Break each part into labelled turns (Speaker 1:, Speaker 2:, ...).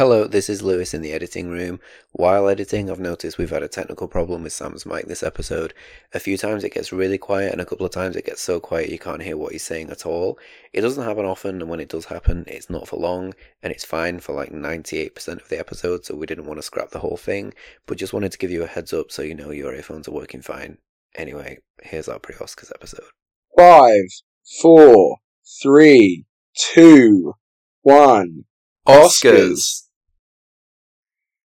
Speaker 1: Hello, this is Lewis in the editing room. While editing, I've noticed we've had a technical problem with Sam's mic this episode. A few times it gets really quiet, and a couple of times it gets so quiet you can't hear what he's saying at all. It doesn't happen often, and when it does happen, it's not for long, and it's fine for like 98% of the episode, so we didn't want to scrap the whole thing, but just wanted to give you a heads up so you know your earphones are working fine. Anyway, here's our pre Oscars episode.
Speaker 2: Five, four, three, two, one. Oscars.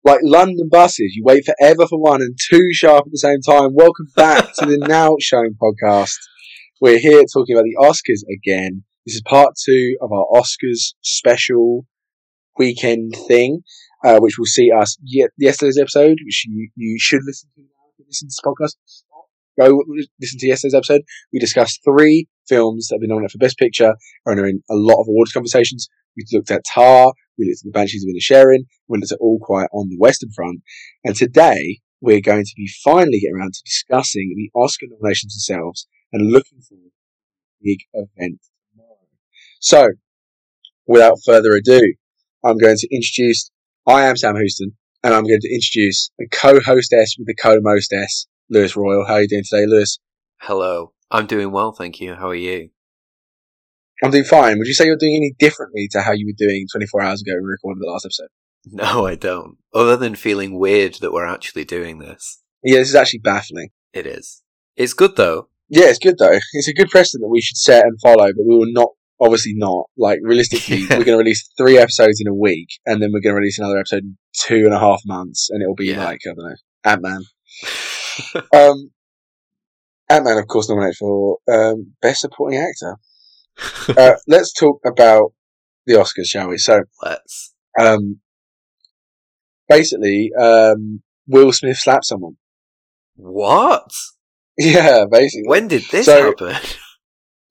Speaker 2: Like London buses, you wait forever for one and two sharp at the same time. Welcome back to the Now Showing podcast. We're here talking about the Oscars again. This is part two of our Oscars special weekend thing, uh, which will see us ye- yesterday's episode, which you, you should listen to now if you listen to this podcast. Go listen to yesterday's episode. We discussed three films that have been nominated for Best Picture and are in a lot of awards conversations. We looked at Tar, we looked at The Banshees of Inisherin, we looked at All Quiet on the Western Front, and today we're going to be finally getting around to discussing the Oscar nominations themselves and looking forward to the big event tomorrow. So, without further ado, I'm going to introduce, I am Sam Houston, and I'm going to introduce the co-hostess with the co-mostess, Lewis Royal. How are you doing today, Lewis?
Speaker 1: Hello. I'm doing well, thank you. How are you?
Speaker 2: I'm doing fine. Would you say you're doing any differently to how you were doing 24 hours ago when we recorded the last episode?
Speaker 1: No, I don't. Other than feeling weird that we're actually doing this.
Speaker 2: Yeah, this is actually baffling.
Speaker 1: It is. It's good though.
Speaker 2: Yeah, it's good though. It's a good precedent that we should set and follow, but we will not, obviously not. Like, realistically,
Speaker 1: Yeah.
Speaker 2: we're going to release three episodes in a week, and then we're going to release another episode in two and a half months, and it'll be
Speaker 1: Yeah.
Speaker 2: like, I don't know, Ant-Man. Um, Ant-Man, of course, nominated for um, Best Supporting Actor. Uh, let's talk about the Oscars, shall we? So,
Speaker 1: Let's.
Speaker 2: um, basically, um, Will Smith slapped someone.
Speaker 1: What?
Speaker 2: Yeah, basically.
Speaker 1: When did this
Speaker 2: So-
Speaker 1: happen?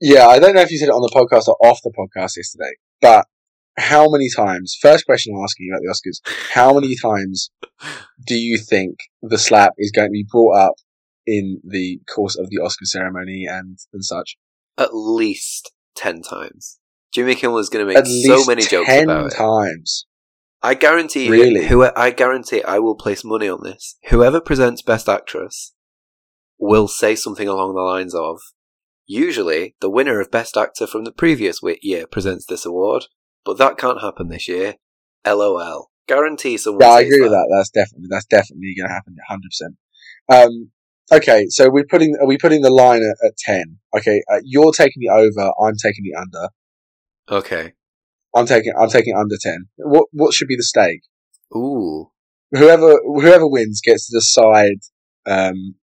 Speaker 2: Yeah, I don't know if you said it on the podcast or off the podcast yesterday, but how many times, first question I'm asking you about the Oscars, how many times do you think the slap is going to be brought up in the course of the Oscar ceremony and, and such?
Speaker 1: At least ten times. Jimmy Kimmel is going to make
Speaker 2: least
Speaker 1: so many jokes
Speaker 2: 10
Speaker 1: about it.
Speaker 2: times.
Speaker 1: I guarantee.
Speaker 2: Really?
Speaker 1: Who I guarantee I will place money on this. Whoever presents Best Actress will say something along the lines of, "Usually, the winner of Best Actor from the previous year presents this award, but that can't happen this year." LOL. Guarantee someone.
Speaker 2: Yeah, I agree with that. That's definitely, that's definitely going to happen 100%. Um, okay, so we're putting, are we putting the line at, at 10? Okay, uh, you're taking the over, I'm taking the under.
Speaker 1: Okay.
Speaker 2: I'm taking, I'm taking under 10. What, what should be the stake?
Speaker 1: Ooh.
Speaker 2: whoever whoever wins gets to decide um,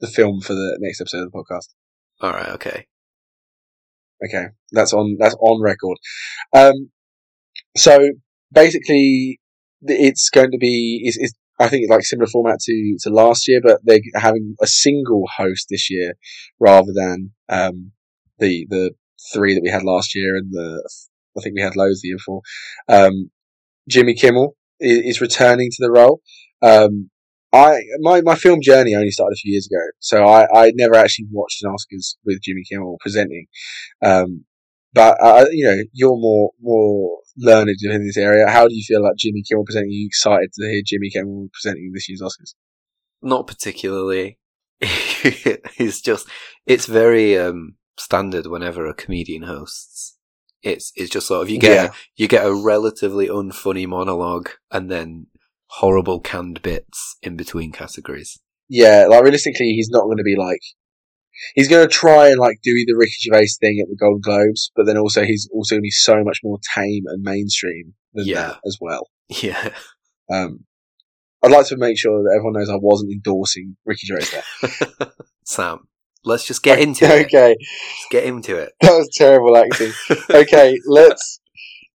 Speaker 2: the film for the next episode of the podcast.
Speaker 1: All right. Okay.
Speaker 2: Okay, that's on that's on record. Um, so basically, it's going to be it's, it's I think it's like similar format to to last year, but they're having a single host this year rather than um, the the three that we had last year and the I think we had loads the year before. Um, Jimmy Kimmel is, is returning to the role. Um, I my, my film journey only started a few years ago, so I, I never actually watched an Oscars with Jimmy Kimmel presenting. Um, but uh, you know, you're more more learned in this area. How do you feel like Jimmy Kimmel presenting? Are you excited to hear Jimmy Kimmel presenting this year's Oscars?
Speaker 1: Not particularly. it's just it's very um standard whenever a comedian hosts. It's it's just sort of you get
Speaker 2: Yeah.
Speaker 1: you get a relatively unfunny monologue and then horrible canned bits in between categories.
Speaker 2: Yeah, like realistically, he's not going to be like he's going to try and like do the Ricky Gervais thing at the Golden Globes, but then also he's also going to be so much more tame and mainstream than
Speaker 1: Yeah.
Speaker 2: that as well.
Speaker 1: Yeah.
Speaker 2: Um, I'd like to make sure that everyone knows I wasn't endorsing Ricky Gervais there.
Speaker 1: Sam, let's just get into it.
Speaker 2: okay,
Speaker 1: get into it.
Speaker 2: that was terrible acting. Okay, let's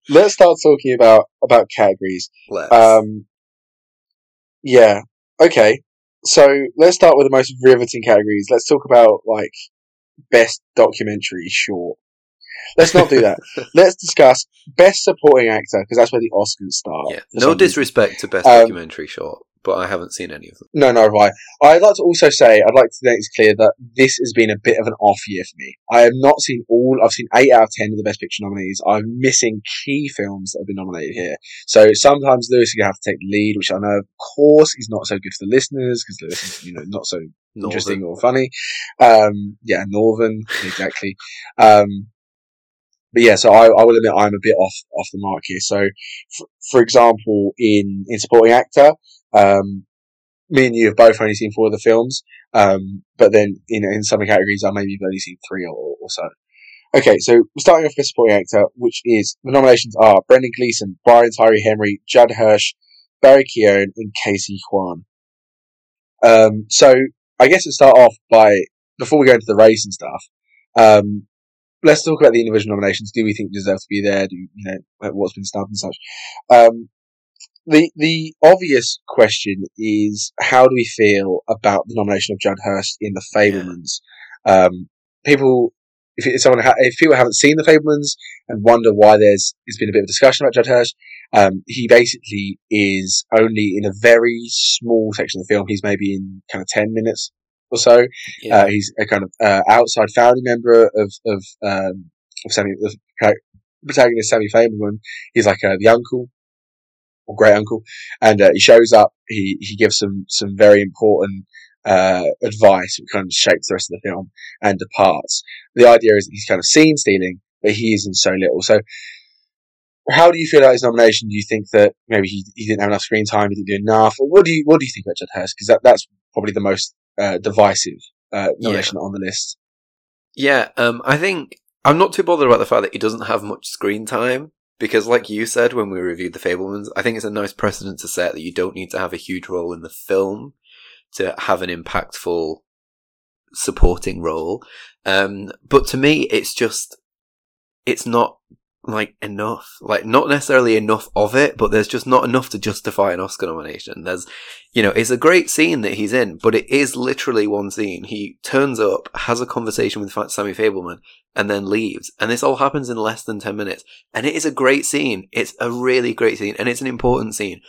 Speaker 2: let's start talking about about categories.
Speaker 1: Let's.
Speaker 2: Um, yeah. Okay. So let's start with the most riveting categories. Let's talk about like best documentary short. Let's not do that. let's discuss best supporting actor because that's where the Oscars start.
Speaker 1: yeah. No disrespect to best
Speaker 2: Um,
Speaker 1: documentary short, but I haven't seen any of them.
Speaker 2: No, no, right. I'd like to also say, I'd like to make it clear that this has been a bit of an off year for me. I have not seen all, I've seen 8 out of 10 of the Best Picture nominees. I'm missing key films that have been nominated here. So sometimes Lewis, you have to take the lead, which I know, of course, is not so good for the listeners, because Lewis is, you know, not so Northern. interesting or funny. Um, yeah, Northern, exactly. Um, but yeah, so I, I will admit I'm a bit off off the mark here. So, for, for example, in in supporting actor, um, me and you have both only seen four of the films, um, but then in in some categories I maybe have only seen three or, or so. Okay, so we're starting off with supporting actor, which is the nominations are Brendan Gleeson, Brian Tyree Henry, Judd Hirsch, Barry Keoghan, and Casey Quan. Um, so I guess to start off by before we go into the race and stuff, um, let's talk about the individual nominations. Do we think deserve to be there? Do you know what's been snubbed and such? Um, the the obvious question is how do we feel about the nomination of Judd Hirsch in The Fabelmans? Um, people, if someone ha- if people haven't seen The Fabelmans and wonder why there's there's been a bit of discussion about Judd Hirsch, um, he basically is only in a very small section of the film. He's maybe in kind of ten minutes or so. Yeah. Uh, he's a kind of uh, outside family member of of, um, of Sammy, the protagonist Sammy Fabelman. He's like uh, the uncle or great uncle, and uh, he shows up. He he gives some some very important uh, advice, which kind of shapes the rest of the film, and departs. The idea is that he's kind of seen stealing, but he is in so little. So. How do you feel about his nomination? Do you think that maybe he, he didn't have enough screen time, he didn't do enough? Or what do you what do you think about Judd Hirsch? Because that, that's probably the most uh, divisive uh, nomination yeah. on the list.
Speaker 1: Yeah, um, I think I'm not too bothered about the fact that he doesn't have much screen time because, like you said when we reviewed the Fabelmans, I think it's a nice precedent to set that you don't need to have a huge role in the film to have an impactful supporting role. Um, but to me, it's just it's not like enough. Like not necessarily enough of it, but there's just not enough to justify an Oscar nomination. There's, you know, it's a great scene that he's in, but it is literally one scene. He turns up, has a conversation with Sammy Fabelman, and then leaves. And this all happens in less than 10 minutes. And it is a great scene. It's a really great scene, and it's an important scene.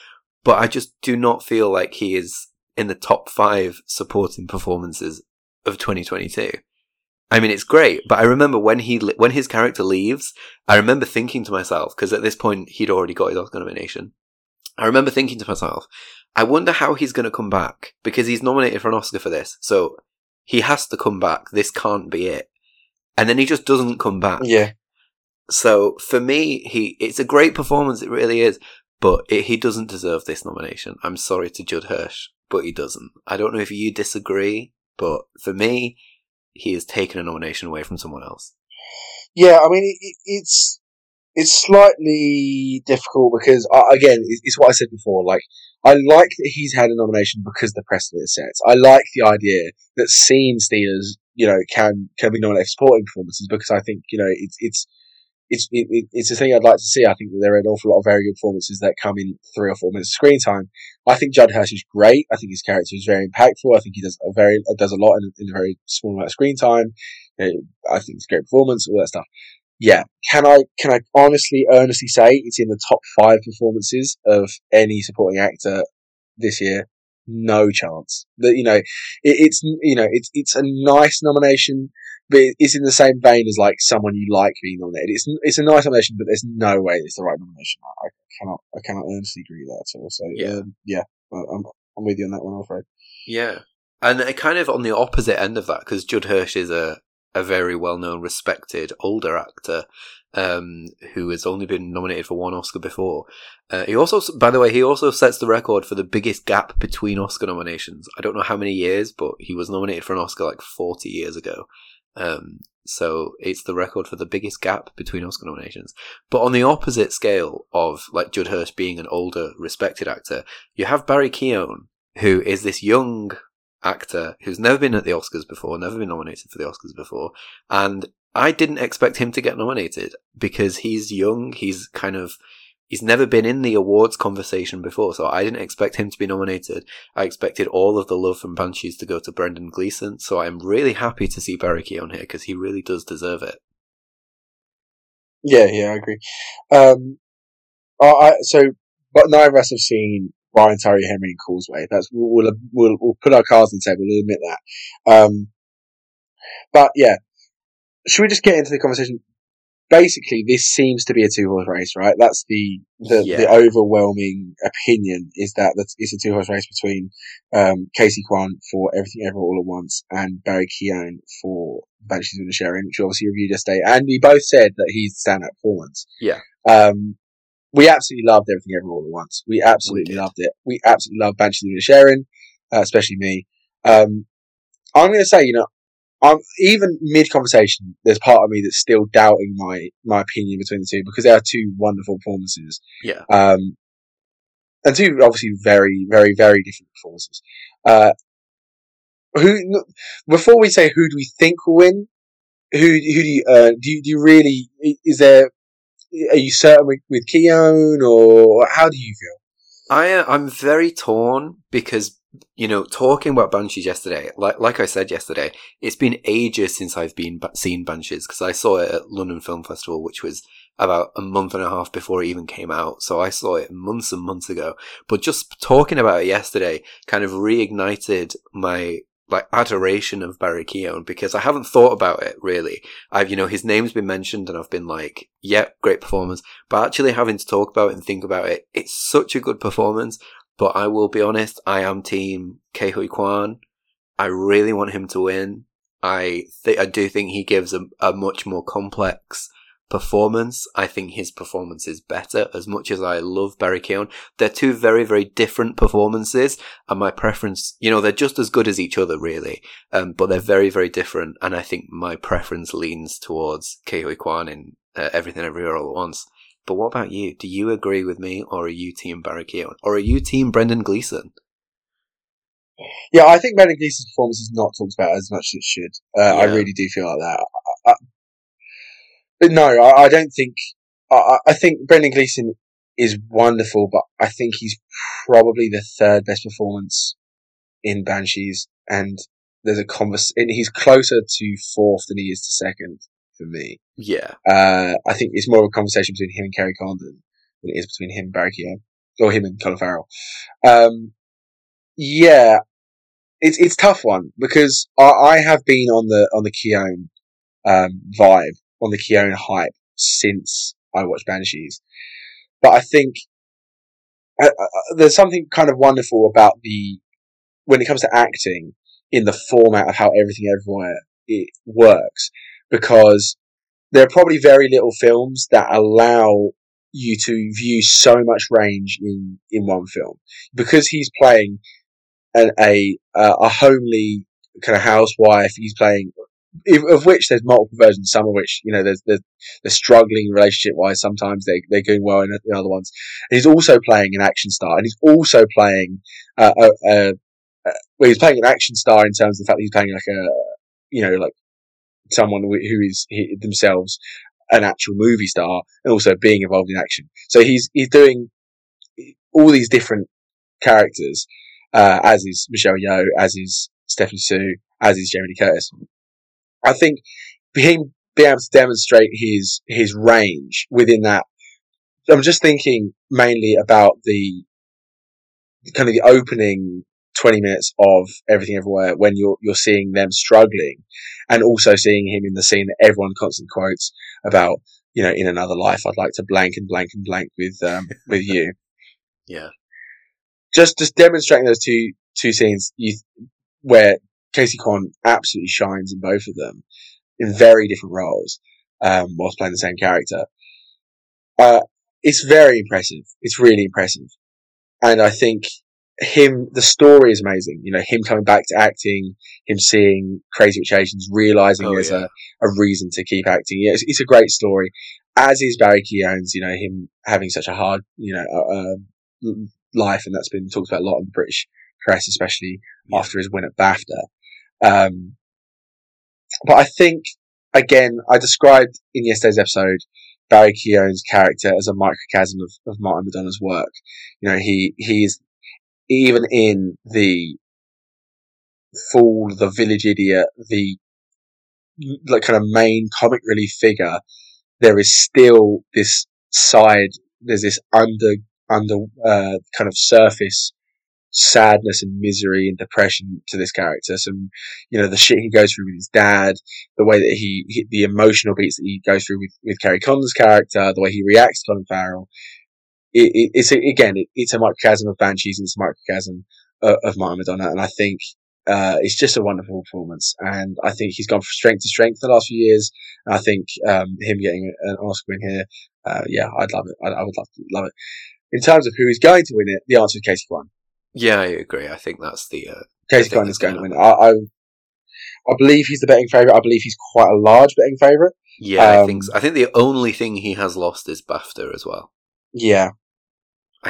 Speaker 1: But I just do not feel like he is in the top five supporting performances of 2022. I mean, it's great, but I remember when he when his character leaves, I remember thinking to myself because at this point he'd already got his Oscar nomination. I remember thinking to myself, I wonder how he's going to come back because he's nominated for an Oscar for this, so he has to come back. This can't be it, and then he just doesn't come back.
Speaker 2: Yeah.
Speaker 1: So for me, he it's a great performance. It really is, but it, he doesn't deserve this nomination. I'm sorry to Judd Hirsch, but he doesn't. I don't know if you disagree, but for me, he has taken a nomination away from someone else.
Speaker 2: Yeah, I mean, it, it's it's slightly difficult because, uh, again, it's what I said before. Like, I like that he's had a nomination because the precedent it sets. I like the idea that scene stealers, you know, can can be nominated for supporting performances because I think you know it's it's it's it, it's a thing I'd like to see. I think that there are an awful lot of very good performances that come in three or four minutes screen time. I think Judd Hirsch is great. I think his character is very impactful. I think he does a very does a lot in, in a very small amount of screen time. Uh, I think it's a great performance, all that stuff. Yeah, can I can I honestly, earnestly say it's in the top five performances of any supporting actor this year? No chance. That you know, it, it's you know, it's it's a nice nomination but it's in the same vein as like someone you like being nominated. It's it's a nice nomination, but there's no way it's the right nomination. I, I cannot I cannot earnestly agree with that at all. So yeah, um, yeah, I'm I'm with you on that one. I'm afraid.
Speaker 1: Yeah, and kind of on the opposite end of that because Judd Hirsch is a a very well known, respected older actor. Um, who has only been nominated for one Oscar before. Uh, he also, by the way, he also sets the record for the biggest gap between Oscar nominations. I don't know how many years, but he was nominated for an Oscar like 40 years ago. Um, so it's the record for the biggest gap between Oscar nominations. But on the opposite scale of like Judd Hirsch being an older, respected actor, you have Barry Keoghan, who is this young actor who's never been at the Oscars before, never been nominated for the Oscars before, and I didn't expect him to get nominated because he's young, he's kind of he's never been in the awards conversation before, so I didn't expect him to be nominated. I expected all of the love from Banshees to go to Brendan Gleeson, so I'm really happy to see Barry on here because he really does deserve it.
Speaker 2: Yeah, yeah, I agree. Um, I, so, but neither of us have seen Brian Tyree Henry and Causeway. That's we'll, we'll we'll put our cards on the table. We'll admit that. Um, but yeah, should we just get into the conversation? Basically, this seems to be a two horse race, right? That's the the,
Speaker 1: Yeah.
Speaker 2: the overwhelming opinion is that it's a two horse race between um, Casey Kwan for Everything Ever All at Once and Barry Keoghan for Banshees of Inisherin, which we obviously reviewed yesterday, and we both said that he's standout performance.
Speaker 1: Yeah.
Speaker 2: Um, we absolutely loved Everything Ever All at Once. We absolutely
Speaker 1: did.
Speaker 2: loved it. We absolutely loved Banshees of Inisherin, uh, especially me. Um, I'm going to say, you know, I'm even mid conversation. There's part of me that's still doubting my my opinion between the two because they are two wonderful performances.
Speaker 1: Yeah.
Speaker 2: Um, and two obviously very, very, very different performances. Uh, who before we say who do we think will win? Who who do you uh, do you, do you really is there? Are you certain with, with Keoghan or how do you feel?
Speaker 1: I I'm very torn because you know talking about Banshees yesterday, like like I said yesterday, it's been ages since I've been seen Banshees because I saw it at London Film Festival, which was about a month and a half before it even came out. So I saw it months and months ago. But just talking about it yesterday kind of reignited my like adoration of Barry Keoghan because I haven't thought about it really. I've you know his name's been mentioned and I've been like, yep, great performance. But actually having to talk about it and think about it, it's such a good performance. But I will be honest, I am team Ke Huy Quan. I really want him to win. I th- I do think he gives a, a much more complex performance. I think his performance is better. As much as I love Barry Keoghan, they're two very very different performances, and my preference, you know, they're just as good as each other really, um, but they're very very different. And I think my preference leans towards Ke Huy Quan in uh, Everything Everywhere All at Once. But what about you? Do you agree with me, or are you Team Keoghan, or are you Team Brendan Gleeson?
Speaker 2: Yeah, I think Brendan Gleeson's performance is not talked about as much as it should. Uh, I really do feel like that. I, I, but no, I, I don't think. I, think Brendan Gleeson is wonderful, but I think he's probably the third best performance in Banshees, and there's a convers. and He's closer to fourth than he is to second for me.
Speaker 1: Yeah,
Speaker 2: Uh, I think it's more of a conversation between him and Kerry Condon than it is between him and Barry Keoghan, or him and Colin Farrell. Um, yeah, it's it's a tough one because I, I have been on the on the Keoghan um, vibe, on the Keoghan hype since I watched Banshees, but I think uh, uh, there's something kind of wonderful about the when it comes to acting in the format of how everything everywhere it works because there are probably very little films that allow you to view so much range in in one film. Because he's playing an, a uh, a homely kind of housewife he's playing of which there's multiple versions some of which you know there's the they're struggling relationship wise sometimes they they're doing well in, in other ones. And he's also playing an action star and he's also playing uh, a, a, a well he's playing an action star in terms of the fact that he's playing like a you know like someone who is he, themselves an actual movie star and also being involved in action. So he's he's doing all these different characters, uh, as is Michelle Yeoh, as is Stephanie Hsu, as is Lee Curtis. I think him being able to demonstrate his his range within that. I'm just thinking mainly about the kind of the opening 20 minutes of Everything Everywhere when you're you're seeing them struggling, and also seeing him in the scene that everyone constantly quotes about. You know, in another life, I'd like to blank and blank and blank with um, with you.
Speaker 1: yeah,
Speaker 2: Just just demonstrating those two two scenes, you, where Casey Kwan absolutely shines in both of them in very different roles, um, whilst playing the same character. Uh, it's very impressive. It's really impressive, and I think him. The story is amazing. You know, him coming back to acting, him seeing Crazy Rich Asians, realizing
Speaker 1: Oh,
Speaker 2: there's
Speaker 1: yeah.
Speaker 2: a, a reason to keep acting. Yeah, it's, it's a great story. As is Barry Keoghan's. You know, him having such a hard, you know, uh, uh, life, and that's been talked about a lot in the British press, especially
Speaker 1: Yeah.
Speaker 2: after his win at BAFTA. Um, but I think, again, I described in yesterday's episode Barry Keoghan's character as a microcosm of, of Martin McDonagh's work. You know, he, he's even in the fool, the village idiot, the like kind of main comic relief figure, there is still this side, there's this under, under uh, kind of surface sadness and misery and depression to this character. Some, you know, the shit he goes through with his dad, the way that he, he the emotional beats that he goes through with, with Kerry Condon's character, the way he reacts to Colin Farrell. It, it, it's a, again, it, it's a microcosm of Banshees and it's a microcosm of, of Martin McDonagh. And I think, uh, it's just a wonderful performance. And I think he's gone from strength to strength the last few years. And I think, um, him getting an Oscar win here, uh, yeah, I'd love it. I, I would love to love it. In terms of who is going to win it, the answer is Casey Kwan.
Speaker 1: Yeah, I agree. I think that's the uh,
Speaker 2: Casey Kwan is going to win. I, I, I believe he's the betting favourite. I believe he's quite a large betting favourite.
Speaker 1: Yeah, um, I think so. I think the only thing he has lost is BAFTA as well.
Speaker 2: Yeah.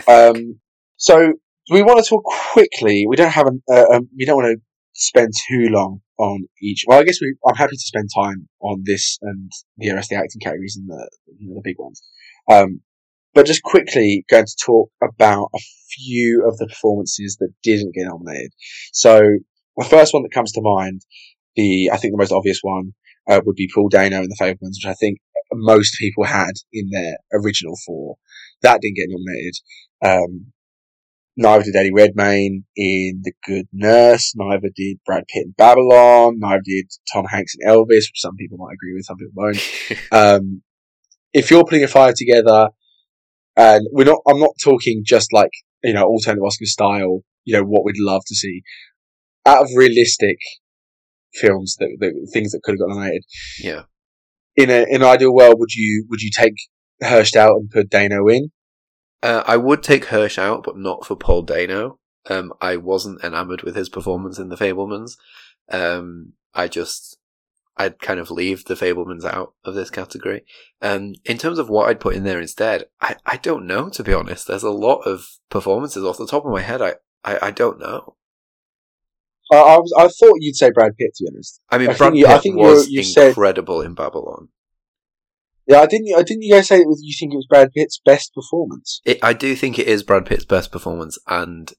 Speaker 2: Um, so we want to talk quickly. We don't have an, uh, um, we don't want to spend too long on each. Well, I guess we, I'm happy to spend time on this and the rest of the acting categories and the, you know, the big ones. Um, but just quickly going to talk about a few of the performances that didn't get nominated. So the first one that comes to mind, the I think the most obvious one uh, would be Paul Dano in The Fabelmans, which I think most people had in their original four. That didn't get nominated. Um, neither did Eddie Redmayne in The Good Nurse. Neither did Brad Pitt in Babylon. Neither did Tom Hanks in Elvis, which some people might agree with, some people won't. um, if you're putting a fire together, and we're not, I'm not talking just like, you know, alternative Oscar style, you know, what we'd love to see. Out of realistic films that, that things that could have got nominated.
Speaker 1: Yeah.
Speaker 2: In a, in an ideal world, would you, would you take Hirsch out and put Dano in?
Speaker 1: Uh, I would take Hirsch out, but not for Paul Dano. Um, I wasn't enamored with his performance in The Fabelmans. Um, I just, I'd kind of leave The Fabelmans out of this category. Um, in terms of what I'd put in there instead, I, I don't know, to be honest. There's a lot of performances off the top of my head. I, I, I don't know.
Speaker 2: Uh, I was, I thought you'd say Brad Pitt, to be honest.
Speaker 1: I mean, I Brad Pitt I think was you, you incredible said, in Babylon.
Speaker 2: Yeah, I didn't. I didn't. You guys say it was, you think it was Brad Pitt's best performance?
Speaker 1: It, I do think it is Brad Pitt's best performance, and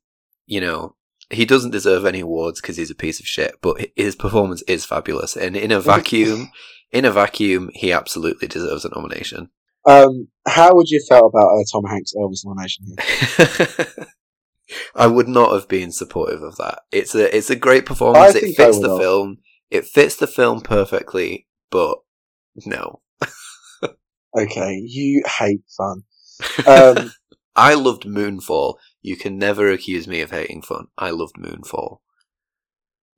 Speaker 1: you know he doesn't deserve any awards because he's a piece of shit. But his performance is fabulous, and in a vacuum, in a vacuum, he absolutely deserves a nomination.
Speaker 2: Um, how would you feel about a Tom Hanks Elvis nomination?
Speaker 1: I would not have been supportive of that. It's a it's a great performance. it fits the film. It fits the film perfectly, but no.
Speaker 2: Okay, you hate fun. Um,
Speaker 1: I loved Moonfall. You can never accuse me of hating fun. I loved Moonfall.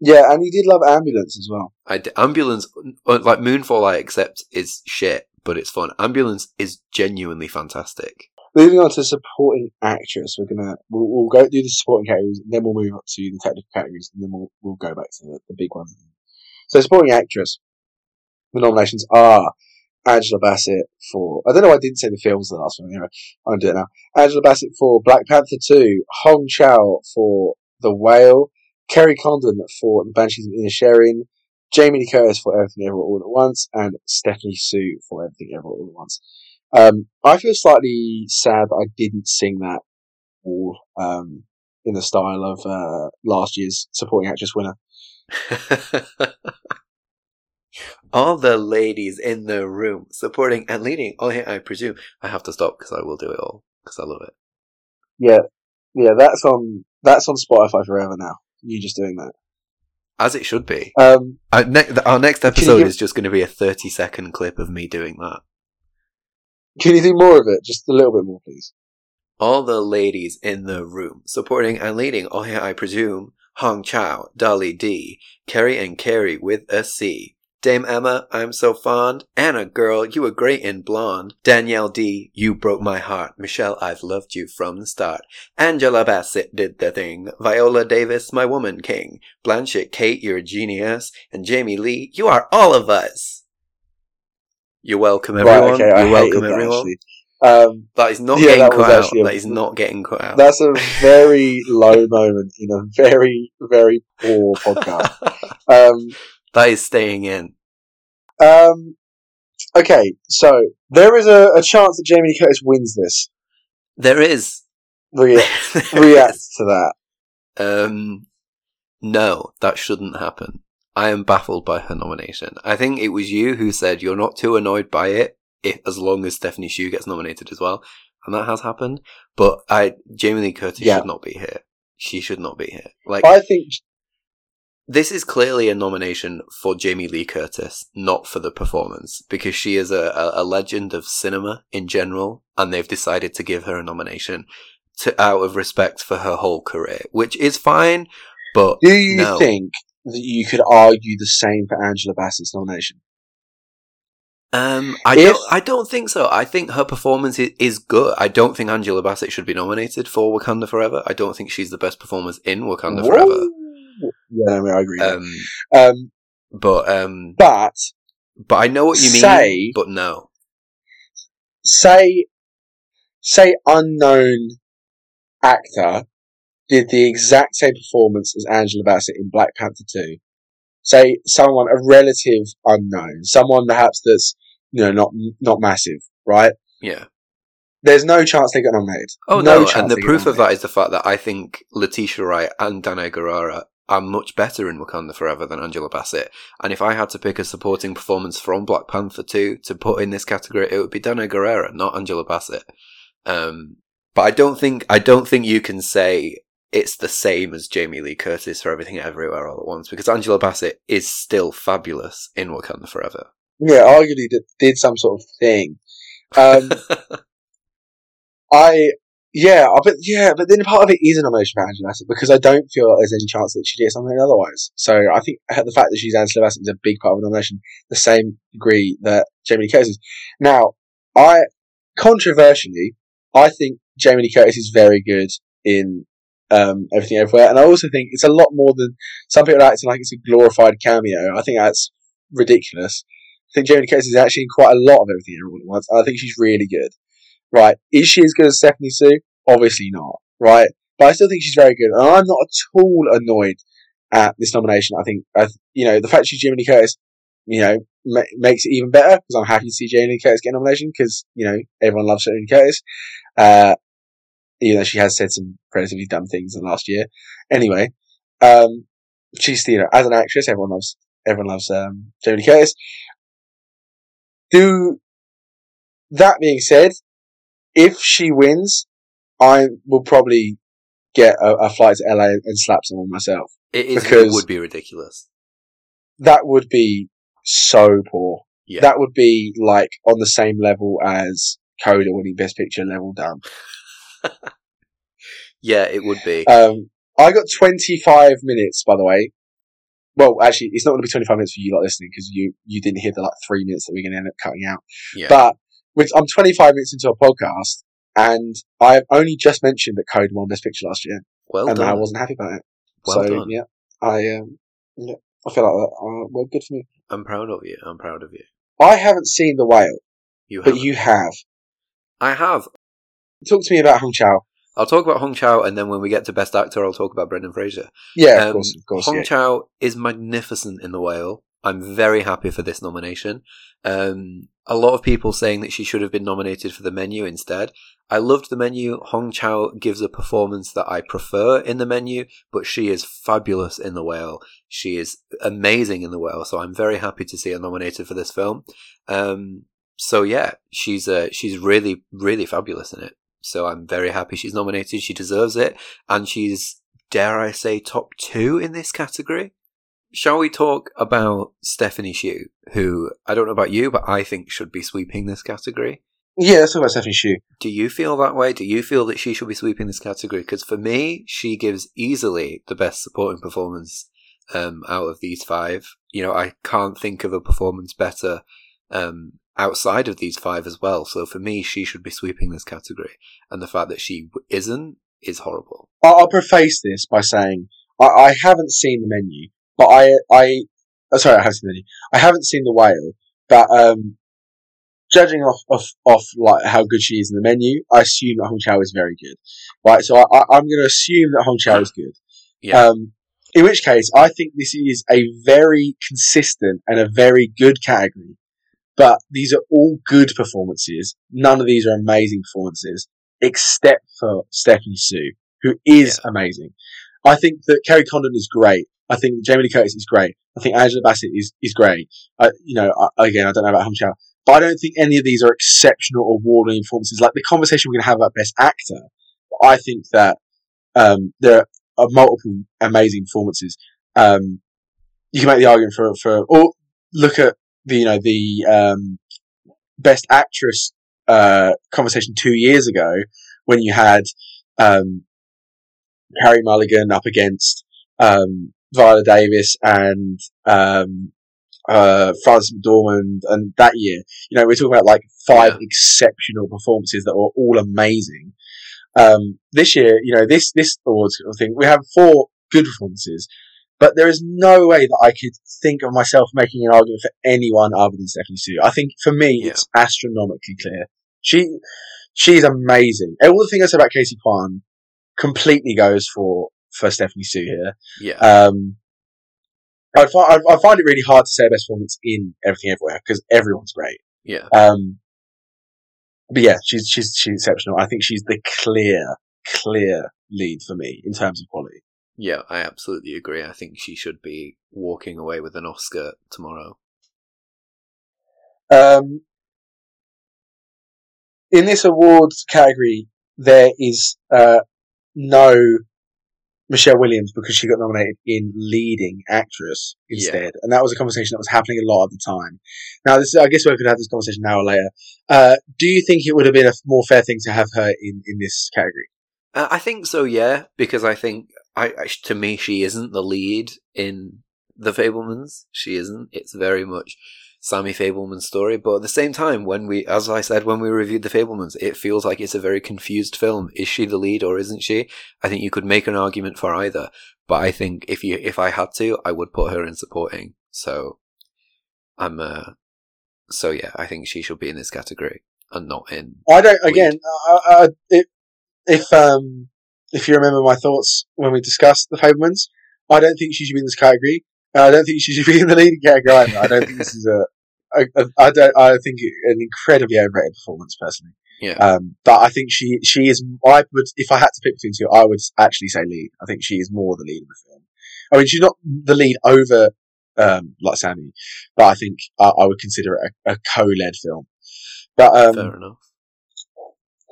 Speaker 2: Yeah, and you did love Ambulance as well.
Speaker 1: I d- Ambulance, uh, like Moonfall, I accept is shit, but it's fun. Ambulance is genuinely fantastic.
Speaker 2: Moving on to supporting actress, we're gonna we'll, we'll go do the supporting categories, and then we'll move on to the technical categories, and then we'll we'll go back to the, the big ones. So, supporting actress, the nominations are Angela Bassett for, I don't know I didn't say the film's the last one, anyway, I'm doing it now. Angela Bassett for Black Panther 2, Hong Chau for The Whale, Kerry Condon for The Banshees of Inisherin, Jamie Lee Curtis for Everything Everywhere All at Once, and Stephanie Hsu for Everything Everywhere All at Once. Um, I feel slightly sad that I didn't sing that all, um, in the style of, uh, last year's supporting actress winner.
Speaker 1: all the ladies in the room supporting and leading. Oh, yeah, I presume I have to stop because I will do it all because I love it.
Speaker 2: Yeah, yeah, that's on that's on Spotify forever now. You just doing that,
Speaker 1: as it should be.
Speaker 2: Um,
Speaker 1: our, ne- our next episode give- is just going to be a thirty-second clip of me doing that.
Speaker 2: Can you do more of it? Just a little bit more, please.
Speaker 1: All the ladies in the room supporting and leading. Oh, yeah, I presume. Hong Chau, Dolly D, Kerry and Kerry with a C, Dame Emma, I'm so fond. Anna, girl, you were great in blonde. Danielle D, you broke my heart. Michelle, I've loved you from the start. Angela Bassett did the thing. Viola Davis, my woman king. Blanchett, Kate, you're a genius. And Jamie Lee, you are all of us. You're welcome, everyone. Right, okay, you're welcome, everyone. Um, that is not yeah, getting cut out. A, that is not getting cut out.
Speaker 2: That's a very low moment in a very, very poor podcast. Um,
Speaker 1: that is staying in.
Speaker 2: Um, okay, so there is a, a chance that Jamie Lee Curtis wins this.
Speaker 1: There is.
Speaker 2: Re- there react is. to that.
Speaker 1: Um, no, that shouldn't happen. I am baffled by her nomination. I think it was you who said you're not too annoyed by it, if as long as Stephanie Hsu gets nominated as well. and that has happened. But I, Jamie Lee Curtis
Speaker 2: Yeah.
Speaker 1: should not be here. She should not be here. Like
Speaker 2: I think
Speaker 1: this is clearly a nomination for Jamie Lee Curtis, not for the performance, because she is a, a, legend of cinema in general, and they've decided to give her a nomination to out of respect for her whole career, which is fine. But
Speaker 2: Do you
Speaker 1: no.
Speaker 2: think that you could argue the same for Angela Bassett's nomination?
Speaker 1: Um, I
Speaker 2: If-
Speaker 1: don't. I don't think so. I think her performance is, is good. I don't think Angela Bassett should be nominated for Wakanda Forever. I don't think she's the best performance in Wakanda
Speaker 2: Whoa.
Speaker 1: Forever.
Speaker 2: Yeah, I, mean, I agree.
Speaker 1: Um,
Speaker 2: Um,
Speaker 1: but um,
Speaker 2: but
Speaker 1: but I know what you mean. But no.
Speaker 2: say say unknown actor did the exact same performance as Angela Bassett in Black Panther 2. Say someone a relative unknown, someone perhaps that's you know not not massive, right?
Speaker 1: Yeah.
Speaker 2: There's no chance they get nominated.
Speaker 1: Oh
Speaker 2: no,
Speaker 1: no,
Speaker 2: chance
Speaker 1: and the proof of that is the fact that I think Letitia Wright and Danai Gurira are much better in Wakanda Forever than Angela Bassett. And if I had to pick a supporting performance from Black Panther 2 to put in this category, it would be Danai Gurira, not Angela Bassett. Um, but I don't think I don't think you can say it's the same as Jamie Lee Curtis for Everything Everywhere All at Once because Angela Bassett is still fabulous in Wakanda Forever.
Speaker 2: Yeah, arguably did, did some sort of thing. Um, I yeah, but yeah, but then part of it is a nomination for Angela Bassett because I don't feel like there's any chance that she did something otherwise. So I think the fact that she's Angela Bassett is a big part of the nomination, the same degree that Jamie Lee Curtis is. Now, I controversially, I think Jamie Lee Curtis is very good in um, everything everywhere, and I also think it's a lot more than some people are acting like it's a glorified cameo. I think that's ridiculous. I think Jamie Lee Curtis is actually in quite a lot of everything everyone at once. and I think she's really good. Right. Is she as good as Stephanie Hsu? Obviously not. Right. But I still think she's very good. And I'm not at all annoyed at this nomination. I think, you know, the fact she's Jamie Curtis, you know, ma- makes it even better because I'm happy to see Jamie Curtis get a nomination because, you know, everyone loves Jamie Curtis. Uh, even though she has said some relatively dumb things in the last year. Anyway, um, she's, you know, as an actress, everyone loves, everyone loves, um, Jamie Curtis. Do, that being said, if she wins, I will probably get a, a flight to LA and slap someone myself.
Speaker 1: It is.
Speaker 2: Because-
Speaker 1: it would be ridiculous.
Speaker 2: That would be so poor.
Speaker 1: Yeah.
Speaker 2: That would be like on the same level as Coda winning Best Picture level down.
Speaker 1: yeah, it would be.
Speaker 2: Um, I got 25 minutes, by the way. Well, actually, it's not going to be 25 minutes for you lot listening because you, you didn't hear the like three minutes that we're going to end up cutting out.
Speaker 1: yeah.
Speaker 2: But I'm 25 minutes into a podcast and I've only just mentioned that Code won Best Picture last year
Speaker 1: well
Speaker 2: and
Speaker 1: done.
Speaker 2: I wasn't happy about it.
Speaker 1: Well
Speaker 2: so
Speaker 1: done.
Speaker 2: yeah, I um, yeah, I feel like that. Uh, well, good for me.
Speaker 1: I'm proud of you. I'm proud of you.
Speaker 2: I haven't seen The Whale,
Speaker 1: You
Speaker 2: but
Speaker 1: have.
Speaker 2: you have.
Speaker 1: I have.
Speaker 2: Talk to me about Hong Chau.
Speaker 1: I'll talk about Hong Chau, and then when we get to Best Actor, I'll talk about Brendan Fraser.
Speaker 2: Yeah, of
Speaker 1: Um,
Speaker 2: course, of course.
Speaker 1: Hong
Speaker 2: Yeah.
Speaker 1: Chow is magnificent in The Whale. I'm very happy for this nomination. Um, a lot of people saying that she should have been nominated for the menu instead. I loved the menu. Hong Chau gives a performance that I prefer in the menu, but she is fabulous in The Whale. She is amazing in The Whale, so I'm very happy to see her nominated for this film. Um, so yeah, she's uh, she's really really fabulous in it. So I'm very happy she's nominated. She deserves it, and she's dare I say top two in this category. Shall we talk about Stephanie Hsu, who I don't know about you, but I think should be sweeping this category?
Speaker 2: Yeah, let's talk about Stephanie Hsu.
Speaker 1: Do you feel that way? Do you feel that she should be sweeping this category? Because for me, she gives easily the best supporting performance um, out of these five. You know, I can't think of a performance better um, outside of these five as well. So for me, she should be sweeping this category. And the fact that she isn't is horrible.
Speaker 2: I'll, I'll preface this by saying I, I haven't seen the menu, but I, I, oh, sorry, I have seen the I haven't seen the whale, but um, judging off, off, off like how good she is in the menu, I assume that Hong Chau is very good, right? So I, I, I'm going to assume that Hong Chau is good.
Speaker 1: Yeah.
Speaker 2: Um, in which case, I think this is a very consistent and a very good category. But these are all good performances. None of these are amazing performances, except for Stephanie Hsu, who is amazing. I think that Kerry Condon is great. I think Jamie Lee Curtis is great. I think Angela Bassett is, is great. You know, I, again, I don't know about Hong Chau, But I don't think any of these are exceptional award-winning performances. Like the conversation we're going to have about Best Actor, I think that um, there are multiple amazing performances. Um, you can make the argument for for or look at the you know the um, Best Actress uh, conversation two years ago when you had um, Carey Mulligan up against um, Viola Davis and um, uh, Frances McDormand, and that year, you know, we're talking about like five yeah. exceptional performances that were all amazing. Um, this year, you know, this this awards thing, we have four good performances, but there is no way that I could think of myself making an argument for anyone other than Stephanie Hsu. I think for me, yeah. it's astronomically clear. She she's amazing. All the things I said about Casey Quan completely goes for for Stephanie Hsu here.
Speaker 1: Yeah.
Speaker 2: Um, I find I find it really hard to say best performance in Everything Everywhere because everyone's great.
Speaker 1: Yeah.
Speaker 2: Um, but yeah, she's she's she's exceptional. I think she's the clear clear lead for me in terms of quality.
Speaker 1: Yeah, I absolutely agree. I think she should be walking away with an Oscar tomorrow.
Speaker 2: Um, in this awards category, there is uh, no Michelle Williams because she got nominated in leading actress instead, yeah. and that was a conversation that was happening a lot at the time. Now, this I guess we could have this conversation now or later. Uh, do you think it would have been a more fair thing to have her in in this category?
Speaker 1: Uh, I think so, yeah, because I think I, I, to me she isn't the lead in the Fabelmans. She isn't. It's very much Sammy Fabelman's story. But at the same time, when we, as I said, when we reviewed the Fabelmans, it feels like it's a very confused film. Is she the lead or isn't she? I think you could make an argument for either. But I think if you, if I had to, I would put her in supporting. So I'm, uh, so yeah, I think she should be in this category and not in.
Speaker 2: I don't. Again, uh, uh, if, if um if you remember my thoughts when we discussed the Fabelmans, I don't think she should be in this category. I don't think she should be in the leading category either. I don't think this is a. I, I don't. I think an incredibly overrated performance, personally.
Speaker 1: Yeah.
Speaker 2: Um, but I think she she is. I would, if I had to pick between two, I would actually say lead. I think she is more the lead in the film. I mean, she's not the lead over um, like Sammy, but I think I, I would consider it a, a co-led film. But um,
Speaker 1: fair enough.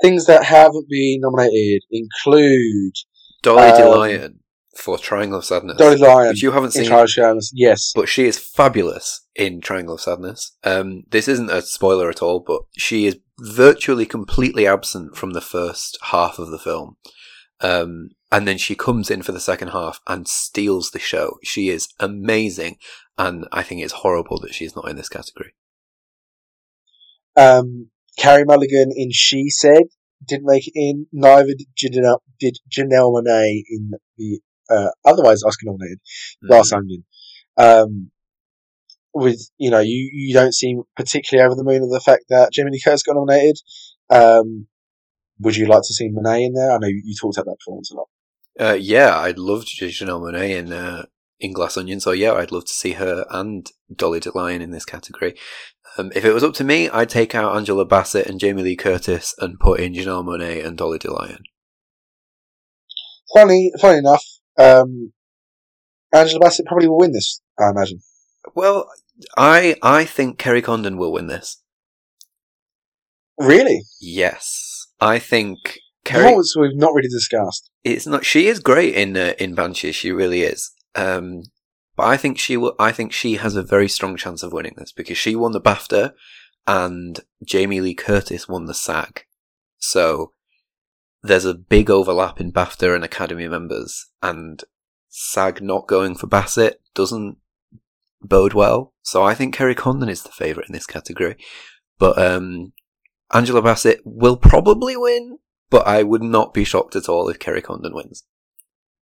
Speaker 2: Things that haven't been nominated include
Speaker 1: Dolly um, de Leon for Triangle of Sadness.
Speaker 2: Dolly Lyon,
Speaker 1: you haven't seen.
Speaker 2: Sadness, yes.
Speaker 1: But she is fabulous in Triangle of Sadness. Um, this isn't a spoiler at all, but she is virtually completely absent from the first half of the film. Um, and then she comes in for the second half and steals the show. She is amazing, and I think it's horrible that she's not in this category.
Speaker 2: Um, Carey Mulligan in She Said didn't make it in. Neither did Janelle, did Janelle Monáe in the uh, otherwise Oscar nominated mm-hmm. Glass Onion. Um, with you know, you you don't seem particularly over the moon of the fact that Jamie Lee Curtis got nominated. Um, would you like to see Monáe in there? I know you, you talked about that performance a lot.
Speaker 1: Uh, yeah, I'd love to see Janelle Monáe in uh, in Glass Onion. So yeah, I'd love to see her and Dolly de Leon in this category. Um, if it was up to me, I'd take out Angela Bassett and Jamie Lee Curtis and put in Janelle Monáe and Dolly de Leon.
Speaker 2: Funny, funny enough, um, Angela Bassett probably will win this. I imagine.
Speaker 1: Well, I I think Kerry Condon will win this.
Speaker 2: Really?
Speaker 1: Yes, I think. Kerry,
Speaker 2: we've not really discussed.
Speaker 1: It's not. She is great in uh, in Banshees. She really is. Um, but I think she will. I think she has a very strong chance of winning this because she won the BAFTA, and Jamie Lee Curtis won the SAG. So there's a big overlap in BAFTA and Academy members, and SAG not going for Bassett doesn't bode well. So I think Kerry Condon is the favourite in this category. But um, Angela Bassett will probably win, but I would not be shocked at all if Kerry Condon wins.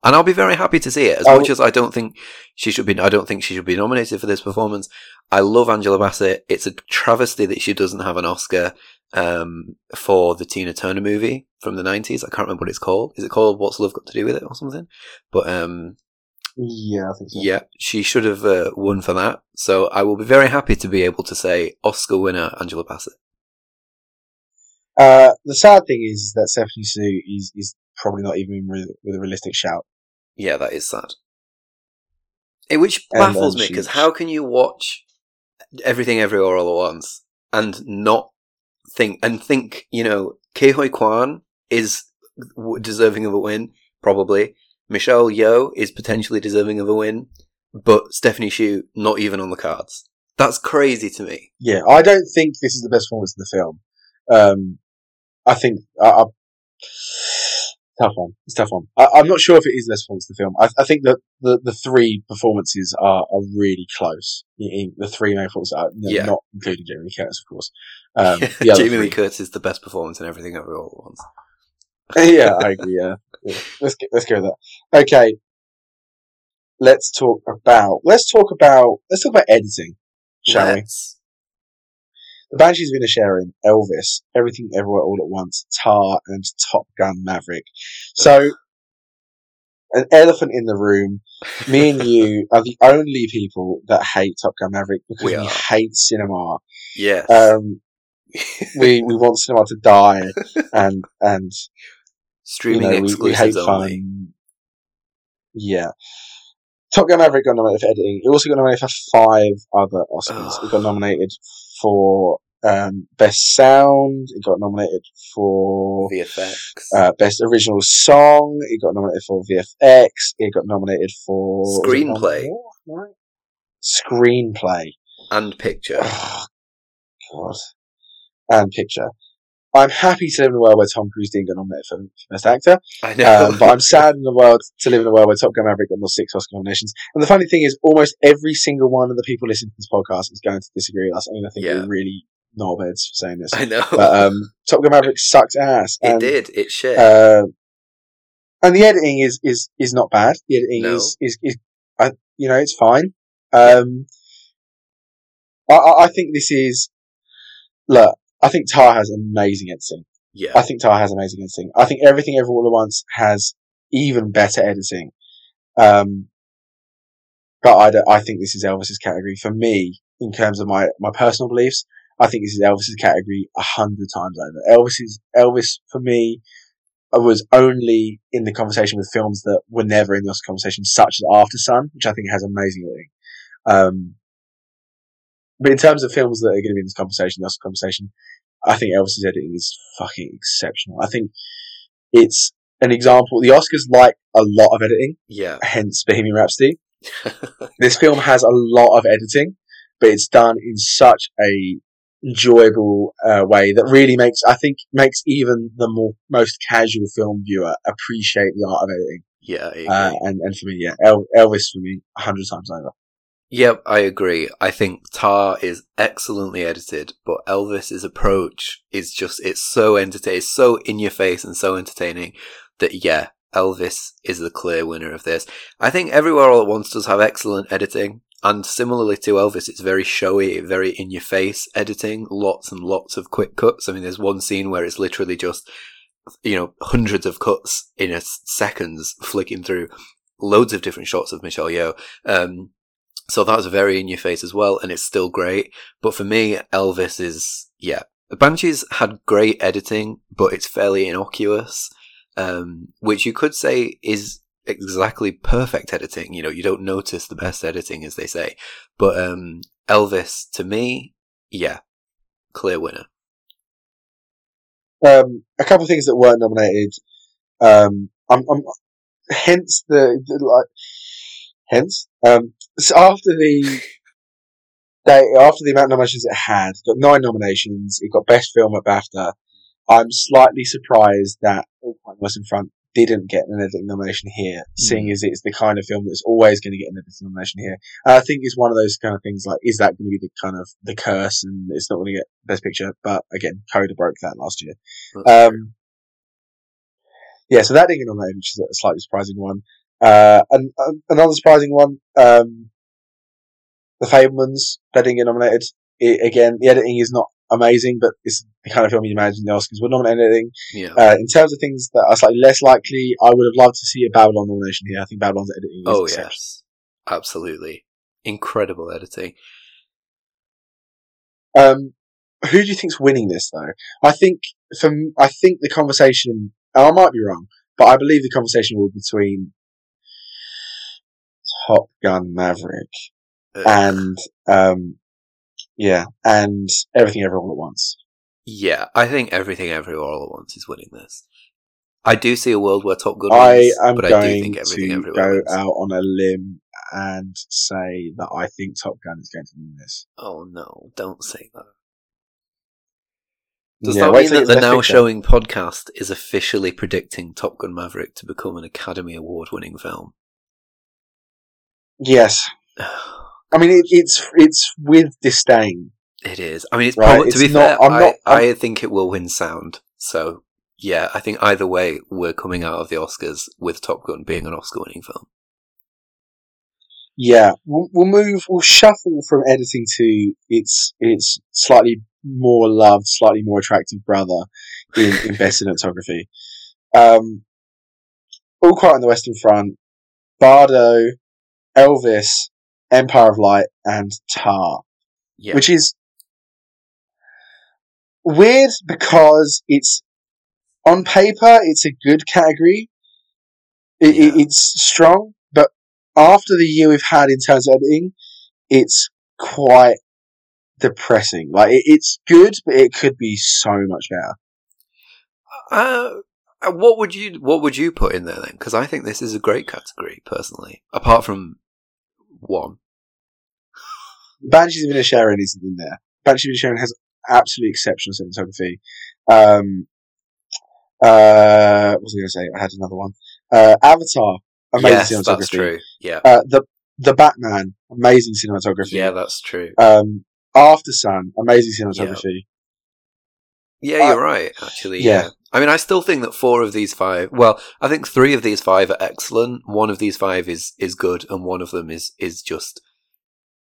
Speaker 1: And I'll be very happy to see it. As oh. much as I don't think she should be, I don't think she should be nominated for this performance. I love Angela Bassett. It's a travesty that she doesn't have an Oscar um, for the Tina Turner movie from the 90s. I can't remember what it's called. Is it called What's Love Got to Do with It or something? But, um,
Speaker 2: yeah, I think so.
Speaker 1: Yeah, she should have uh, won for that. So I will be very happy to be able to say Oscar winner Angela Bassett.
Speaker 2: Uh, the sad thing is that Stephanie Hsu is, is probably not even with, with a realistic shout.
Speaker 1: Yeah, that is sad. It, which baffles me because how can you watch everything everywhere all at once and not think and think you know Ke Huy Quan is deserving of a win probably Michelle Yeoh is potentially deserving of a win but Stephanie Hsu not even on the cards that's crazy to me
Speaker 2: Yeah, I don't think this is the best performance in the film. Um, I think I, I, tough one. It's a tough one. I, I'm not sure if it is the best performance in the film. I, I think that the, the three performances are, are really close. In, the three main performances, are, no,
Speaker 1: Yeah.
Speaker 2: not including Jamie Lee Curtis, of course. Um, the
Speaker 1: Jamie Lee Curtis is the best performance in everything ever all at once
Speaker 2: yeah, I agree. Yeah, Yeah. let's get, let's go with that. Okay, let's talk about let's talk about let's talk about editing, shall we? The Banshees of Inisherin, Elvis, Everything Everywhere All at Once, Tar, and Top Gun Maverick. So, an elephant in the room. Me and you are the only people that hate Top Gun Maverick because
Speaker 1: We
Speaker 2: we, hate cinema.
Speaker 1: yes
Speaker 2: Um, we we want cinema to die, and and
Speaker 1: streaming
Speaker 2: you know, we, we hate
Speaker 1: only
Speaker 2: fun. Yeah. Top Gun Maverick got nominated for editing. It also got nominated for five other Oscars. it got nominated for um, Best Sound. It got nominated for
Speaker 1: VFX
Speaker 2: uh, Best Original Song. It got nominated for VFX. It got nominated for was it one
Speaker 1: Screenplay.
Speaker 2: Right. Screenplay.
Speaker 1: and picture
Speaker 2: Oh, God. And picture. I'm happy to live in a world where Tom Cruise didn't get nominated for, for Best Actor.
Speaker 1: I know
Speaker 2: Um, but I'm sad in the world to live in a world where Top Gun Maverick got those six Oscar nominations. And the funny thing is, almost every single one of the people listening to this podcast is going to disagree with us. I mean, I think
Speaker 1: Yeah.
Speaker 2: we're really knobheads for saying this.
Speaker 1: I know
Speaker 2: But um, Top Gun Maverick sucks ass.
Speaker 1: it did it shit
Speaker 2: Uh, and the editing is, is, is not bad. The editing
Speaker 1: No.
Speaker 2: is, is, is I, you know, it's fine. Um, I, I I think this is, look, I think Tar has amazing editing.
Speaker 1: yeah
Speaker 2: I think Tar has amazing editing. I think Everything Everywhere All at Once has even better editing. Um, but I, I think this is Elvis's category for me in terms of my, my personal beliefs. I think this is Elvis's category a hundred times over. Elvis is Elvis for me uh, was only in the conversation with films that were never in the Oscar conversation, such as Aftersun, which I think has amazing editing. Um, but in terms of films that are going to be in this conversation, the Oscar conversation, I think Elvis's editing is fucking exceptional. I think it's an example. The Oscars like a lot of editing,
Speaker 1: yeah
Speaker 2: hence Bohemian Rhapsody. This film has a lot of editing, but it's done in such a enjoyable uh, way that really makes, I think, makes even the more most casual film viewer appreciate the art of editing.
Speaker 1: yeah
Speaker 2: Uh, and and for me, yeah, El- Elvis for me, a hundred times over.
Speaker 1: Yep, I agree. I think Tar is excellently edited, but Elvis's approach is just, it's so entertaining, so in your face and so entertaining that, yeah, Elvis is the clear winner of this. I think Everywhere All at Once does have excellent editing, and similarly to Elvis, it's very showy, very in your face editing, lots and lots of quick cuts. I mean, there's one scene where it's literally just, you know, hundreds of cuts in a seconds flicking through loads of different shots of Michelle Yeoh. Um, so that was very in your face as well, and it's still great. But for me, Elvis is, yeah. The Banshees had great editing, but it's fairly innocuous, um, which you could say is exactly perfect editing. You know, you don't notice the best editing, as they say. But, um, Elvis, to me, yeah, clear winner.
Speaker 2: Um, a couple of things that weren't nominated. Um, I'm, I'm hence the, the like, hence um, so after the they after the amount of nominations it had, it got nine nominations. It got best film at BAFTA. I'm slightly surprised that All Quiet on the Front didn't get an editing nomination here, seeing as it's the kind of film that's always going to get an editing nomination here. And I think it's one of those kind of things like, is that going to be the kind of the curse and it's not going to get best picture? But again, Coda broke that last year. Um, yeah, so that didn't get nominated, which is a slightly surprising one. Uh, and, and another surprising one, um, The Fabelmans, that didn't get nominated. It, again, the editing is not amazing, but it's the kind of film you imagine the Oscars would nominate editing.
Speaker 1: yeah.
Speaker 2: Uh, in terms of things that are slightly less likely, I would have loved to see a Babylon nomination here. I think Babylon's editing is
Speaker 1: oh, yes. Absolutely. Incredible editing.
Speaker 2: Um, who do you think's winning this though? I think from I think the conversation. And I might be wrong, but I believe the conversation will be between Top Gun Maverick
Speaker 1: Uh,
Speaker 2: and um, Yeah, and everything everyone all at once.
Speaker 1: Yeah, I think everything everywhere all at once is winning this. I do see a world where Top Gun
Speaker 2: I am
Speaker 1: but I
Speaker 2: going
Speaker 1: do think everything
Speaker 2: to
Speaker 1: everywhere
Speaker 2: go
Speaker 1: wins.
Speaker 2: out on a limb and say that I think Top Gun is going to win this.
Speaker 1: Oh no, don't say that. Does
Speaker 2: Yeah,
Speaker 1: that mean that the now
Speaker 2: Picture.
Speaker 1: showing podcast is officially predicting Top Gun Maverick to become an Academy Award winning film?
Speaker 2: Yes, I mean it, it's it's with disdain.
Speaker 1: It is. I mean, it's
Speaker 2: Right,
Speaker 1: probably, to
Speaker 2: it's
Speaker 1: be
Speaker 2: not-
Speaker 1: fair,
Speaker 2: I'm
Speaker 1: I,
Speaker 2: not-
Speaker 1: I think it will win sound. So, yeah, I think either way, we're coming out of the Oscars with Top Gun being an Oscar winning film.
Speaker 2: Yeah, we'll, we'll move. We'll shuffle from editing to its its slightly more loved, slightly more attractive brother in, in best cinematography. Um, All Quiet on the Western Front, Bardo, Elvis, Empire of Light, and Tar,
Speaker 1: Yeah.
Speaker 2: which is weird because it's on paper it's a good category. It,
Speaker 1: Yeah.
Speaker 2: it's strong, but after the year we've had in terms of editing, it's quite depressing. Like it, it's good, but it could be so much better.
Speaker 1: Uh, uh, what would you what would you put in there then? Because I think this is a great category personally. Apart from one,
Speaker 2: Banshees of Inisherin isn't in there. Banshees of Inisherin has absolutely exceptional cinematography. Um, uh, what was I going to say? I had another one. Uh, Avatar, amazing
Speaker 1: yes,
Speaker 2: cinematography.
Speaker 1: that's true. Yeah,
Speaker 2: Uh, the the Batman, amazing cinematography.
Speaker 1: yeah, that's true.
Speaker 2: Um, Aftersun, amazing cinematography.
Speaker 1: Yeah,
Speaker 2: uh,
Speaker 1: you're right. Actually,
Speaker 2: yeah.
Speaker 1: yeah. I mean, I still think that four of these five. Well, I think three of these five are excellent. One of these five is is good, and one of them is is just,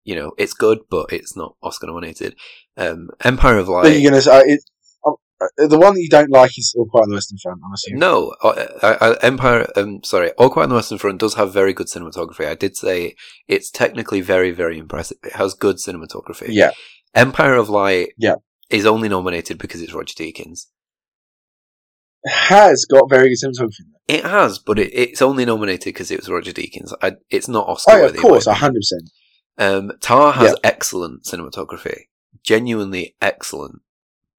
Speaker 1: you know, it's good, but it's not Oscar nominated. Um, Empire of Light.
Speaker 2: you're gonna say uh, it, uh, the one that you don't like is All Quiet on the Western Front. I'm assuming.
Speaker 1: No, uh, Empire. Um, sorry, All Quiet on the Western Front does have very good cinematography. I did say it's technically very, very impressive. It has good cinematography.
Speaker 2: Yeah,
Speaker 1: Empire of Light.
Speaker 2: Yeah.
Speaker 1: is only nominated because it's Roger Deakins.
Speaker 2: Has got very good there.
Speaker 1: It has, but it, it's only nominated because it was Roger Deakins. I, it's not Oscar
Speaker 2: Oh, of course, hundred percent.
Speaker 1: Um, Tar has
Speaker 2: Yeah.
Speaker 1: excellent cinematography, genuinely excellent,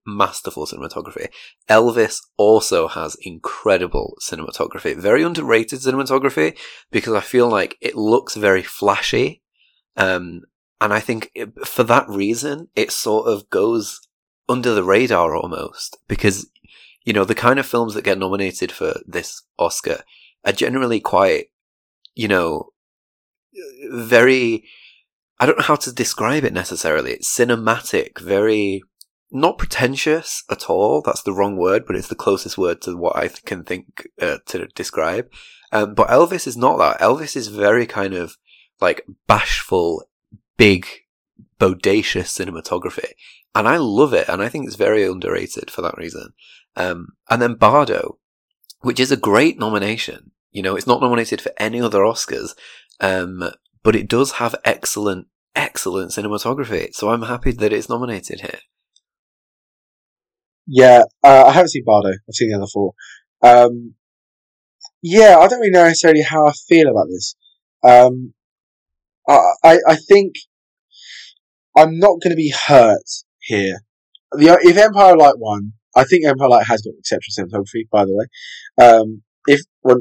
Speaker 1: masterful cinematography. Elvis also has incredible cinematography, very underrated cinematography because I feel like it looks very flashy, um, and I think it, for that reason it sort of goes under the radar almost because you know the kind of films that get nominated for this Oscar are generally quite, you know, very I don't know how to describe it necessarily. It's cinematic, very not pretentious at all. That's the wrong word, but it's the closest word to what I th- can think uh, to describe. Um, but Elvis is not that. Elvis is very kind of like bashful, big, bodacious cinematography, and I love it. And I think it's very underrated for that reason. Um, and then Bardo, which is a great nomination. You know, it's not nominated for any other Oscars, um, but it does have excellent, excellent cinematography. So I'm happy that it's nominated here.
Speaker 2: Yeah, uh, I haven't seen Bardo. I've seen the other four. Um, yeah, I don't really know necessarily how I feel about this. Um, I, I, I think I'm not going to be hurt here. The, if Empire Light won, I think Empire Light has got exceptional cinematography, by the way. Um, if, well,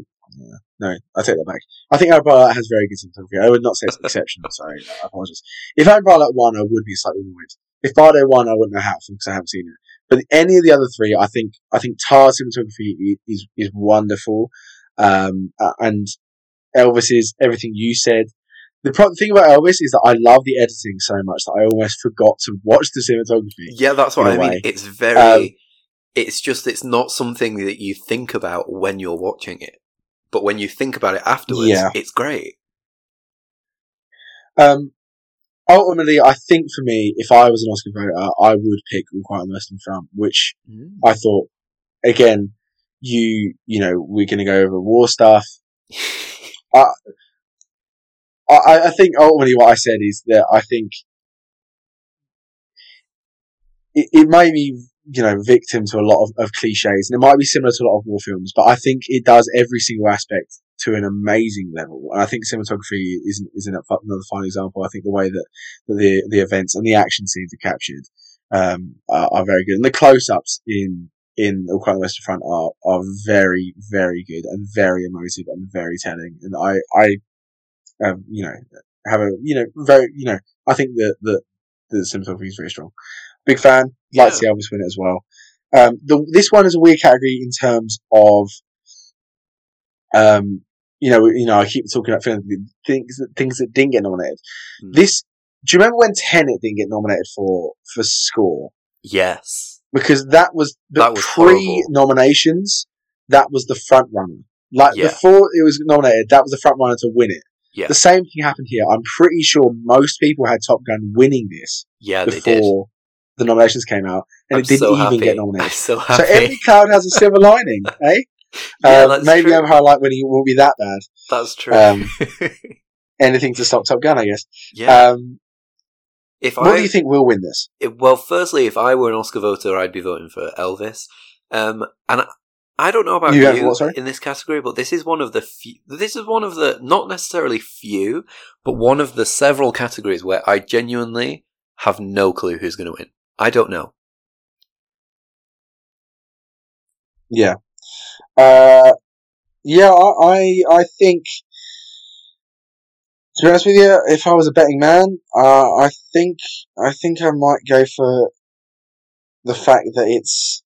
Speaker 2: no, I take that back. I think Empire Light has very good cinematography. I would not say it's exceptional, sorry, I apologize. If Empire Light won, I would be slightly annoyed. If Bardo won, I wouldn't know how because I haven't seen it. But any of the other three, I think I think Tar's cinematography is is wonderful, um, uh, and Elvis's everything you said. The pro- thing about Elvis is that I love the editing so much that I almost forgot to watch the cinematography.
Speaker 1: Yeah, that's what I mean. It's very,
Speaker 2: Um,
Speaker 1: it's just, it's not something that you think about when you're watching it. But when you think about it afterwards,
Speaker 2: Yeah.
Speaker 1: it's great.
Speaker 2: Um, ultimately, I think for me, if I was an Oscar voter, I would pick All Quiet on the Western Front, which I thought, again, you you know, we're going to go over war stuff. I, I think ultimately what I said is that I think it, it may be, you know, victim to a lot of, of cliches and it might be similar to a lot of war films, but I think it does every single aspect to an amazing level. And I think cinematography isn't isn't another fine example. I think the way that, that the the events and the action scenes are captured um, are, are, very good, and the close ups in in All Quiet on the Western Front are are very very good and very emotive and very telling. And I I um, you know have a you know very you know I think that that the cinematography is very strong. Big fan. Like to see Elvis win it as well. Um, the, this one is a weird category in terms of, um, you know, you know, I keep talking about films, things that things that didn't get nominated. Mm. This, do you remember when Tenet didn't get nominated for for score?
Speaker 1: Yes,
Speaker 2: because that was the that was pre nominations. That was the front runner. Like yeah. before it was nominated, that was the front runner to win it. Yeah. The same thing happened here. I'm pretty sure most people had Top Gun winning this.
Speaker 1: Yeah, before
Speaker 2: the nominations came out, and
Speaker 1: I'm
Speaker 2: it didn't
Speaker 1: so
Speaker 2: even
Speaker 1: happy.
Speaker 2: get nominated.
Speaker 1: So,
Speaker 2: so, every cloud has a silver lining, eh? Yeah, uh, maybe true. I'm highlight he won't be that bad.
Speaker 1: That's true.
Speaker 2: Um, anything to stop Top Gun, I guess.
Speaker 1: Yeah. Um,
Speaker 2: if what I, do you think will win this?
Speaker 1: It, well, firstly, if I were an Oscar voter, I'd be voting for Elvis. Um, and I don't know about you, you what, in this category, but this is one of the few, this is one of the, not necessarily few, but one of the several categories where I genuinely have no clue who's going to win. I don't know.
Speaker 2: Yeah. Uh, yeah, I, I, think, to be honest with you, if I was a betting man, uh, I think, I think I might go for the fact that it's,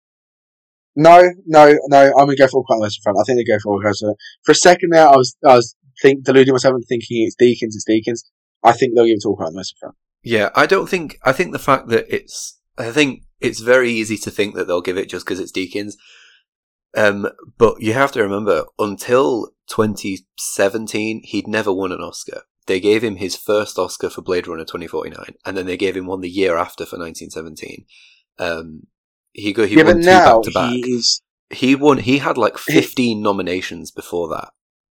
Speaker 2: no, no, no, I'm gonna go for quite Quiet Western Front. I think they go for All For a second there, I was, I was think, deluding myself into thinking it's Deakins, it's Deakins. I think they'll give it to All Quiet Western Front.
Speaker 1: Yeah, I don't think. I think the fact that it's. I think it's very easy to think that they'll give it just because it's Deakins. Um, but you have to remember, until 2017, he'd never won an Oscar. They gave him his first Oscar for Blade Runner 2049, and then they gave him one the year after for 1917. Um, he go, he yeah, won two back to back. He won. He had like 15 nominations before that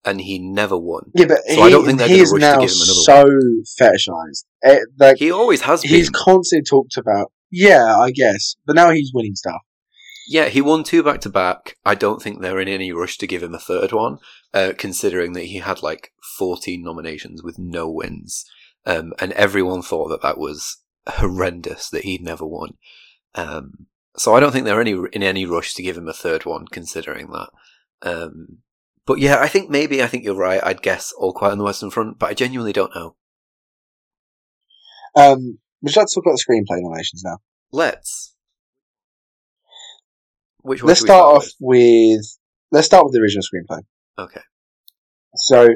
Speaker 1: and he never won.
Speaker 2: Yeah, but so he, I don't think they're going to rush to give him another so one. fetishized. It, like,
Speaker 1: he always has been.
Speaker 2: He's constantly talked about. Yeah, I guess, but now he's winning stuff.
Speaker 1: Yeah, he won two back to back. I don't think they're in any rush to give him a third one, uh, considering that he had like 14 nominations with no wins. Um, and everyone thought that that was horrendous that he'd never won. Um, so I don't think they're any in any rush to give him a third one, considering that. Um, but yeah, I think maybe I think you're right. I'd guess All Quiet on the Western Front, but I genuinely don't know.
Speaker 2: Um, would you like to talk about the screenplay nominations now?
Speaker 1: Let's.
Speaker 2: Which one let's start, off with? with? Let's start with the original screenplay.
Speaker 1: Okay.
Speaker 2: So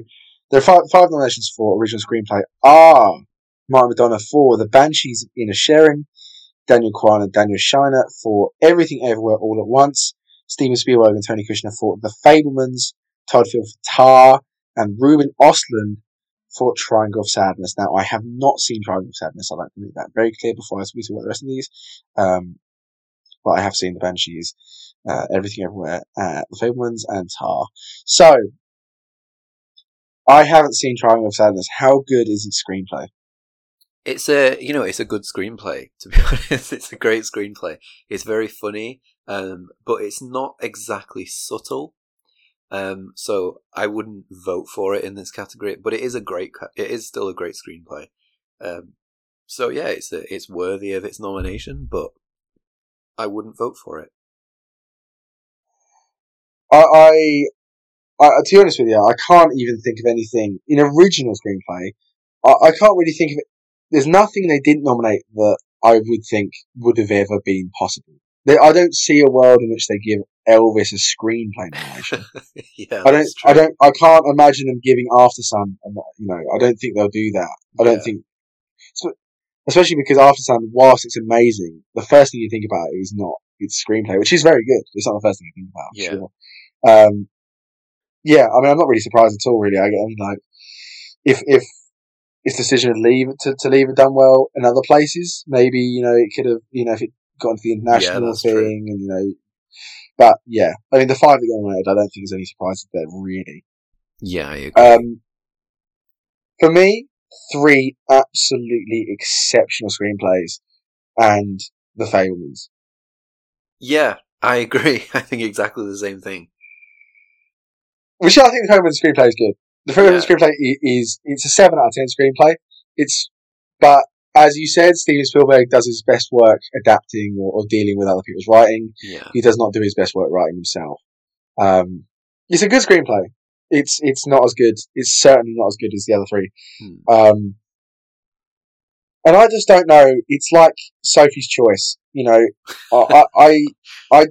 Speaker 2: there are five, five nominations for original screenplay. Are Martin McDonagh for The Banshees of Inisherin, Daniel Kwan and Daniel Scheinert for Everything Everywhere All at Once, Steven Spielberg and Tony Kushner for The Fabelmans, Todd Field for Tar, and Ruben Ostlund for Triangle of Sadness. Now, I have not seen Triangle of Sadness. I'd like to make that very clear before I speak about the rest of these. Um, but I have seen The Banshees, uh, Everything Everywhere, uh, The Fabelmans, and Tar. So, I haven't seen Triangle of Sadness. How good is its screenplay?
Speaker 1: It's a, you know, it's a good screenplay, to be honest. It's a great screenplay. It's very funny, um, but it's not exactly subtle. Um, so I wouldn't vote for it in this category, but it is a great, it is still a great screenplay. Um, so yeah, it's a, it's worthy of its nomination, but I wouldn't vote for it.
Speaker 2: I, I, I, to be honest with you, I can't even think of anything in original screenplay. I, I can't really think of it. There's nothing they didn't nominate that I would think would have ever been possible. They, I don't see a world in which they give Elvis a screenplay nomination.
Speaker 1: yeah,
Speaker 2: I don't. I don't. I can't imagine them giving Aftersun. You know, I don't think they'll do that. I don't yeah. think, especially because Aftersun, whilst it's amazing, the first thing you think about is not its screenplay, which is very good. It's not the first thing you think about. Yeah. Sure. Um, yeah. I mean, I'm not really surprised at all. Really, I, I mean, like, if if its decision to leave to, to leave it done well in other places, maybe you know it could have you know if it got into the international yeah, thing true. and you know but yeah, I mean, the five that got nominated, I don't think there's any surprises there, really.
Speaker 1: Yeah, I agree. Um,
Speaker 2: for me, three absolutely exceptional screenplays and The Fabelmans.
Speaker 1: Yeah, I agree. I think exactly the same thing.
Speaker 2: which I think the Fabelman screenplay is good. The Fabelman yeah. screenplay is it's a seven out of ten screenplay. It's but as you said, Steven Spielberg does his best work adapting or, or dealing with other people's writing.
Speaker 1: Yeah.
Speaker 2: He does not do his best work writing himself. Um, it's a good screenplay. It's it's not as good. It's certainly not as good as the other three. Hmm. Um, and I just don't know. It's like Sophie's Choice. You know, I, I, I,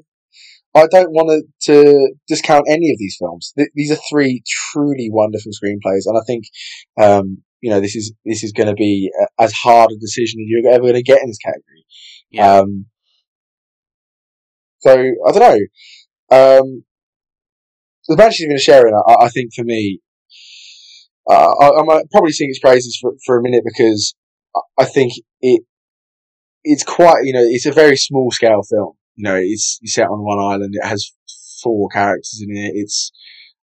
Speaker 2: I don't want to discount any of these films. Th- these are three truly wonderful screenplays, and I think, um, you know, this is this is going to be a, as hard a decision as you're ever going to get in this category. Yeah. Um, so I don't know. Um, the Banshees of Inisherin, I, I think for me, uh, I, I might probably sing its praises for, for a minute because I think it it's quite you know it's a very small scale film. You know, it's, set on one island. It has four characters in it. It's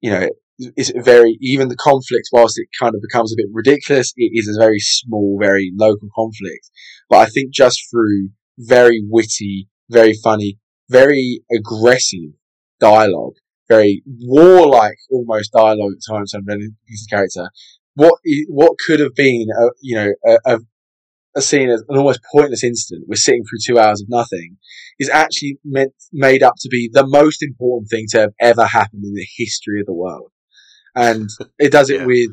Speaker 2: you know it's very even the conflict whilst it kind of becomes a bit ridiculous it is a very small very local conflict. But i think just through very witty very funny very aggressive dialogue very warlike almost dialogue at times from Brendan's character what what could have been a you know a, a, a scene as an almost pointless incident we're sitting through two hours of nothing is actually meant made up to be the most important thing to have ever happened in the history of the world and it does it yeah. with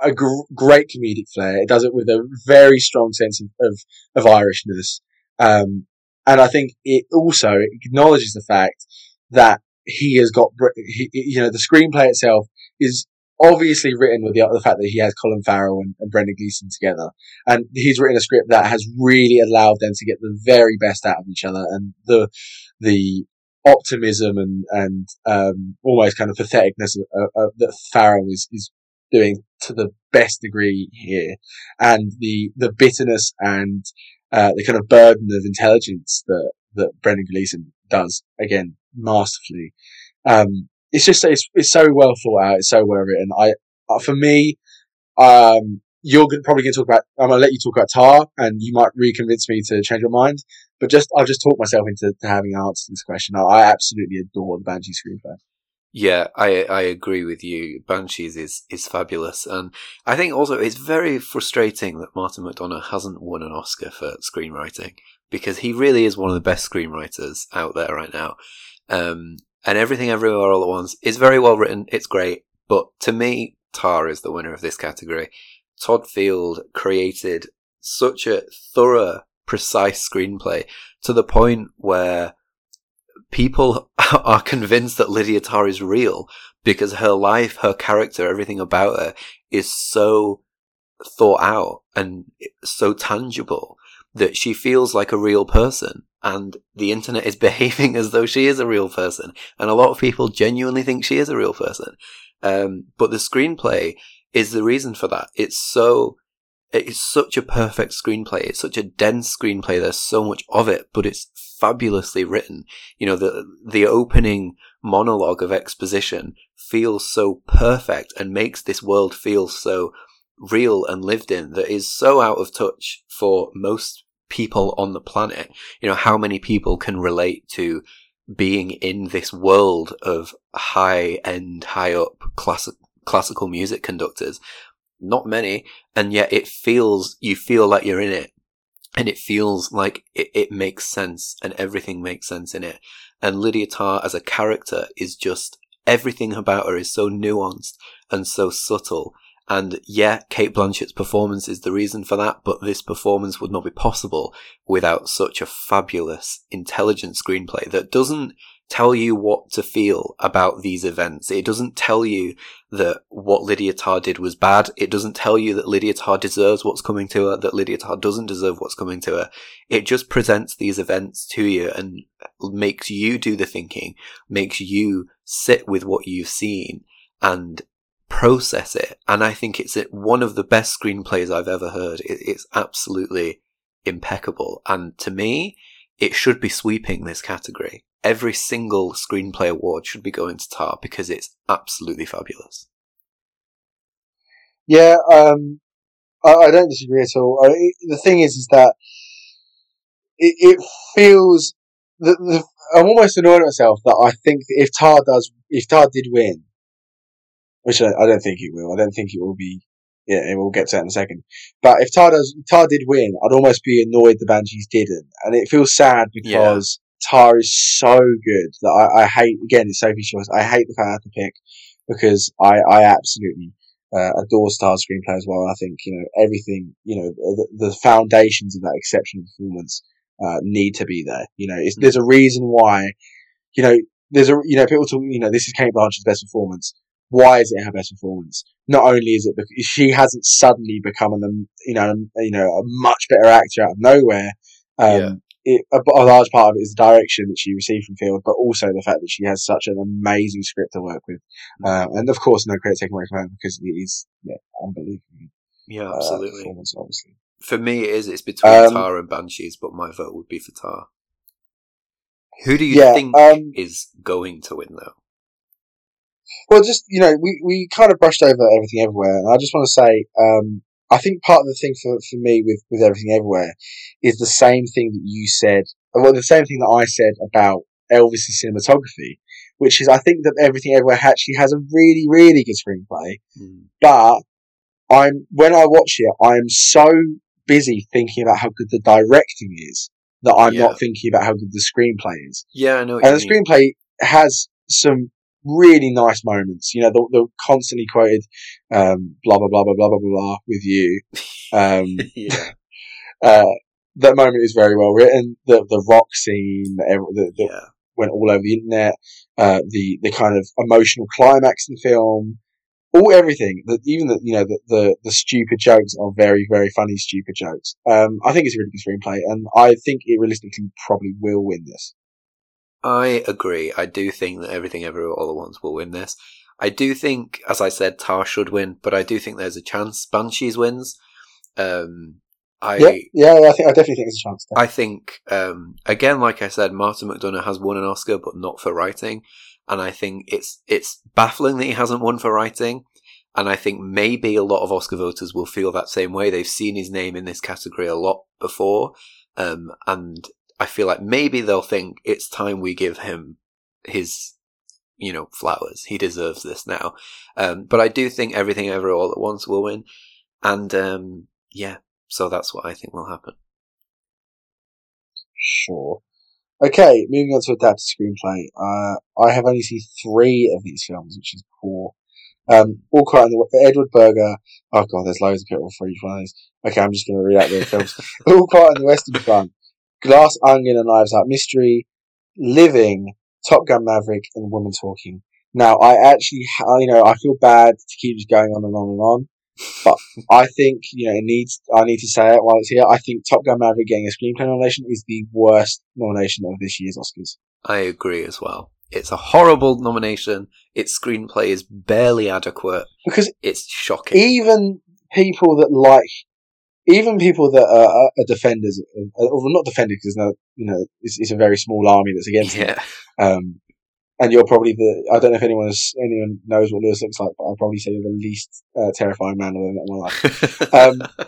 Speaker 2: a gr- great comedic flair it does it with a very strong sense of of, of irishness um, and i think it also acknowledges the fact that he has got he, you know the screenplay itself is obviously written with the, the fact that he has Colin Farrell and, and Brendan Gleeson together. And he's written a script that has really allowed them to get the very best out of each other and the, the optimism and, and, um, almost kind of patheticness of, of, that Farrell is, is doing to the best degree here. And the, the bitterness and, uh, the kind of burden of intelligence that, that Brendan Gleeson does again masterfully. Um, it's just it's, it's so well thought out. It's so well written. I uh, for me, um, you're probably going to talk about. I'm going to let you talk about Tar, and you might reconvince me to change your mind. But just I'll just talk myself into having answered this question. I, I absolutely adore the Banshee screenplay.
Speaker 1: Yeah, I I agree with you. Banshees is is fabulous, and I think also it's very frustrating that Martin McDonagh hasn't won an Oscar for screenwriting because he really is one of the best screenwriters out there right now. Um, and Everything Everywhere All at Once is very well written. It's great. But to me, Tar is the winner of this category. Todd Field created such a thorough, precise screenplay to the point where people are convinced that Lydia Tar is real because her life, her character, everything about her is so thought out and so tangible that she feels like a real person and the internet is behaving as though she is a real person. And a lot of people genuinely think she is a real person. Um, but the screenplay is the reason for that. It's so, it's such a perfect screenplay. It's such a dense screenplay. There's so much of it, but it's fabulously written. You know, the, the opening monologue of exposition feels so perfect and makes this world feel so real and lived in that is so out of touch for most people on the planet. You know, how many people can relate to being in this world of high end, high up classic, classical music conductors? Not many. And yet it feels, you feel like you're in it. And it feels like it, it makes sense and everything makes sense in it. And Lydia Tar as a character is just, everything about her is so nuanced and so subtle and yeah, Cate Blanchett's performance is the reason for that, but this performance would not be possible without such a fabulous, intelligent screenplay that doesn't tell you what to feel about these events. It doesn't tell you that what Lydia Tar did was bad. It doesn't tell you that Lydia Tar deserves what's coming to her, that Lydia Tar doesn't deserve what's coming to her. It just presents these events to you and makes you do the thinking, makes you sit with what you've seen and process it. And I think it's one of the best screenplays I've ever heard. It's absolutely impeccable. And to me, it should be sweeping this category. Every single screenplay award should be going to Tar because it's absolutely fabulous.
Speaker 2: Yeah, um, I, I, don't disagree at all. I, the thing is, is that it, it feels that I'm almost annoyed at myself that I think if Tar does, if Tar did win, which I, I don't think it will. I don't think it will be. Yeah, we'll get to that in a second. But if Tar does, Tar did win, I'd almost be annoyed the Banshees didn't, and it feels sad because Tar is so good that I, I hate. Again, it's Sophie's choice. I hate the fact I have to pick because I, I absolutely uh, adore Tar's screenplay as well. I think you know everything. You know the, the foundations of that exceptional performance uh, need to be there. You know, mm. there's a reason why. You know, there's a you know people talk. You know, this is Cate Blanchett's best performance. Why is it her best performance? Not only is it because she hasn't suddenly become an you know you know a much better actor out of nowhere. Um, yeah it, a, a, large part of it is the direction that she received from Field, but also the fact that she has such an amazing script to work with. Um, and of course, no credit taken away from her because it is yeah, unbelievable.
Speaker 1: Yeah, uh, absolutely. Uh, obviously. For me, it is. It's between um, Tar and Banshees, but my vote would be for Tar. Who do you yeah, think um, is going to win, though?
Speaker 2: Well, just you know, we, we kind of brushed over everything everywhere, and I just want to say, um, I think part of the thing for, for me with, with everything everywhere is the same thing that you said, well, the same thing that I said about Elvis's cinematography, which is I think that everything everywhere actually has a really, really good screenplay. Mm. But I'm, when I watch it, I'm so busy thinking about how good the directing is that I'm yeah. not thinking about how good the screenplay is.
Speaker 1: Yeah, I know.
Speaker 2: and the mean. screenplay has some really nice moments. You know, the, the constantly quoted, um, blah, blah, blah, blah, blah, blah, blah, with you. Um, yeah. Uh, that moment is very well written. The, the rock scene, the, the yeah. went all over the internet. Uh, the, the kind of emotional climax in the film. All everything that even the you know the, the, the stupid jokes are very very funny stupid jokes. Um, I think it's a really good screenplay, and I think it realistically probably will win this.
Speaker 1: I agree. I do think that Everything Everywhere All at Once will win this. I do think, as I said, Tar should win, but I do think there's a chance Banshees wins. Um, I
Speaker 2: yeah, yeah, I think I definitely think there's a chance.
Speaker 1: There. I think um, again, like I said, Martin McDonagh has won an Oscar, but not for writing, and I think it's it's baffling that he hasn't won for writing. And I think maybe a lot of Oscar voters will feel that same way. They've seen his name in this category a lot before, um, and I feel like maybe they'll think it's time we give him his, you know, flowers. He deserves this now. Um, but I do think everything ever all at once will win. And, um, yeah, so that's what I think will happen.
Speaker 2: Sure. Okay, moving on to adapted screenplay. Uh, I have only seen three of these films, which is poor. Um, all quiet on the Edward Berger. Oh god, there's loads of people for each one of these. Okay, I'm just going to read out the films. all quiet on the Western Front. Glass Onion and Knives Out Mystery, Living, Top Gun Maverick, and Woman Talking. Now, I actually, you know, I feel bad to keep just going on and on and on, but I think, you know, it needs, I need to say it while it's here. I think Top Gun Maverick getting a screenplay nomination is the worst nomination of this year's Oscars.
Speaker 1: I agree as well. It's a horrible nomination. Its screenplay is barely adequate.
Speaker 2: Because
Speaker 1: it's shocking.
Speaker 2: Even people that like even people that are, are defenders, or not defenders because no, you know, it's, it's, a very small army that's against yeah. Um, and you're probably the, I don't know if anyone has, anyone knows what Lewis looks like, but I'd probably say you're the least uh, terrifying man I've ever met in my life. um,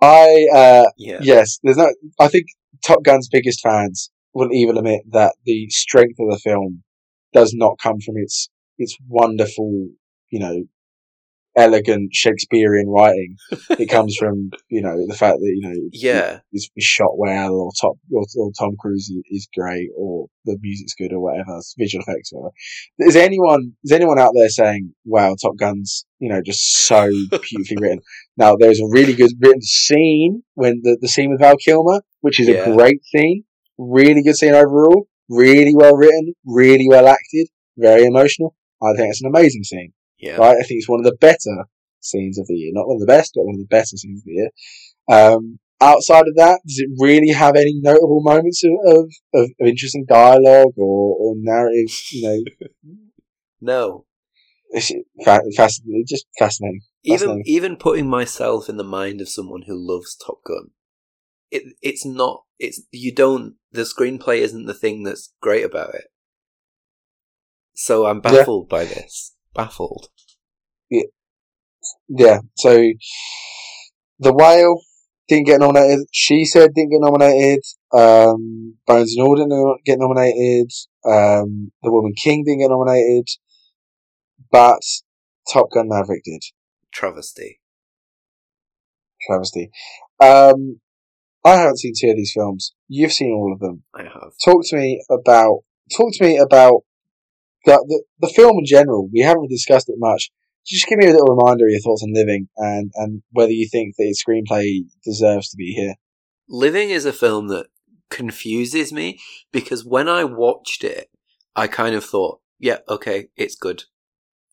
Speaker 2: I, uh, yeah. yes, there's no, I think Top Gun's biggest fans will even admit that the strength of the film does not come from its, its wonderful, you know, elegant Shakespearean writing. it comes from you know the fact that you know
Speaker 1: yeah
Speaker 2: it's, shot well or top or, or, Tom Cruise is great or the music's good or whatever visual effects or whatever. Is anyone is anyone out there saying wow Top Gun's you know just so beautifully written? Now there's a really good written scene when the the scene with Val Kilmer, which is yeah. a great scene, really good scene overall, really well written, really well acted, very emotional. I think it's an amazing scene.
Speaker 1: Yeah.
Speaker 2: Right? I think it's one of the better scenes of the year. Not one of the best, but one of the better scenes of the year. Um, outside of that, does it really have any notable moments of, of, of, interesting dialogue or, or narrative, you know?
Speaker 1: no.
Speaker 2: It's fascinating, just fascinating.
Speaker 1: Even even putting myself in the mind of someone who loves Top Gun, it it's not. It's you don't. The screenplay isn't the thing that's great about it. So I'm baffled yeah. by this baffled.
Speaker 2: Yeah. Yeah. So the whale didn't get nominated. She said didn't get nominated. Um, Bones and All didn't get nominated. Um, the Woman King didn't get nominated. but Top Gun Maverick did.
Speaker 1: Travesty.
Speaker 2: Travesty. Um, I haven't seen two of these films. You've seen all of them.
Speaker 1: I have.
Speaker 2: Talk to me about. Talk to me about the, the, the film in general. We haven't discussed it much. Just give me a little reminder of your thoughts on Living and, and whether you think that screenplay deserves to be here.
Speaker 1: Living is a film that confuses me because when I watched it, I kind of thought, yeah, okay, it's good.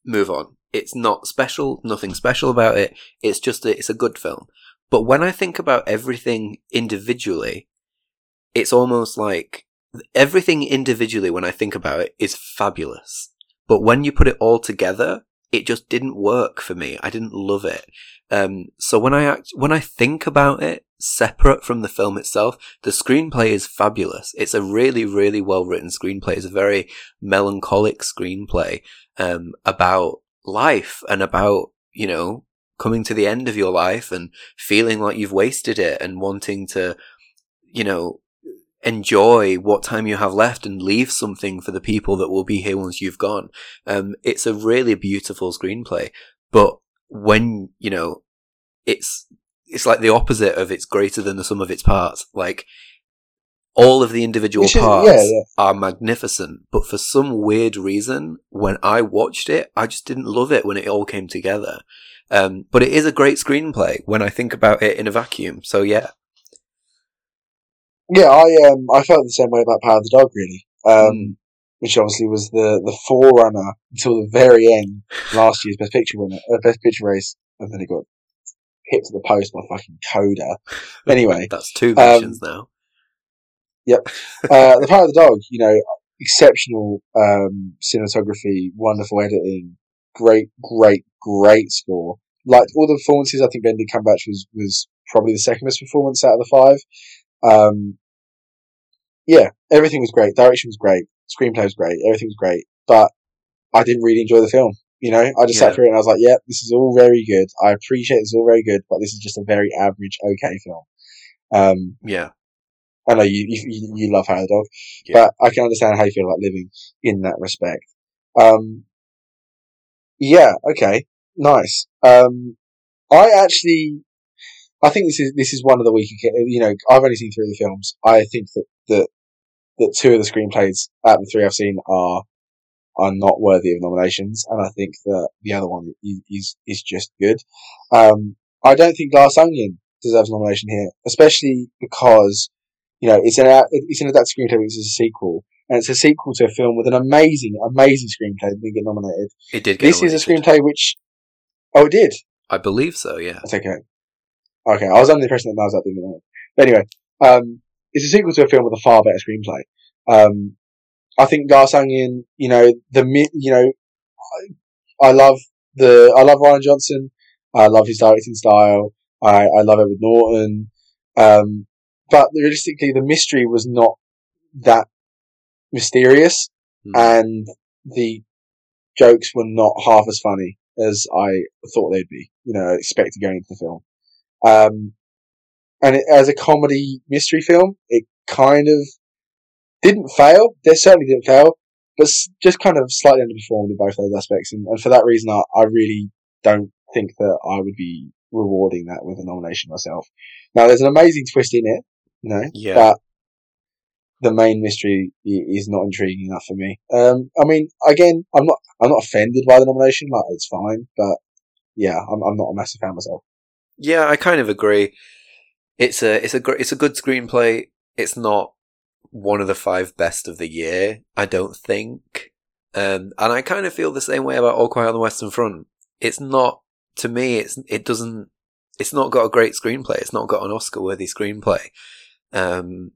Speaker 1: Move on. It's not special, nothing special about it. It's just a, it's a good film. But when I think about everything individually, it's almost like everything individually when I think about it is fabulous. But when you put it all together, it just didn't work for me. I didn't love it. Um, so when I act, when I think about it separate from the film itself, the screenplay is fabulous. It's a really, really well written screenplay. It's a very melancholic screenplay, um, about life and about, you know, coming to the end of your life and feeling like you've wasted it and wanting to, you know, enjoy what time you have left and leave something for the people that will be here once you've gone. Um, it's a really beautiful screenplay, but when, you know, it's, it's like the opposite of it's greater than the sum of its parts. Like, all of the individual parts yeah, yeah. are magnificent, but for some weird reason, when I watched it, I just didn't love it when it all came together. Um, but it is a great screenplay when I think about it in a vacuum. So yeah.
Speaker 2: Yeah, I um I felt the same way about Power of the Dog really. Um, mm. which obviously was the the forerunner until the very end last year's Best Picture winner, uh, Best Picture race, and then it got hit to the post by fucking Coda. Anyway,
Speaker 1: that's two versions um, now.
Speaker 2: Yep. Uh, the Power of the Dog, you know, exceptional um, cinematography, wonderful editing, great, great, great score. Like all the performances, I think Benedict Cumberbatch was was probably the second best performance out of the five. Um, yeah, everything was great. Direction was great. Screenplay was great. Everything was great. But I didn't really enjoy the film. You know, I just yeah. sat through it and I was like, yeah, this is all very good. I appreciate it's all very good, but this is just a very average, okay film. Um,
Speaker 1: yeah.
Speaker 2: I know you, you, you love of the Dog, yeah. but I can understand how you feel about living in that respect. Um, yeah, okay, nice. Um, I actually, I think this is this is one of the weaker. You know, I've only seen three of the films. I think that that that two of the screenplays out of the three I've seen are are not worthy of nominations, and I think that the other one is is just good. Um, I don't think Glass Onion deserves nomination here, especially because you know it's an it's an adapted screenplay, which is a sequel, and it's a sequel to a film with an amazing, amazing screenplay that didn't get nominated.
Speaker 1: It did.
Speaker 2: this
Speaker 1: nominated.
Speaker 2: is a screenplay which, oh, it did.
Speaker 1: I believe so. Yeah.
Speaker 2: That's okay. Okay, I was under the impression that that was that thing. But anyway, um, it's a sequel to a film with a far better screenplay. Um, I think Glass Onion, you know, the you know, I, I love the I love Rian Johnson. I love his directing style. I, I love Edward Norton. Um, but realistically, the mystery was not that mysterious, mm. and the jokes were not half as funny as I thought they'd be. You know, expected going into the film. Um, and it, as a comedy mystery film, it kind of didn't fail. They certainly didn't fail, but just kind of slightly underperformed in both those aspects. And, and for that reason, I, I really don't think that I would be rewarding that with a nomination myself. Now, there's an amazing twist in it, you know,
Speaker 1: yeah.
Speaker 2: but the main mystery is not intriguing enough for me. Um, I mean, again, I'm not, I'm not offended by the nomination. Like, it's fine, but yeah, I'm, I'm not a massive fan myself.
Speaker 1: Yeah, I kind of agree. It's a, it's a, it's a good screenplay. It's not one of the five best of the year, I don't think. Um, and I kind of feel the same way about All Quiet on the Western Front. It's not, to me, it's, it doesn't, it's not got a great screenplay. It's not got an Oscar worthy screenplay. Um,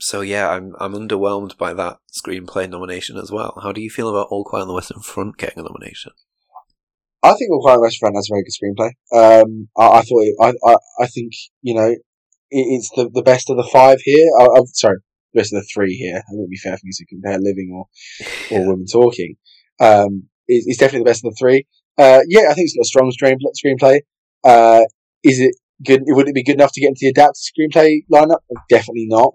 Speaker 1: so yeah, I'm I'm underwhelmed by that screenplay nomination as well. How do you feel about All Quiet on the Western Front getting a nomination?
Speaker 2: I think All Quiet on the Western Front has a very good screenplay. Um, I, I thought it, I, I I think you know it, it's the the best of the five here. I, I'm sorry, the rest of the three here. It wouldn't be fair for me to compare Living or or. Women Talking. Um, it, it's definitely the best of the three. Uh, yeah, I think it's got a strong screenplay. Uh, is it good? Would it be good enough to get into the adapted screenplay lineup? Definitely not.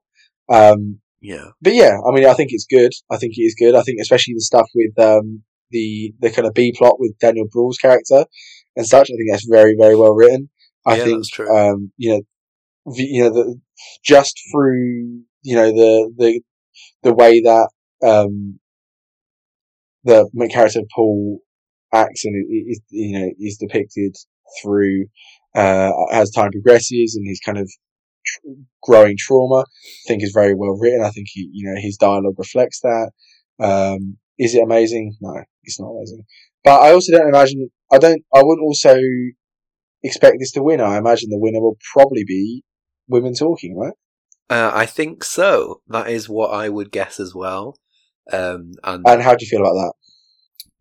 Speaker 2: Um,
Speaker 1: yeah.
Speaker 2: But yeah, I mean, I think it's good. I think it is good. I think especially the stuff with um, the the kind of B plot with Daniel Bruhl's character and such. I think that's very very well written. I
Speaker 1: Yeah,
Speaker 2: think um, you know the, you know the, just through you know the the the way that um, the main character Paul acts and is you know is depicted through uh, as time progresses and his kind of tr- growing trauma. I think is very well written. I think he you know his dialogue reflects that. Um, is it amazing? No, it's not amazing. But I also don't imagine. I don't. I wouldn't also expect this to win. I imagine the winner will probably be women talking, right?
Speaker 1: Uh, I think so. That is what I would guess as well. Um, and
Speaker 2: And how do you feel about that?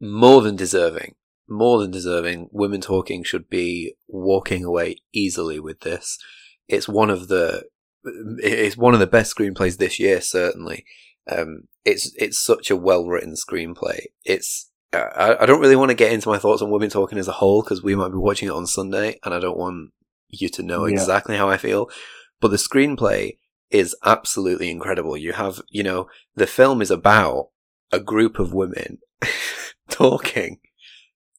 Speaker 1: more than deserving. More than deserving. Women Talking should be walking away easily with this. It's one of the it's one of the best screenplays this year, certainly. Um, it's it's such a well written screenplay. It's I, I don't really want to get into my thoughts on Women Talking as a whole because we might be watching it on Sunday, and I don't want you to know
Speaker 2: Yeah.
Speaker 1: exactly how I feel. But the screenplay is absolutely incredible. You have, you know, the film is about a group of women talking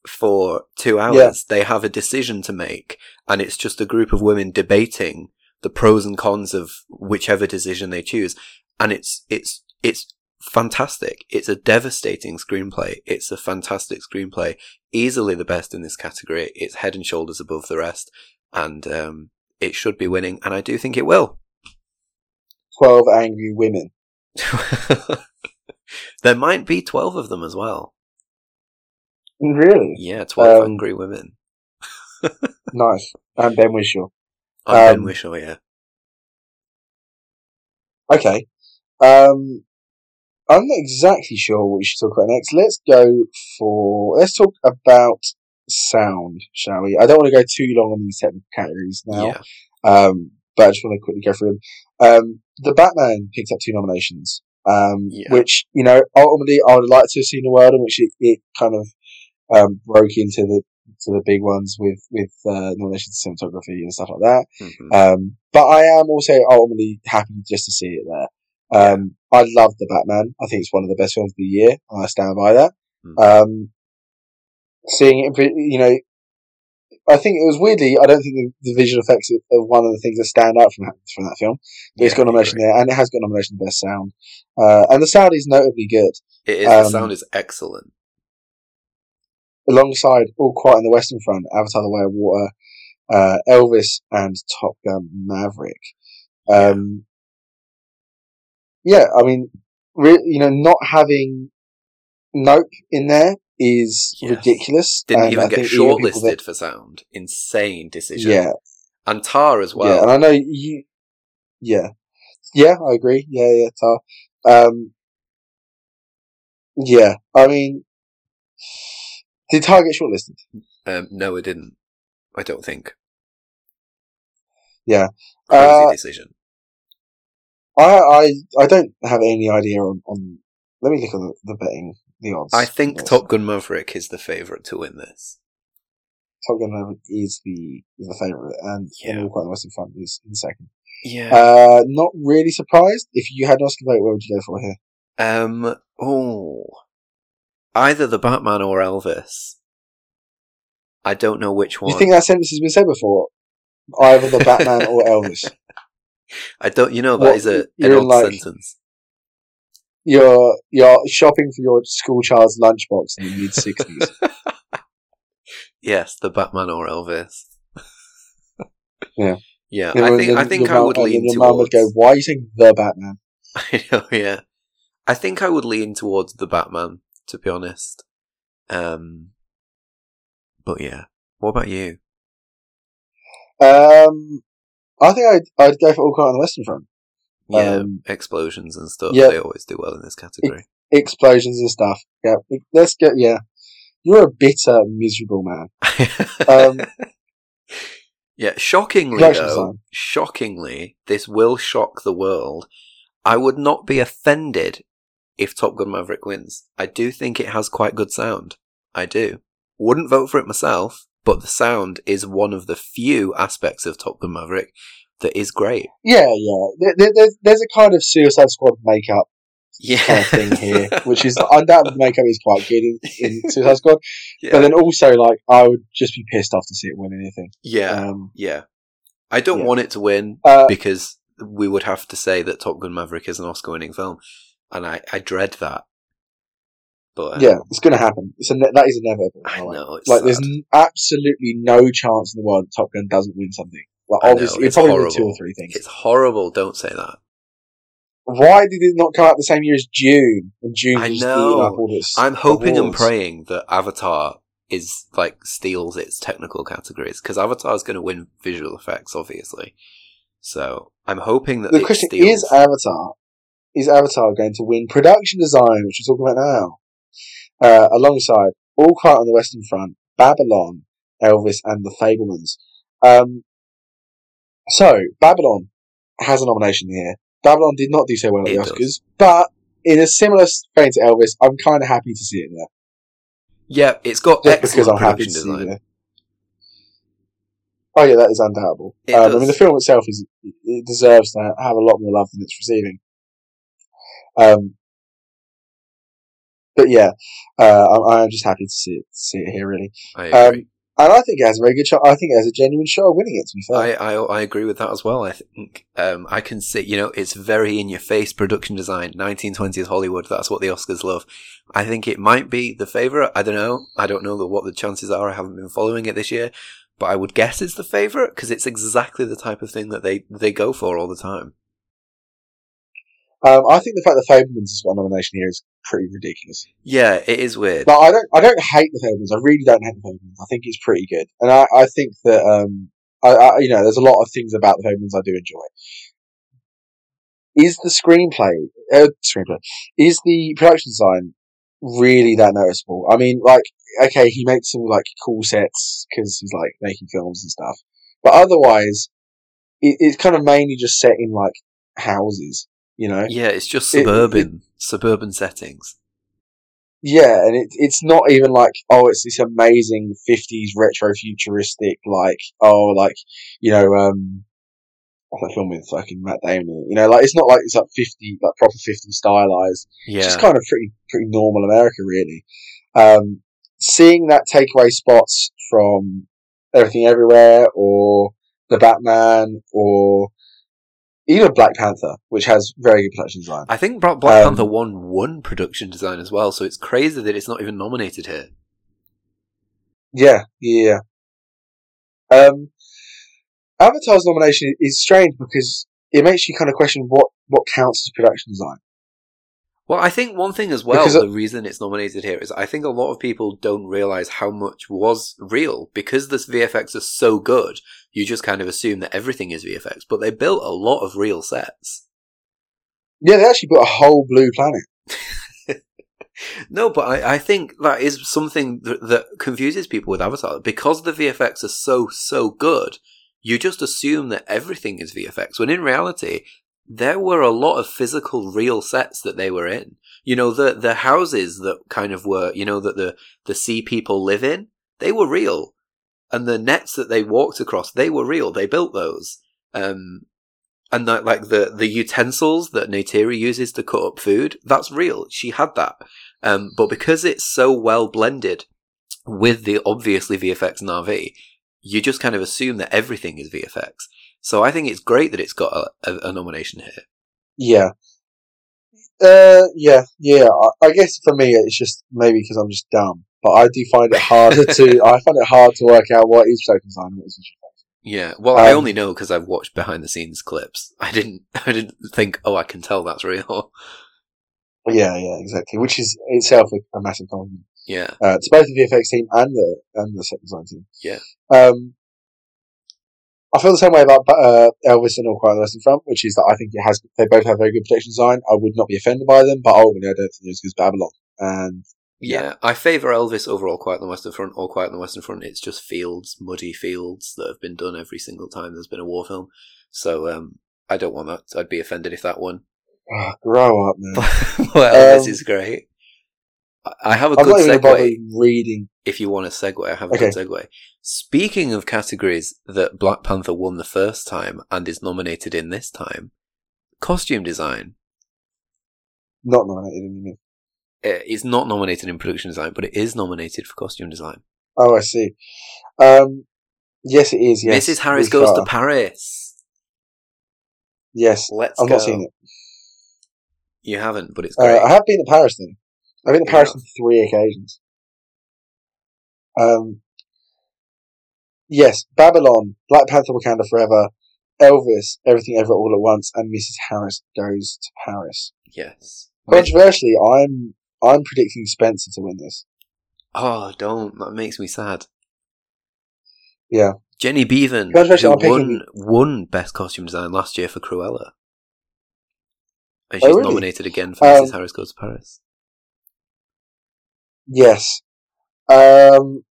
Speaker 1: for two hours. They have a decision to make, and it's just a group of women debating the pros and cons of whichever decision they choose. And it's, it's, it's fantastic. It's a devastating screenplay. It's a fantastic screenplay. Easily the best in this category. It's head and shoulders above the rest. And, um, it should be winning, and I do think it will.
Speaker 2: Twelve angry women.
Speaker 1: there might be 12 of them as well.
Speaker 2: Really
Speaker 1: Yeah, 12
Speaker 2: Um,
Speaker 1: angry women.
Speaker 2: nice. And Ben Whishaw.
Speaker 1: Ben
Speaker 2: um,
Speaker 1: Whishaw, yeah.
Speaker 2: Okay. Um, I'm not exactly sure what we should talk about next. Let's go for. Let's talk about sound, shall we? I don't want to go too long on these technical categories now.
Speaker 1: Yeah.
Speaker 2: Um, but I just want to quickly go through them. Um, the Batman picked up two nominations. Um,
Speaker 1: Yeah.
Speaker 2: which, you know, ultimately I would like to have seen a world in which it, it kind of, um, broke into the, to the big ones with, with, uh, nominations to cinematography and stuff like that.
Speaker 1: Mhm.
Speaker 2: Um, but I am also ultimately happy just to see it there. Um, I love the Batman. I think it's one of the best films of the year. I stand by that.
Speaker 1: Mm.
Speaker 2: Um, seeing it, you know, I think it was weirdly. I don't think the, the visual effects are one of the things that stand out from that, from that film. But it's
Speaker 1: Yeah,
Speaker 2: got
Speaker 1: I
Speaker 2: nomination there, and it has got nomination for best sound. Uh, and the sound is notably good,
Speaker 1: It is, the
Speaker 2: um,
Speaker 1: sound is excellent.
Speaker 2: alongside All Quiet on the Western Front, Avatar: The Way of Water, uh, Elvis, and Top Gun: Maverick. Um, yeah, I mean, re- you know, not having Nope in there is
Speaker 1: Yes.
Speaker 2: ridiculous.
Speaker 1: Didn't
Speaker 2: and
Speaker 1: even
Speaker 2: I
Speaker 1: get
Speaker 2: think even people
Speaker 1: shortlisted
Speaker 2: that-
Speaker 1: for sound. Insane decision.
Speaker 2: yeah,
Speaker 1: And Tar as well.
Speaker 2: yeah, and I know you. Yeah, yeah, I agree. Yeah, yeah, Tar. Um, yeah, I mean, did Tar get shortlisted?
Speaker 1: Um, no, it didn't. I don't think.
Speaker 2: Yeah.
Speaker 1: Crazy
Speaker 2: Uh,
Speaker 1: decision.
Speaker 2: I, I, I don't have any idea on. on let me look at the, the betting, the odds.
Speaker 1: I think. Top Gun Maverick is the favourite to win this.
Speaker 2: Top Gun Maverick is the is the favourite, and
Speaker 1: Yeah.
Speaker 2: All on the Western Front is in second.
Speaker 1: Yeah.
Speaker 2: Uh, not really surprised. If you had an Oscar vote, where would you go for here?
Speaker 1: Um. Oh. Either the Batman or Elvis. I don't know which one.
Speaker 2: you think that sentence has been said before? Either the Batman or Elvis.
Speaker 1: I don't. You know that
Speaker 2: What-
Speaker 1: is a an odd
Speaker 2: like-
Speaker 1: sentence.
Speaker 2: You're you're shopping for your school child's lunchbox in the mid sixties.
Speaker 1: yes, the Batman or Elvis.
Speaker 2: Yeah.
Speaker 1: Yeah. I think. I think I would lean
Speaker 2: Your mum would
Speaker 1: towards.
Speaker 2: go, "Why are you saying the Batman?"
Speaker 1: I know, yeah. I think I would lean towards the Batman, to be honest. Um, but yeah. What about you?
Speaker 2: Um, I think I'd I'd go for All Quiet on the Western Front.
Speaker 1: Yeah,
Speaker 2: Um,
Speaker 1: explosions and stuff.
Speaker 2: yeah.
Speaker 1: They always do well in this category.
Speaker 2: Explosions and stuff. Yeah, let's get. Yeah, you're a bitter, miserable man. Um,
Speaker 1: yeah, shockingly though, shockingly, this will shock the world. I would not be offended if Top Gun Maverick wins. I do think it has quite good sound. I do. Wouldn't vote for it myself, but the sound is one of the few aspects of Top Gun Maverick that is great.
Speaker 2: Yeah, yeah. There, there, there's, there's a kind of Suicide Squad makeup
Speaker 1: yeah.
Speaker 2: kind of thing here, which is undoubtedly makeup is quite good in, in Suicide Squad.
Speaker 1: yeah.
Speaker 2: But then also, like, I would just be pissed off to see it win anything.
Speaker 1: yeah.
Speaker 2: Um,
Speaker 1: yeah. I don't
Speaker 2: yeah.
Speaker 1: want it to win
Speaker 2: uh,
Speaker 1: because we would have to say that Top Gun Maverick is an Oscar winning film. And I, I dread that. But um,
Speaker 2: yeah, it's going to happen. It's a ne- that is inevitable.
Speaker 1: I
Speaker 2: Like,
Speaker 1: know.
Speaker 2: Like, there's n- absolutely no chance in the world Top Gun doesn't win something. Like,
Speaker 1: I know,
Speaker 2: obviously,
Speaker 1: it's
Speaker 2: it's probably win two
Speaker 1: horrible.
Speaker 2: or three things.
Speaker 1: It's horrible. Don't say that.
Speaker 2: Why did it not come out the same year as Dune? And Dune
Speaker 1: I know.
Speaker 2: Up all this
Speaker 1: I'm hoping and praying that Avatar is like steals its technical categories because Avatar is going to win visual effects, obviously. So I'm hoping that
Speaker 2: The question
Speaker 1: steals.
Speaker 2: is Avatar. Is Avatar going to win production design, which we're talking about now, uh, alongside All Quiet on the Western Front, Babylon, Elvis, and The Fabelmans? Um, so Babylon has a nomination here. Babylon did not do so well at
Speaker 1: It
Speaker 2: the
Speaker 1: does.
Speaker 2: Oscars, but in a similar vein to Elvis, I'm kind of happy to see it there.
Speaker 1: yeah, it's got
Speaker 2: Just because I'm happy to see it. Oh yeah, that is undoubtable. Um, I mean, the film itself is it deserves to have a lot more love than it's receiving. Um, but yeah, uh, I'm, I'm just happy to see it, see it here, really.
Speaker 1: I
Speaker 2: Um,
Speaker 1: agree.
Speaker 2: and I think it has a very good shot. I think it has a genuine shot of winning it. To be fair,
Speaker 1: I, I I agree with that as well. I think um, I can see, you know, it's very in your face production design, 1920s Hollywood. That's what the Oscars love. I think it might be the favorite. I don't know. I don't know what the chances are. I haven't been following it this year, but I would guess it's the favorite because it's exactly the type of thing that they they go for all the time.
Speaker 2: Um, I think the fact that Fabelmans has got a nomination here is pretty ridiculous.
Speaker 1: Yeah, it is weird.
Speaker 2: But I don't, I don't hate the Fabelmans. I really don't hate the Fabelmans. I think it's pretty good, and I, I think that, um, I, I, you know, there's a lot of things about the Fabelmans I do enjoy. Is the screenplay, uh, screenplay, is the production design really that noticeable? I mean, like, okay, he makes some like cool sets because he's like making films and stuff, but otherwise, it, it's kind of mainly just set in like houses, you know?
Speaker 1: Yeah, it's just
Speaker 2: It- it-
Speaker 1: suburban suburban settings.
Speaker 2: Yeah, and it, it's not even like, oh, it's this amazing 50s retro futuristic, like, oh, like, you know, um, that film with fucking Matt Damon? You know, like, it's not like it's like 50, like proper 50 stylized. It's
Speaker 1: Yeah,
Speaker 2: just kind of pretty, pretty normal America, really. Um, seeing that take away spots from Everything Everywhere or The Batman or even Black Panther, which has very good production design.
Speaker 1: I think Black Black
Speaker 2: Um,
Speaker 1: Panther won one production design as well, so it's crazy that it's not even nominated here.
Speaker 2: Yeah, yeah. Um, Avatar's nomination is strange because it makes you kind of question what, what counts as production design.
Speaker 1: Well, I think one thing as well,
Speaker 2: Because
Speaker 1: the reason it's nominated here is I think a lot of people don't realize how much was real because this VFX is so good. You just kind of assume that everything is VFX, but they built a lot of real sets.
Speaker 2: Yeah, they actually built a whole blue planet.
Speaker 1: No, but I, I think that is something that, that confuses people with Avatar because the VFX are so so good. You just assume that everything is VFX when in reality there were a lot of physical real sets that they were in. You know the the houses that kind of were you know that the the sea people live in they were real, and the nets that they walked across they were real. They built those. Um, and that like the the utensils that Neytiri uses to cut up food, that's real. She had that. Um, but because it's so well blended with the obviously VFX Na'vi, you just kind of assume that everything is VFX. So I think it's great that it's got a, a, a nomination here.
Speaker 2: Yeah. Uh, yeah, yeah. I, I guess for me, it's just maybe because I'm just dumb, but I do find it harder to. I find it hard to work out what is production design and what is.
Speaker 1: Yeah. Well, I
Speaker 2: Um,
Speaker 1: only know because I've watched behind the scenes clips. I didn't. I didn't think. Oh, I can tell that's real.
Speaker 2: Yeah, yeah, exactly. Which is itself a, a massive compliment.
Speaker 1: yeah.
Speaker 2: uh, to both the VFX team and the and the set design team.
Speaker 1: Yeah.
Speaker 2: Um, I feel the same way about uh, Elvis and All Quiet on the Western Front, which is that I think it has they both have very good production design. I would not be offended by them, but ultimately I don't think it's as good as Babylon. And
Speaker 1: Yeah,
Speaker 2: Yeah.
Speaker 1: I favour Elvis over All Quiet on the Western Front. All Quiet on the Western Front, it's just fields, muddy fields that have been done every single time there's been a war film. So um, I don't want that. I'd be offended if that won.
Speaker 2: ah, grow up, man.
Speaker 1: well, Elvis
Speaker 2: Um,
Speaker 1: is great. I- have a
Speaker 2: I'm
Speaker 1: good segue.
Speaker 2: reading.
Speaker 1: If you want a segue, I have a
Speaker 2: Okay.
Speaker 1: good segue. Speaking of categories that Black Panther won the first time and is nominated in this time, costume design.
Speaker 2: Not nominated, you?
Speaker 1: Uh, It's not nominated in production design, but it is nominated for costume design.
Speaker 2: Oh, I see. Um, yes, it is. Yes,
Speaker 1: Mrs. Harris goes to Paris.
Speaker 2: Yes,
Speaker 1: Let's
Speaker 2: I've
Speaker 1: go.
Speaker 2: not seen it.
Speaker 1: You haven't, but it's
Speaker 2: Uh. I have been to Paris though. I've been to Paris on three occasions. Um, yes, Babylon, Black Panther, Wakanda Forever, Elvis, Everything Ever All at Once, and Mrs. Harris goes to Paris.
Speaker 1: yes.
Speaker 2: Controversially, I'm I'm predicting Spencer to win this.
Speaker 1: Oh, don't. That makes me sad.
Speaker 2: Yeah.
Speaker 1: Jenny Beavan, who
Speaker 2: I'm picking-
Speaker 1: won, won Best Costume Design last year for Cruella. And
Speaker 2: Oh,
Speaker 1: she's
Speaker 2: really?
Speaker 1: nominated again for
Speaker 2: Um,
Speaker 1: Mrs. Harris Goes to Paris.
Speaker 2: Yes. Um,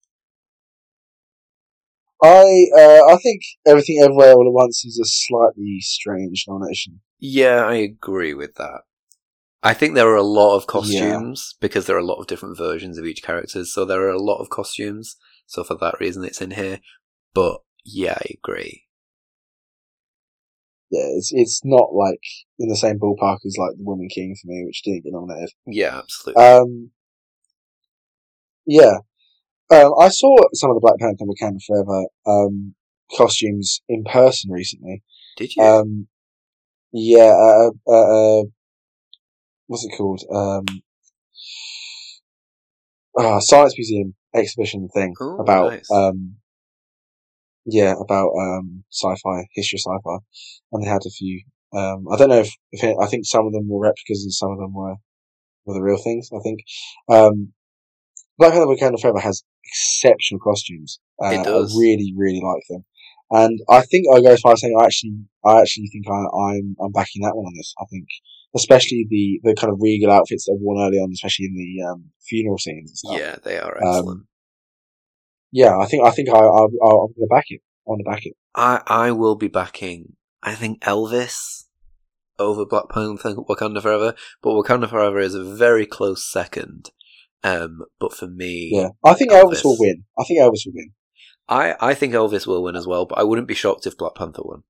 Speaker 2: I uh, I think Everything Everywhere All at Once is a slightly strange nomination.
Speaker 1: Yeah, I agree with that. I think there are a lot of costumes because there are a lot of different versions of each character, so there are a lot of costumes. So for that reason, it's in here. But yeah, I agree.
Speaker 2: Yeah, it's it's not like in the same ballpark as like The Woman King for me, which didn't get nominated.
Speaker 1: Yeah, absolutely.
Speaker 2: Um, yeah, um, I saw some of the Black Panther Wakanda Forever um, costumes in person recently.
Speaker 1: Did you?
Speaker 2: Um, yeah, uh, uh, uh, what's it called? Um, uh, Science Museum exhibition thing
Speaker 1: Oh,
Speaker 2: about
Speaker 1: nice.
Speaker 2: um, yeah, about um, sci-fi history, of sci-fi, and they had a few. Um, I don't know if, if it, I think some of them were replicas and some of them were were the real things. I think um, Black Panther: Wakanda Forever has exceptional costumes. Uh,
Speaker 1: It does.
Speaker 2: I really, really like them, and I think I go as far as saying I actually, I actually think I, I'm, I'm backing that one on this. I think, especially the the kind of regal outfits that were worn early on, especially in the um, funeral scenes and stuff.
Speaker 1: yeah, they are
Speaker 2: Um,
Speaker 1: excellent.
Speaker 2: yeah, I think, I think I, I, I'm going to back it. I want to back it.
Speaker 1: I I will be backing. I think Elvis over Black Panther Wakanda Forever, but Wakanda Forever is a very close second. Um, but for me,
Speaker 2: Yeah, I think Elvis,
Speaker 1: Elvis.
Speaker 2: will win. I think Elvis will win.
Speaker 1: I I think Elvis will win as well. But I wouldn't be shocked if Black Panther won.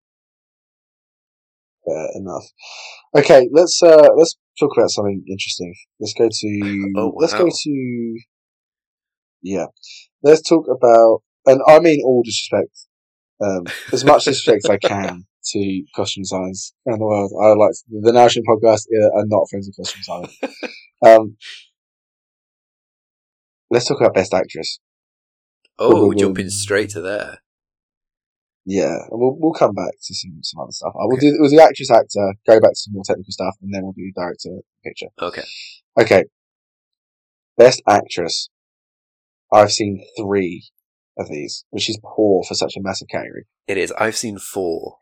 Speaker 2: Fair enough. Okay, let's uh let's talk about something interesting. Let's go to
Speaker 1: Oh,
Speaker 2: let's go to yeah. Let's talk about and I mean all disrespect. Um as much disrespect as I can to costume designers around the world. I like the National Podcast uh, are not friends of costume designers. um let's talk about best actress.
Speaker 1: Oh,
Speaker 2: Ooh.
Speaker 1: jumping straight to there.
Speaker 2: Yeah, we'll we'll come back to some some other stuff. I will do we'll do actress actor, go back to some more technical stuff, and then we'll do director picture.
Speaker 1: Okay.
Speaker 2: Okay. Best actress. I've seen three of these, which is poor for such a massive category.
Speaker 1: It is. I've seen four.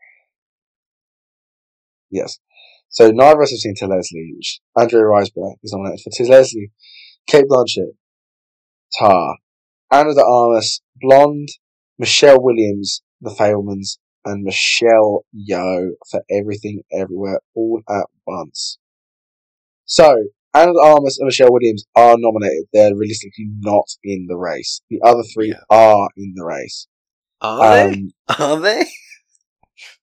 Speaker 2: Yes. So neither of us have seen To Leslie, which Andrea Riseborough is nominated for. To Leslie, Cate Blanchett, Tar, Ana de Armas, Blonde, Michelle Williams, The Fabelmans, and Michelle Yeoh for Everything Everywhere All at Once. So, Ana de Armas and Michelle Williams are nominated. They're realistically not in the race. The other three
Speaker 1: Yeah.
Speaker 2: are in the race.
Speaker 1: Are they?
Speaker 2: Um,
Speaker 1: Are they?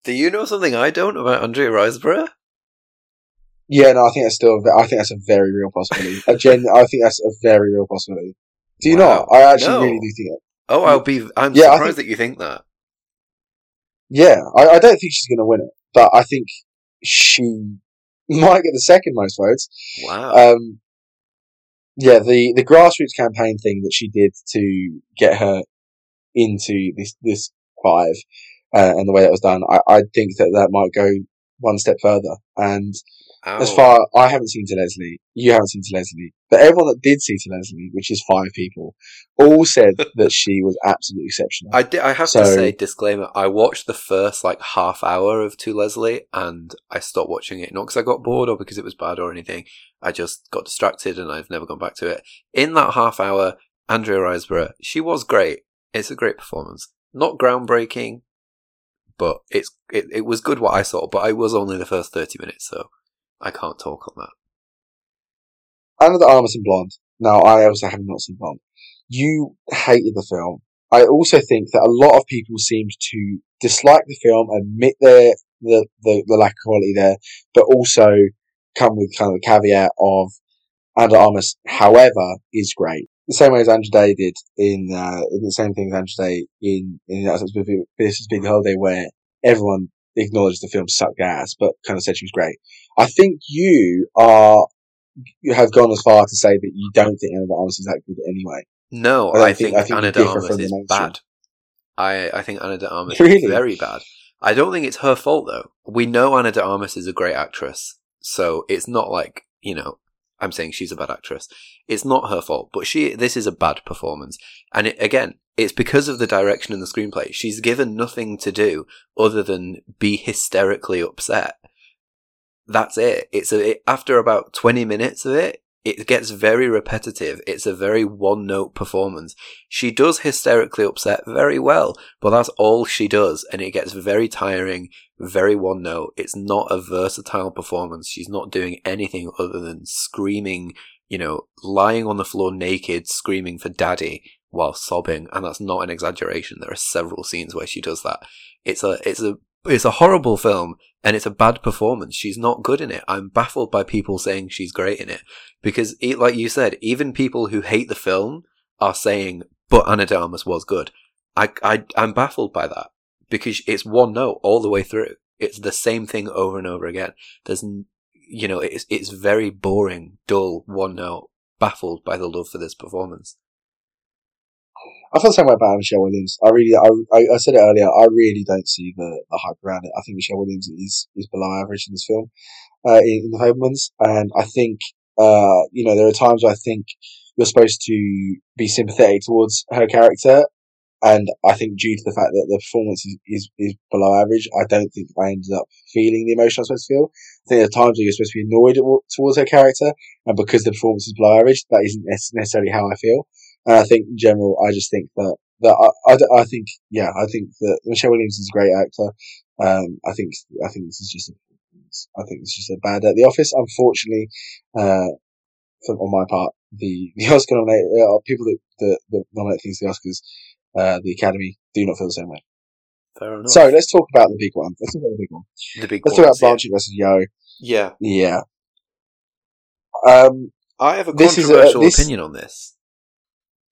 Speaker 1: Do you know something I don't about Andrea Riseborough?
Speaker 2: Yeah, no, I think that's still. a I think that's a very real possibility. a gen, I think that's a very real possibility. Do you
Speaker 1: Wow.
Speaker 2: not? I actually
Speaker 1: No.
Speaker 2: really do think it.
Speaker 1: Oh, I'll be. I'm
Speaker 2: Yeah,
Speaker 1: surprised
Speaker 2: think-
Speaker 1: that you think that.
Speaker 2: Yeah, I, I don't think she's going to win it, but I think she might get the second most votes.
Speaker 1: Wow.
Speaker 2: Um, yeah, the the grassroots campaign thing that she did to get her into this this five, uh, and the way that was done, I, I think that that might go one step further. And As
Speaker 1: Ow.
Speaker 2: far I haven't seen to Leslie, you haven't seen to Leslie, but everyone that did see to Leslie, which is five people, all said that she was absolutely exceptional.
Speaker 1: I, di- I have to say, disclaimer, I watched the first like half hour of To Leslie and I stopped watching it. Not because I got bored or because it was bad or anything. I just got distracted and I've never gone back to it. In that half hour, Andrea Riseborough, she was great. It's a great performance. Not groundbreaking, but it's it, it was good what I saw, but I was only the first 30 minutes, so I can't talk on that.
Speaker 2: Ana de Armas and Blonde. Now, I also have not seen Blonde. You hated the film. I also think that a lot of people seemed to dislike the film, admit their the, the, the lack of quality there, but also come with kind of the caveat of Ana de Armas, however, is great. The same way as Andra Day did in, uh, in the same thing as Andra Day in, in This is Big Holiday where everyone acknowledged the film sucked ass, but kind of said she was great. I think you are, you have gone as far to say that you don't think Ana de Armas is that good anyway.
Speaker 1: No, I, I think, think, I think Ana de Armas is bad. I, I think Ana de Armas really? is very bad. I don't think it's her fault though. We know Ana de Armas is a great actress, so it's not like you know. I'm saying she's a bad actress. It's not her fault, but she. This is a bad performance, and it, again, it's because of the direction in the screenplay. She's given nothing to do other than be hysterically upset. That's it. It's a, it, after about 20 minutes of it, it gets very repetitive. It's a very one note performance. She does hysterically upset very well, but that's all she does. And it gets very tiring, very one note. It's not a versatile performance. She's not doing anything other than screaming, you know, lying on the floor naked, screaming for daddy while sobbing. And that's not an exaggeration. There are several scenes where she does that. It's a, it's a it's a horrible film and it's a bad performance. She's not good in it. I'm baffled by people saying she's great in it because, like you said, even people who hate the film are saying, "But Ana de was good." I, I, I'm baffled by that because it's one note all the way through. It's the same thing over and over again. There's, you know, it's it's very boring, dull, one note. Baffled by the love for this performance.
Speaker 2: I feel the same way about Michelle Williams. I really, I, I, said it earlier. I really don't see the, the hype around it. I think Michelle Williams is is below average in this film, uh, in, in the Fabelmans, and I think, uh, you know, there are times I think you're supposed to be sympathetic towards her character, and I think due to the fact that the performance is, is, is below average, I don't think I ended up feeling the emotion I'm supposed to feel. I think there are times where you're supposed to be annoyed towards her character, and because the performance is below average, that isn't necessarily how I feel. And I think in general, I just think that that I, I, I, think yeah, I think that Michelle Williams is a great actor. Um, I think I think this is just a, I think it's just a bad at the office. Unfortunately, uh, for, on my part, the the Oscar nominated uh, people that, that, that nominate things to the Oscars, uh, the Academy do not feel the same way.
Speaker 1: Fair enough.
Speaker 2: So let's talk about the big one. Let's talk about the big one.
Speaker 1: The big.
Speaker 2: Let's talk about Blanchett yeah. versus Yeoh.
Speaker 1: Yeah.
Speaker 2: Yeah. Um,
Speaker 1: I have a controversial a, this, opinion on this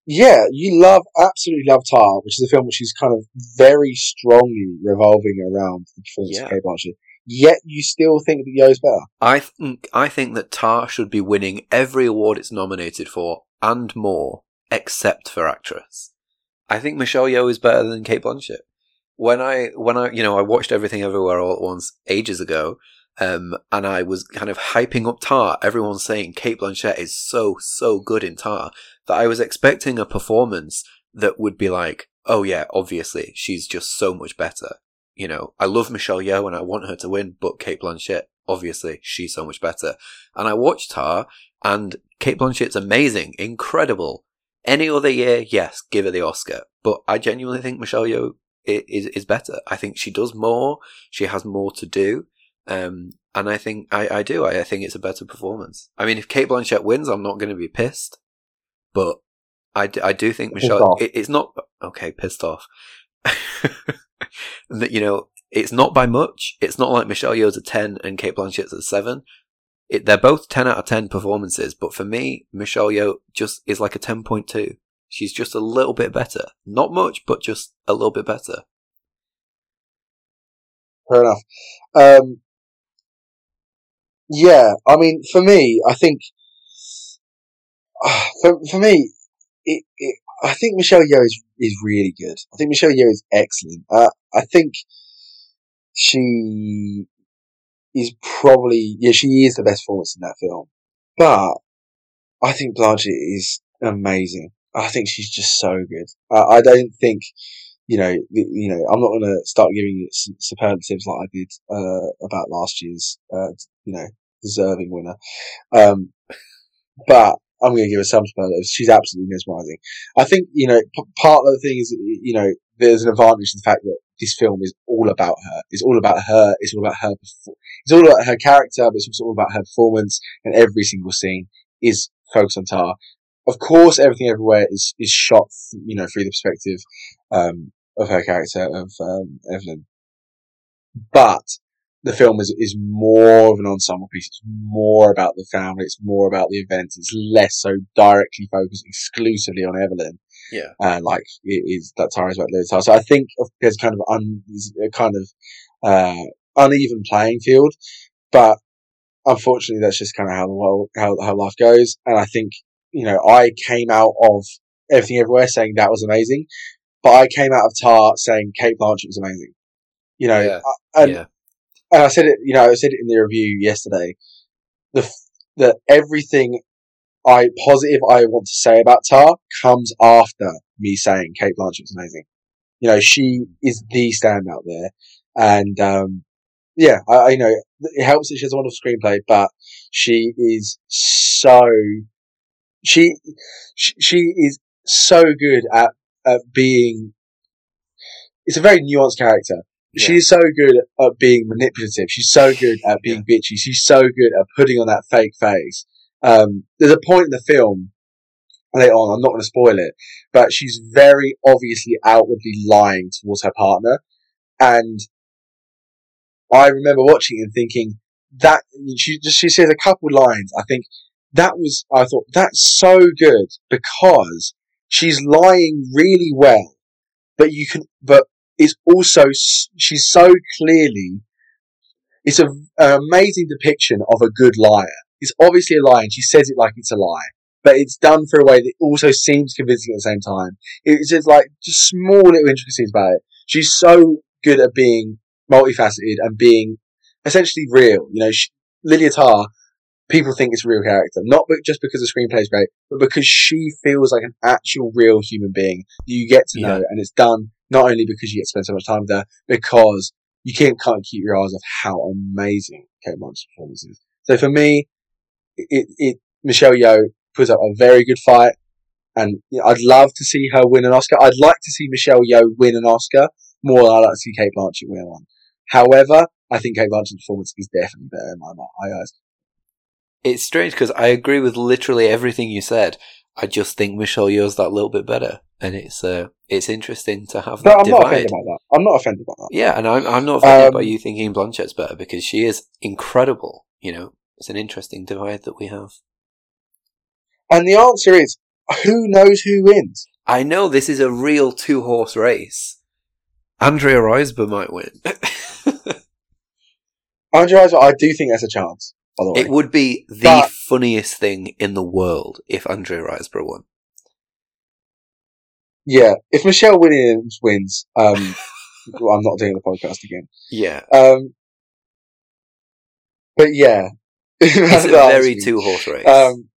Speaker 2: yeah, you love, absolutely love Tar, which is a film which is kind of very strongly revolving around the performance yeah. of Cate Blanchett. Yet you still think that Yeoh's better.
Speaker 1: I think I think that Tar should be winning every award it's nominated for and more, except for actress. I think Michelle Yeoh is better than Cate Blanchett. When I when I you know I watched Everything Everywhere All at Once ages ago, um, and I was kind of hyping up Tar. Everyone's saying Cate Blanchett is so so good in Tar, that I was expecting a performance that would be like, oh yeah, obviously she's just so much better. You know, I love Michelle Yeoh and I want her to win, but Cate Blanchett, obviously she's so much better. And I watched her and Cate Blanchett's amazing, incredible. Any other year, yes, give her the Oscar. But I genuinely think Michelle Yeoh is, is better. I think she does more. She has more to do. Um, and I think I, I do. I, I think it's a better performance. I mean, if Cate Blanchett wins, I'm not going to be pissed. But I, I do think Michelle, it, it's not, okay, pissed off. that, you know, it's not by much. It's not like Michelle Yeoh's a 10 and Cate Blanchett's a 7. It, they're both 10 out of 10 performances, but for me, Michelle Yeoh just is like a 10.2. She's just a little bit better. Not much, but just a little bit better.
Speaker 2: Fair enough. Um, yeah, I mean, for me, I think for for me, it, it, I think Michelle Yeoh is is really good. I think Michelle Yeoh is excellent. Uh, I think she is probably yeah she is the best performance in that film, but I think Blanchett is amazing. I think she's just so good. Uh, I don't think you know you know I'm not going to start giving superlatives like I did uh, about last year's uh, you know deserving winner. Um, but I'm going to give her some superlatives. She's absolutely mesmerizing. I think, you know, p- part of the thing is, you know, there's an advantage to the fact that this film is all about her. It's all about her. It's all about her. It's all about her character, but it's also all about her performance. And every single scene is focused on Tar. Of course, everything everywhere is is shot, you know, through the perspective um, of her character of um, Evelyn. But the film is is more of an ensemble piece. It's more about the family. It's more about the events. It's less so directly focused exclusively on Evelyn.
Speaker 1: Yeah.
Speaker 2: Uh, like it is that Tara is about Tara. So I think there's kind of un, a kind of uh, uneven playing field, but unfortunately that's just kind of how the world how how life goes. And I think you know I came out of everything everywhere saying that was amazing, but I came out of Tar saying Cate Blanchett was amazing. You know,
Speaker 1: Yeah.
Speaker 2: and
Speaker 1: yeah.
Speaker 2: and I said it, you know, I said it in the review yesterday. The that everything I positive I want to say about Tar comes after me saying Cate Blanchett's amazing. You know, she is the standout there, and um, yeah, I, I you know it helps that she has a wonderful screenplay, but she is so she, she is so good at at being. It's a very nuanced character. She
Speaker 1: Yeah.
Speaker 2: is so good at being manipulative. She's so good at being bitchy. She's so good at putting on that fake face. Um, there's a point in the film later on, I'm not going to spoil it, but she's very obviously outwardly lying towards her partner. And I remember watching it and thinking that she just, she says a couple lines. I think that was, I thought that's so good because she's lying really well, but you can, but it's also, she's so clearly, it's a, an amazing depiction of a good liar. It's obviously a lie and she says it like it's a lie, but it's done for a way that also seems convincing at the same time. It's just like, just small little intricacies about it. She's so good at being multifaceted and being essentially real. You know, she, Lydia Tár, people think it's a real character, not just because the screenplay is great, but because she feels like an actual real human being you get to know,
Speaker 1: Yeah.
Speaker 2: and it's done not only because you get to spend so much time with her, because you can't, can't keep your eyes off how amazing Cate Blanchett's performance is. So for me, it, it Michelle Yeoh puts up a very good fight, and you know, I'd love to see her win an Oscar. I'd like to see Michelle Yeoh win an Oscar more than I'd like to see Cate Blanchett win one. However, I think Cate Blanchett's performance is definitely better in my my eyes.
Speaker 1: It's strange because I agree with literally everything you said. I just think Michelle Yeoh's that little bit better, and it's uh, it's interesting to have
Speaker 2: But
Speaker 1: that
Speaker 2: I'm not
Speaker 1: divide.
Speaker 2: offended by that. I'm not offended by that.
Speaker 1: Yeah, and I'm I'm not offended
Speaker 2: Um,
Speaker 1: by you thinking Blanchett's better because she is incredible. You know, it's an interesting divide that we have.
Speaker 2: And the answer is, who knows who wins?
Speaker 1: I know this is a real two horse race. Andrea Riseborough might win.
Speaker 2: Andrea Riseborough, I do think there's a chance. By the way,
Speaker 1: it would be the
Speaker 2: But-
Speaker 1: funniest thing in the world if Andrea Riseborough won.
Speaker 2: yeah. If Michelle Williams wins, um, well, I'm not doing the podcast again.
Speaker 1: Yeah,
Speaker 2: Um, but yeah,
Speaker 1: it's a very two horse race,
Speaker 2: Um,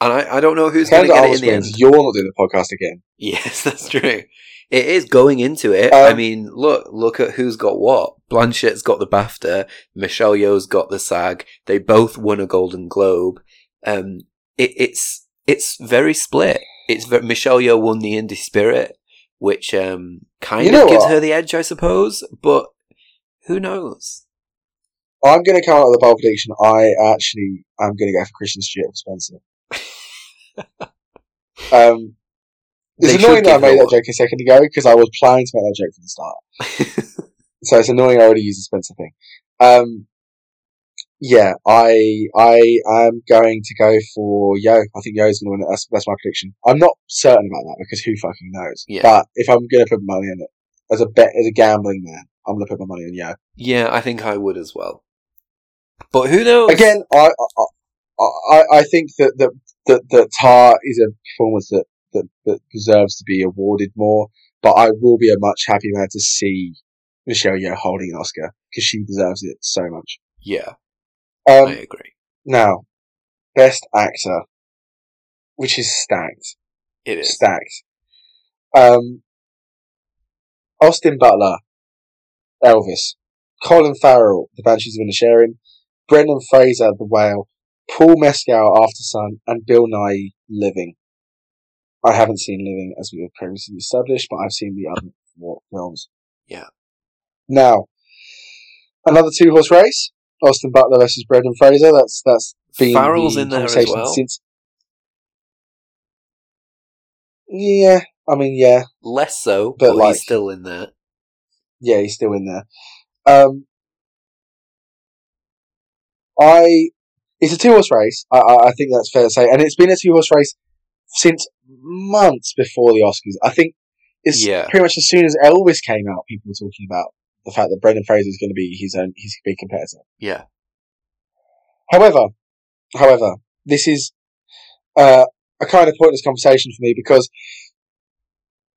Speaker 1: and I, I don't know who's going to get it in the
Speaker 2: wins,
Speaker 1: end.
Speaker 2: You're not doing the podcast again.
Speaker 1: Yes, that's true. It is going into it. I
Speaker 2: Um,
Speaker 1: mean, look, look at who's got what. Blanchett's got the BAFTA. Michelle Yeoh's got the SAG. They both won a Golden Globe. Um, it, it's it's very split. It's ve- Michelle Yeoh won the Indie Spirit, which um kind
Speaker 2: You know
Speaker 1: of gives
Speaker 2: what?
Speaker 1: her the edge, I suppose. But who knows?
Speaker 2: I'm going to come out with a bold prediction. I actually am going to go for Kristen Stewart for Spencer. um, it's annoying that I made that joke a second ago because I was planning to make that joke from the start. So it's annoying I already used the Spencer thing. Um, yeah, I I am going to go for Yeoh. I think Yeoh's going to win it. That's, that's my prediction. I'm not certain about that because who fucking knows.
Speaker 1: Yeah.
Speaker 2: But if I'm going to put money on it as a bet, as a gambling man, I'm going to put my money on Yeoh.
Speaker 1: yeah, I think I would as well. But who knows?
Speaker 2: Again, I I, I, I think that that that, that Tar is a performance that, that that deserves to be awarded more. But I will be a much happier man to see Michelle Yeoh holding an Oscar because she deserves it so much.
Speaker 1: yeah,
Speaker 2: Um,
Speaker 1: I agree.
Speaker 2: now, best actor, which is stacked,
Speaker 1: It is.
Speaker 2: stacked. Um, Austin Butler, Elvis, Colin Farrell, The Banshees of Inisherin, Brendan Fraser, The Whale, Paul Mescal, Aftersun, and Bill Nighy, Living. I haven't seen Living as we have previously established, but I've seen the other four films.
Speaker 1: Yeah.
Speaker 2: Now, another two horse race. Austin Butler versus Brendan Fraser. That's that's been
Speaker 1: Farrell's
Speaker 2: the
Speaker 1: in there as well.
Speaker 2: since. Yeah, I mean, yeah,
Speaker 1: Less so,
Speaker 2: But
Speaker 1: but,
Speaker 2: like-
Speaker 1: he's still in there.
Speaker 2: yeah, he's still in there. Um, I it's a two horse race. I, I, I think that's fair to say, and it's been a two horse race since months before the Oscars. I think it's
Speaker 1: Yeah.
Speaker 2: pretty much as soon as Elvis came out, people were talking about the fact that Brendan Fraser is going to be his own his big competitor.
Speaker 1: Yeah.
Speaker 2: However, however, this is uh, a kind of pointless conversation for me because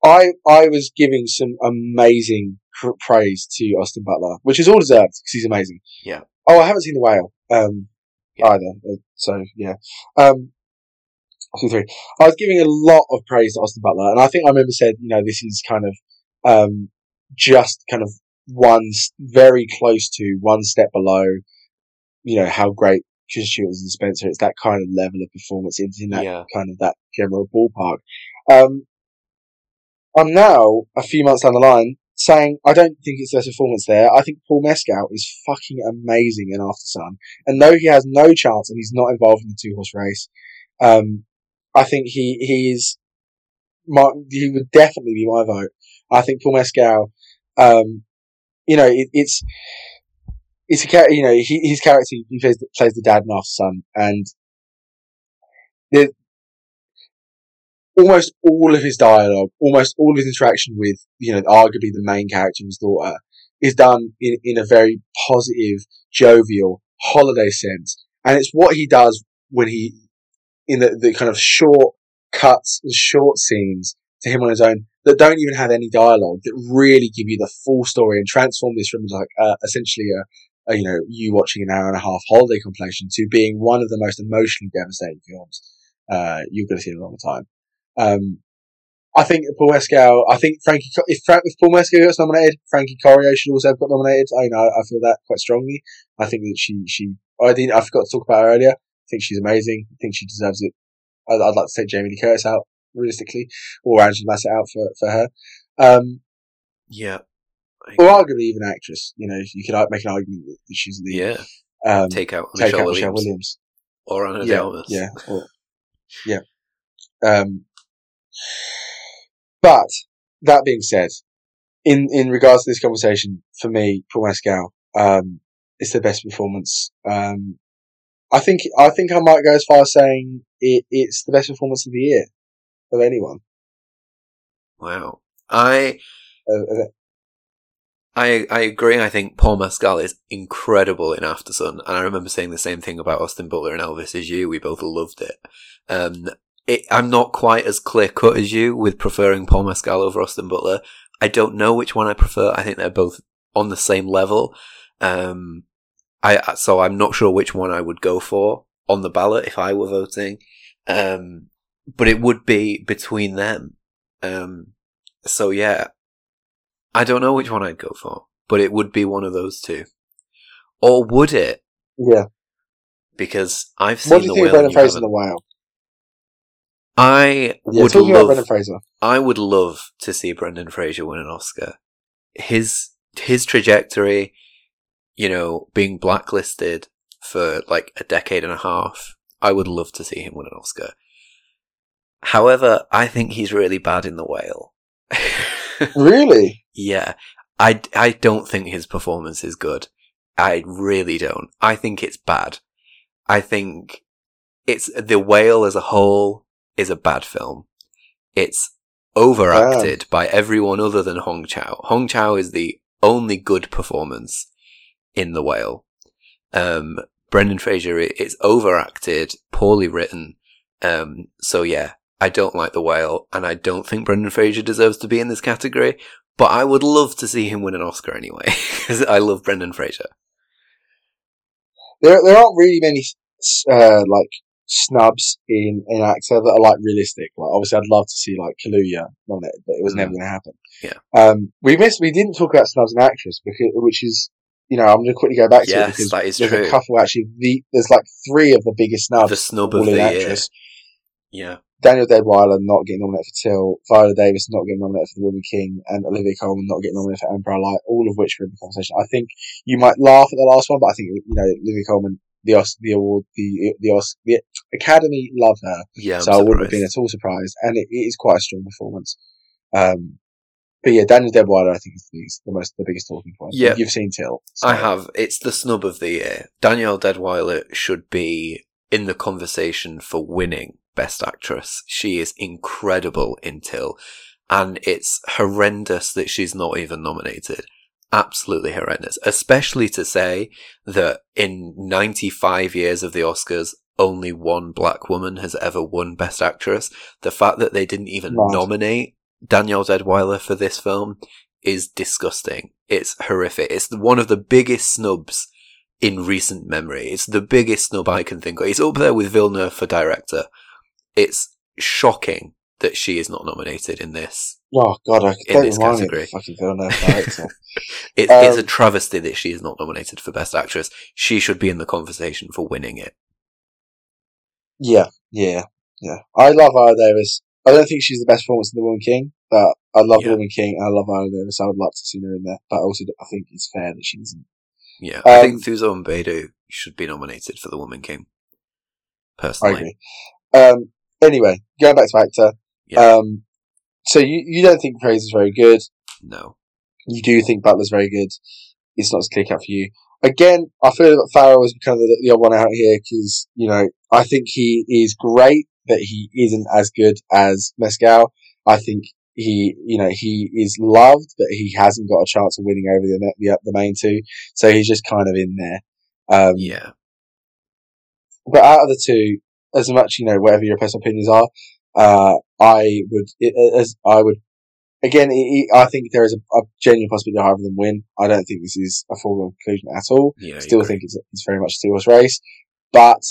Speaker 2: I I was giving some amazing praise to Austin Butler, which is all deserved because he's amazing.
Speaker 1: Yeah.
Speaker 2: Oh, I haven't seen the whale um,
Speaker 1: Yeah.
Speaker 2: either, uh, so yeah. Um, two, three. I was giving a lot of praise to Austin Butler, and I think I remember said, you know, this is kind of um, just kind of one very close to one step below, you know, how great Kristen is in Spencer. It's that kind of level of performance. It's in that
Speaker 1: Yeah.
Speaker 2: kind of that general ballpark. Um, I'm now a few months down the line saying I don't think it's their performance there. I think Paul Mescal is fucking amazing in Aftersun, and though he has no chance and he's not involved in the two horse race, um, I think he he is. My, he would definitely be my vote. I think Paul Mescal, um, you know, it, it's it's a you know he, his character he plays, plays the dad in Aftersun, and the almost all of his dialogue, almost all of his interaction with you know arguably the main character, his daughter, is done in in a very positive, jovial, holiday sense, and it's what he does when he in the, the kind of short cuts, and short scenes to him on his own that don't even have any dialogue that really give you the full story and transform this from like uh, essentially a, a you know you watching an hour and a half holiday compilation to being one of the most emotionally devastating films uh, you're going to see in a long time. Um, I think Paul Mescal. I think Frankie. If, Frank, if Paul Mescal gets nominated, Frankie Corio should also have got nominated. I know I feel that quite strongly. I think that she she. I didn't. I forgot to talk about her earlier. I think she's amazing. I think she deserves it. I'd, I'd like to take Jamie Lee Curtis out realistically, or Angela Bassett out for for her. Um,
Speaker 1: Yeah.
Speaker 2: Or arguably even actress. You know, you could make an argument that she's the
Speaker 1: yeah.
Speaker 2: um,
Speaker 1: Take out
Speaker 2: take
Speaker 1: Michelle
Speaker 2: out
Speaker 1: Williams,
Speaker 2: Michelle Williams.
Speaker 1: or Anna
Speaker 2: yeah,
Speaker 1: Delmas.
Speaker 2: yeah, or, yeah. Um, but that being said, in in regards to this conversation, for me, Paul Mescal, um, it's the best performance. Um, I think I think I might go as far as saying it, it's the best performance of the year of anyone.
Speaker 1: Wow. I
Speaker 2: Uh,
Speaker 1: I I agree. I think Paul Mescal is incredible in Aftersun, and I remember saying the same thing about Austin Butler and Elvis as you. We both loved it. Um, it I'm not quite as clear cut as you with preferring Paul Mescal over Austin Butler. I don't know which one I prefer. I think they're both on the same level. Um, I so I'm not sure which one I would go for on the ballot if I were voting. Um, but it would be between them. Um, so yeah, I don't know which one I'd go for, but it would be one of those two. Or would it?
Speaker 2: yeah.
Speaker 1: Because I've seen
Speaker 2: What do you
Speaker 1: the
Speaker 2: think of. Brendan Fraser in the Whale?
Speaker 1: I
Speaker 2: Yeah,
Speaker 1: would love.
Speaker 2: Brendan Fraser.
Speaker 1: I would love to see Brendan Fraser win an Oscar. His his trajectory, you know, being blacklisted for like a decade and a half. I would love to see him win an Oscar. However, I think he's really bad in The Whale.
Speaker 2: Really?
Speaker 1: Yeah, I, I don't think his performance is good. I really don't. I think it's bad. I think it's the whale as a whole is a bad film. It's overacted by everyone other than Hong Chau. Hong Chau is the only good performance in the whale. Um, Brendan Fraser, it, it's overacted, poorly written. Um, so yeah, I don't like the whale, and I don't think Brendan Fraser deserves to be in this category. But I would love to see him win an Oscar anyway, because I love Brendan Fraser.
Speaker 2: There, there aren't really many uh, like snubs in in actor that are like realistic. Like obviously, I'd love to see like Kaluuya nominated, but it was never
Speaker 1: Mm.
Speaker 2: going to happen.
Speaker 1: Yeah.
Speaker 2: Um, we missed. We didn't talk about snubs in actress because, which is, you know, I'm going to quickly go back to it because
Speaker 1: that is
Speaker 2: there's
Speaker 1: true.
Speaker 2: a couple actually. The there's like three of the biggest snubs.
Speaker 1: The snub of the
Speaker 2: actress.
Speaker 1: Yeah,
Speaker 2: Danielle Deadwyler not getting nominated for Till, Viola Davis not getting nominated for The Woman King, and Olivia Colman not getting nominated for Empire Light, all of which were in the conversation. I think you might laugh at the last one, but I think, you know, Olivia Colman, the Os- the award, the, the, Os- the Academy love her,
Speaker 1: yeah. I'm
Speaker 2: so I wouldn't have been at all surprised, and it, it is quite a strong performance. Um, But yeah, Danielle Deadwyler, I think is the, biggest, the most the biggest talking point.
Speaker 1: Yeah.
Speaker 2: you've seen Till. so-
Speaker 1: I have. It's the snub of the year. Danielle Deadwyler should be in the conversation for winning Best Actress. She is incredible in Till, and it's horrendous that she's not even nominated. Absolutely horrendous. Especially to say that in 95 years of the Oscars, only one black woman has ever won Best Actress. The fact that they didn't even nominate Danielle Deadwyler for this film is disgusting. It's horrific. It's one of the biggest snubs in recent memory. It's the biggest snub I can think of. It's up there with Villeneuve for director. It's shocking that she is not nominated in this.
Speaker 2: Oh god, I
Speaker 1: in this
Speaker 2: remind me of
Speaker 1: category.
Speaker 2: the fucking Villeneuve director.
Speaker 1: It's, it's a
Speaker 2: Um,
Speaker 1: travesty that she is not nominated for Best Actress. She should be in the conversation for winning it.
Speaker 2: yeah, yeah, yeah. I love Viola Davis. I don't think she's the best performance in The Woman King, but I love
Speaker 1: Yeah.
Speaker 2: The Woman King and I love Viola Davis. I would like to see her in there, but also I think it's fair that she isn't.
Speaker 1: Yeah, I think
Speaker 2: Um,
Speaker 1: Thuso Mbedu should be nominated for the Woman King.
Speaker 2: I
Speaker 1: Personally,
Speaker 2: agree. Um, anyway, going back to actor.
Speaker 1: Yeah.
Speaker 2: Um, so you, you don't think Fraser's very good.
Speaker 1: no.
Speaker 2: You do think Butler's very good. It's not as clear cut for you. Again, I feel that Farrell is kind of the, the odd one out here because, you know, I think he is great, but he isn't as good as Mescal. I think he, you know, he is loved, but he hasn't got a chance of winning over the, the, the main two. So he's just kind of in there. Um,
Speaker 1: Yeah,
Speaker 2: but out of the two, as much you know, whatever your personal opinions are, uh, I would, it, as I would, again, it, I think there is a, a genuine possibility of either of them win. I don't think this is a foregone conclusion at all.
Speaker 1: yeah. I
Speaker 2: Still think it's, it's very much a two horse race, but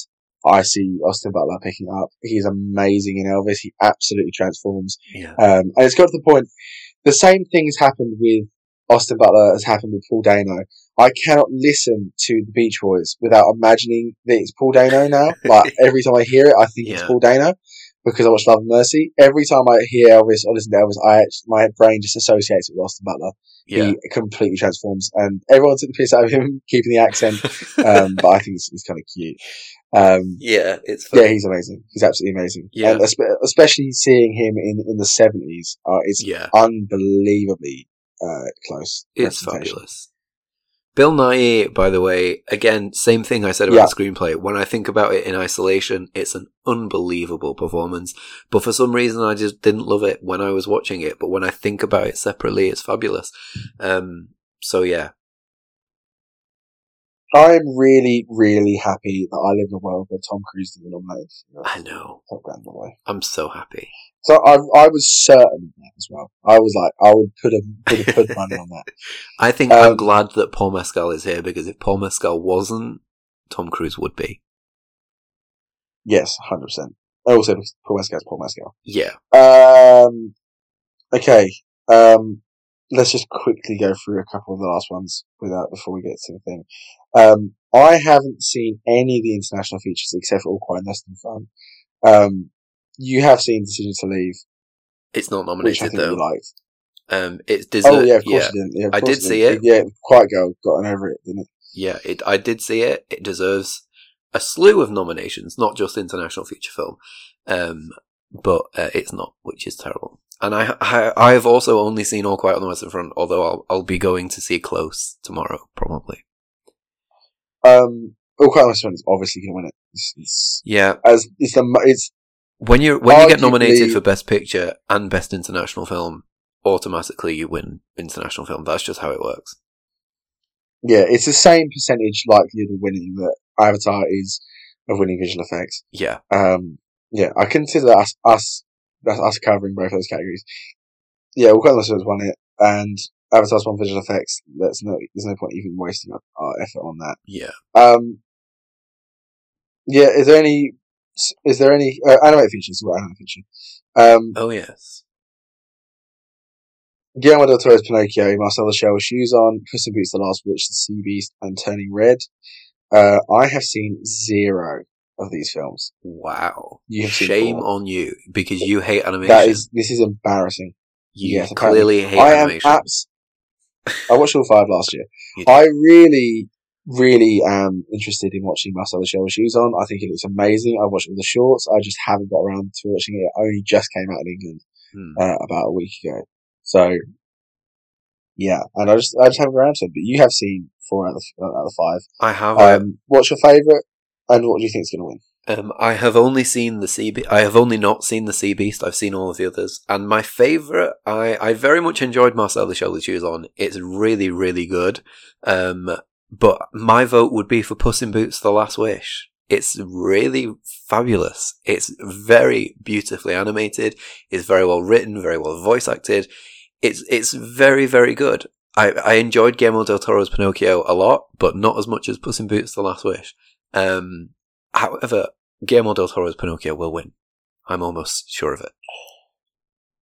Speaker 2: I see Austin Butler picking up. He's amazing in Elvis. He absolutely transforms.
Speaker 1: Yeah,
Speaker 2: Um, and it's got to the point, the same thing has happened with Austin Butler as happened with Paul Dano. I cannot listen to the Beach Boys without imagining that it's Paul Dano now. like every time I hear it, I think it's Paul Dano because I watch Love and Mercy. Every time I hear Elvis or listen to Elvis, I my brain just associates it with Austin Butler.
Speaker 1: yeah.
Speaker 2: He completely transforms, and everyone took the piss out of him keeping the accent. Um, but I think it's, it's kind of cute. Um,
Speaker 1: yeah, it's
Speaker 2: yeah, he's amazing. He's absolutely amazing.
Speaker 1: Yeah.
Speaker 2: And especially seeing him in, in the seventies, uh, it's
Speaker 1: yeah.
Speaker 2: unbelievably uh, close.
Speaker 1: It's fabulous. Bill Nighy, by the way, again, same thing I said about
Speaker 2: Yeah.
Speaker 1: the screenplay. When I think about it in isolation, it's an unbelievable performance. But for some reason, I just didn't love it when I was watching it. But when I think about it separately, it's fabulous. Um, so yeah,
Speaker 2: I'm really, really happy that I live in a world where Tom Cruise didn't nominated for
Speaker 1: I know.
Speaker 2: Top Gun, by the way.
Speaker 1: I'm so happy.
Speaker 2: So I, I was certain of that as well. I was like, I would put a would have put money on that.
Speaker 1: I think I'm
Speaker 2: Um,
Speaker 1: glad that Paul Mescal is here because if Paul Mescal wasn't, Tom Cruise would be.
Speaker 2: Yes, hundred percent. Also, Paul Mescal's Paul Mescal.
Speaker 1: Yeah.
Speaker 2: Um, okay. Um, let's just quickly go through a couple of the last ones without before we get to the thing. Um, I haven't seen any of the international features except for All Quiet the Western Front. Um, you have seen Decision to Leave,
Speaker 1: It's not nominated though.
Speaker 2: you liked.
Speaker 1: Um, it's deserved.
Speaker 2: oh yeah, of course you didn't. Yeah,
Speaker 1: I did see
Speaker 2: didn't.
Speaker 1: it.
Speaker 2: Yeah, Quiet Girl got on over it, didn't it?
Speaker 1: Yeah, it, I did see it. It deserves a slew of nominations, not just international feature film. Um, but uh, it's not, which is terrible. And I, I, I have also only seen All Quiet on the Western Front, although I'll, I'll be going to see Close tomorrow, probably.
Speaker 2: Um, All Quiet on the Western Front is obviously going to win it. It's, it's
Speaker 1: Yeah,
Speaker 2: as it's the it's
Speaker 1: when you when you get nominated for Best Picture and Best International Film, automatically you win International Film. That's just how it works.
Speaker 2: yeah, it's the same percentage likelihood of winning that Avatar is of winning visual effects.
Speaker 1: Yeah,
Speaker 2: Um, yeah, I consider us us that's us covering both those categories. Yeah, Quiet on the Front won it, and Avatar's won visual effects. That's no, there's no point even wasting our, our effort on that.
Speaker 1: yeah.
Speaker 2: Um, yeah, is there any is there any uh, animated features? What animated feature? Um,
Speaker 1: Oh yes.
Speaker 2: Guillermo del Toro's Pinocchio, Marcel the Shell with Shoes On, Puss in Boots: The Last Witch, The Sea Beast, and Turning Red. Uh, I have seen zero of these films.
Speaker 1: Wow. Shame
Speaker 2: four.
Speaker 1: on you because you hate animation.
Speaker 2: That is this is embarrassing.
Speaker 1: you
Speaker 2: yes, apparently.
Speaker 1: clearly hate
Speaker 2: I am
Speaker 1: animation.
Speaker 2: abs- I watched all five last year. I really, really am interested in watching Marcel the Shell with Shoes On. I think it looks amazing. I watched all the shorts. I just haven't got around to watching it. It only just came out in England
Speaker 1: Hmm.
Speaker 2: uh, about a week ago. So Yeah, and I just I just haven't got around to it. But you have seen four out of out of five.
Speaker 1: I have.
Speaker 2: Um, what's your favourite, and what do you think is going to win?
Speaker 1: Um, I have only seen the sea. Be- I have only not seen the Sea Beast. I've seen all of the others, and my favorite. I I very much enjoyed Marcel the with Shoes on. It's really really good. Um, but my vote would be for Puss in Boots: The Last Wish. It's really fabulous. It's very beautifully animated. It's very well written, very well voice acted. It's it's very very good. I I enjoyed Guillermo del Toro's Pinocchio a lot, but not as much as Puss in Boots: The Last Wish. Um, however, Guillermo del Toro's Pinocchio will win. I'm almost sure of it.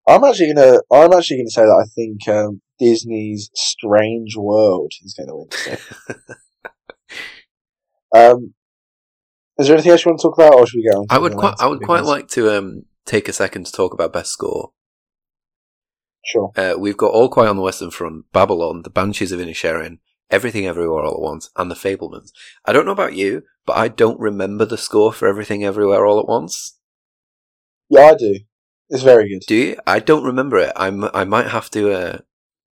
Speaker 2: I'm actually gonna. I'm actually gonna say that I think um, Disney's Strange World is going to win. um, is there anything else you want to talk about, or should we go on?
Speaker 1: I would quite. I would quite like to um, take a second to talk about best score.
Speaker 2: Sure.
Speaker 1: Uh, we've got All Quiet on the Western Front, Babylon, The Banshees of Inisherin, Everything Everywhere All at Once, and The Fabelmans. I don't know about you, but I don't remember the score for Everything Everywhere All at Once.
Speaker 2: Yeah, I do. It's very good.
Speaker 1: Do you? I don't remember it. I'm. I might have to. Uh,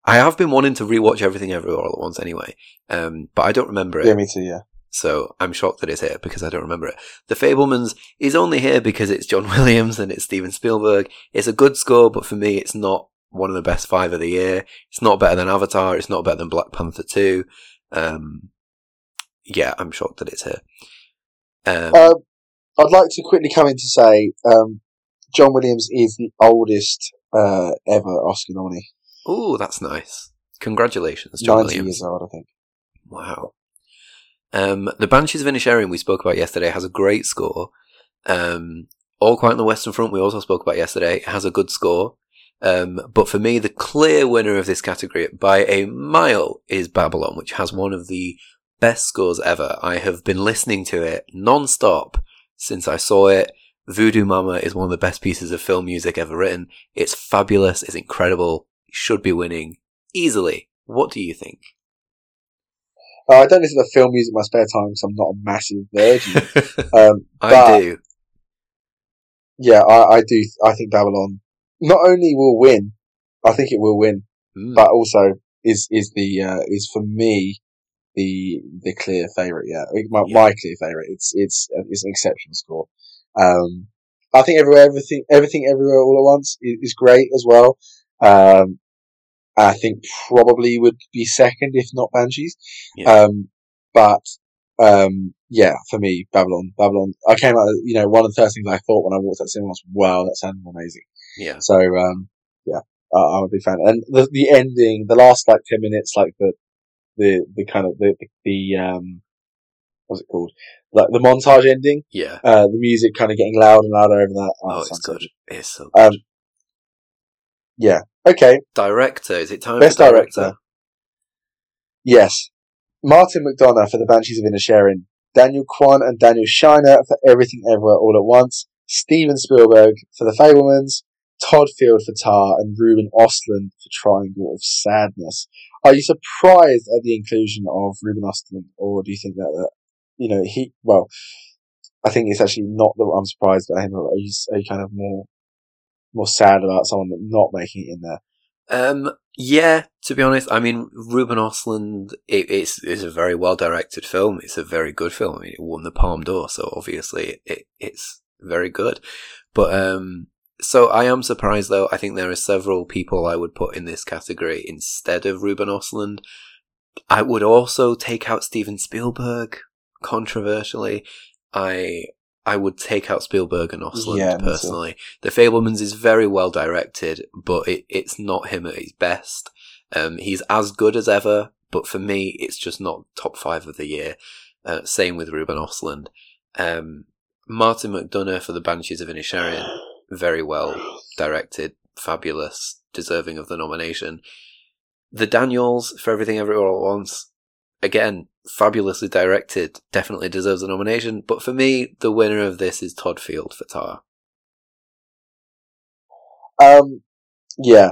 Speaker 1: I have been wanting to rewatch Everything Everywhere All at Once anyway, um, but I don't remember it.
Speaker 2: Yeah, me too. Yeah.
Speaker 1: So I'm shocked that it's here because I don't remember it. The Fabelmans is only here because it's John Williams and it's Steven Spielberg. It's a good score, but for me, it's not one of the best five of the year. It's not better than Avatar. It's not better than Black Panther 2. Um, yeah, I'm shocked that it's here. Um,
Speaker 2: uh, I'd like to quickly come in to say um, John Williams is the oldest uh, ever Oscar nominee.
Speaker 1: Oh, that's nice. Congratulations, John
Speaker 2: 90
Speaker 1: Williams.
Speaker 2: years old, I think.
Speaker 1: Wow. Um, the Banshees of Inisherin we spoke about yesterday has a great score. Um, All Quiet on the Western Front we also spoke about yesterday has a good score. Um, but for me, the clear winner of this category by a mile is Babylon, which has one of the best scores ever. I have been listening to it non-stop since I saw it. Voodoo Mama is one of the best pieces of film music ever written. It's fabulous. It's incredible. It should be winning easily. What do you think?
Speaker 2: Uh, I don't listen to film music in my spare time because I'm not a massive virgin. um,
Speaker 1: I do.
Speaker 2: Yeah, I, I do. I think Babylon not only will win, I think it will win,
Speaker 1: Mm.
Speaker 2: but also is is the uh, is for me the the clear favorite. Yeah, my,
Speaker 1: Yeah.
Speaker 2: my clear favorite. It's it's it's an exceptional score. Um, I think everywhere, everything, everything, everywhere, all at once is, is great as well. Um, I think probably would be second if not Banshees.
Speaker 1: Yeah.
Speaker 2: Um, but um, yeah, for me, Babylon, Babylon. I came out, you know, one of the first things I thought when I walked out of cinema was, "Wow, that sounded amazing."
Speaker 1: Yeah.
Speaker 2: So um, yeah, uh, I'm be big fan. And the the ending, the last like ten minutes, like the the the kind of the the, um, what's it called? Like the montage ending,
Speaker 1: Yeah.
Speaker 2: uh, the music kind of getting louder and louder over that.
Speaker 1: Oh,
Speaker 2: it
Speaker 1: it's good. It's so good.
Speaker 2: Um, Yeah. Okay.
Speaker 1: director. Is it time
Speaker 2: Best
Speaker 1: for director?
Speaker 2: director. Yes. Martin McDonagh for the Banshees of Inisherin. Daniel Kwan and Daniel Scheinert for Everything Everywhere All at Once. Steven Spielberg for The Fabelmans. Todd Field for Tar and Ruben Ostlund for Triangle of Sadness. Are you surprised at the inclusion of Ruben Ostlund, or do you think that, that you know he? Well, I think it's actually not that I'm surprised at him. Are you, are you kind of more more sad about someone not making it in there?
Speaker 1: Um, yeah, to be honest, I mean, Ruben Ostlund, it, it's, it's a very well directed film. It's a very good film. I mean, it won the Palme d'Or, so obviously it, it's very good. But, um, so I am surprised though. I think there are several people I would put in this category instead of Ruben Ostlund. I would also take out Steven Spielberg, controversially. I, I would take out Spielberg and Ostlund
Speaker 2: Yeah,
Speaker 1: personally. The Fabelmans is very well directed, but it, it's not him at his best. Um, he's as good as ever, but for me, it's just not top five of the year. Uh, same with Ruben Ostlund. Um, Martin McDonagh for the Banshees of Inisherin, very well directed, fabulous, deserving of the nomination. The Daniels for Everything Everywhere All at Once, again, fabulously directed, definitely deserves a nomination. But for me, the winner of this is Todd Field for Tar.
Speaker 2: Um, yeah,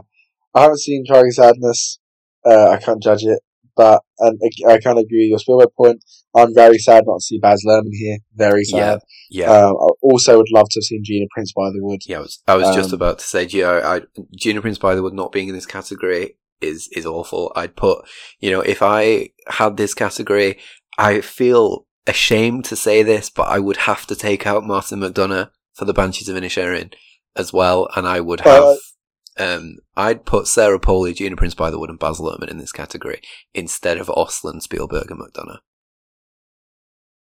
Speaker 2: I haven't seen Triangle Sadness. Uh, I can't judge it, but and I, I kind of agree with your Spielberg point. I'm very sad not to see Baz Luhrmann here. Very sad.
Speaker 1: Yeah,
Speaker 2: Um, I also would love to have seen Gina Prince-Bythewood.
Speaker 1: yeah. I was, I was just
Speaker 2: um,
Speaker 1: about to say, Gina, I, Gina Prince-Bythewood not being in this category. is is awful. I'd put, you know, if I had this category, I feel ashamed to say this, but I would have to take out Martin McDonagh for the Banshees of Inisherin as well, and I would have. Uh, um, I'd put Sarah Polley, Gina Prince Bythewood, and Baz Luhrmann in this category instead of Ostlund, Spielberg, and McDonagh.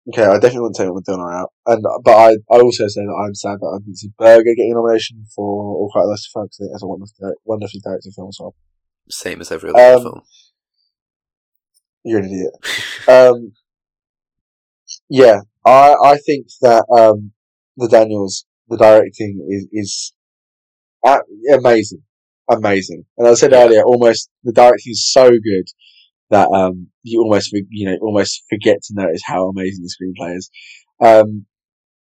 Speaker 2: Okay, I definitely to take McDonagh out, and but I, I also say that I'm sad that I didn't see Berger getting a nomination for All Quiet Less because it has a wonderful, wonderfully directed film as well.
Speaker 1: Same as every other um, film.
Speaker 2: You're an idiot. um, yeah, I I think that um, the Daniels, the directing is is amazing, amazing. And I said earlier, almost the directing is so good that um, you almost you know almost forget to notice how amazing the screenplay is. Um,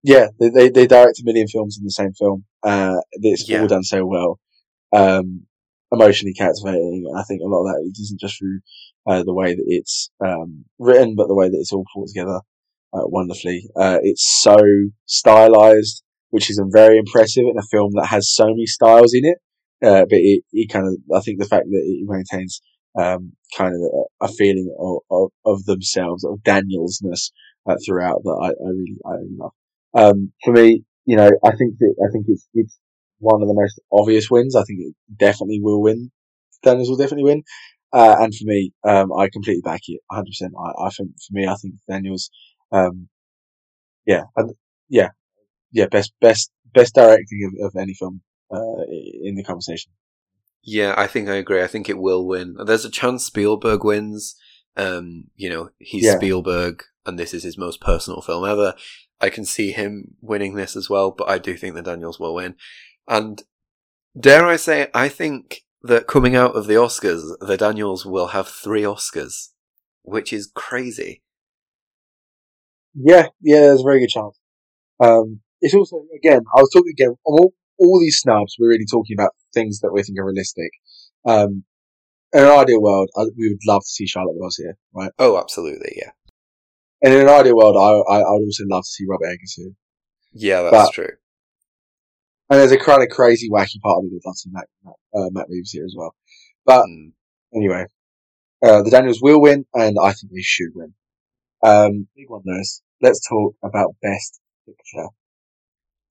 Speaker 2: yeah, they, they, they direct a million films in the same film. Uh, it's yeah. all done so well. Um, emotionally captivating. I think a lot of that isn't just through uh, the way that it's um, written, but the way that it's all put together uh, wonderfully. Uh, it's so stylized, which is very impressive in a film that has so many styles in it. Uh, but it, it kind of, I think the fact that it maintains um, kind of a, a feeling of, of, of, themselves, of Danielsness uh, throughout that I, I, really, I really love. Um, for me, you know, I think that, I think it's, it's one of the most obvious wins. I think it definitely will win. Daniels will definitely win. Uh, and for me, um, I completely back it 100%. I, I think, for me, I think Daniels, um, yeah, yeah, yeah, best, best, best directing of, of any film, uh, in the conversation.
Speaker 1: Yeah, I think I agree. I think it will win. There's a chance Spielberg wins. Um, you know, he's yeah. Spielberg and this is his most personal film ever. I can see him winning this as well, but I do think the Daniels will win. And dare I say, I think that coming out of the Oscars, the Daniels will have three Oscars, which is crazy.
Speaker 2: Yeah, yeah, there's a very good chance. Um, it's also, again, I was talking again, all, all these snubs, we're really talking about things that we think are realistic. Um, in an ideal world, I, we would love to see Charlotte Wells here, right?
Speaker 1: Oh, absolutely, yeah.
Speaker 2: And in an ideal world, I, I, I would also love to see Robert Eggers here.
Speaker 1: Yeah, that's but, true.
Speaker 2: And there's a kind of crazy, wacky part of me that loves to see Matt, Matt, uh, Matt Reeves here as well. But mm. anyway, uh, the Daniels will win, and I think they should win. Um, big one. Let's talk about best picture.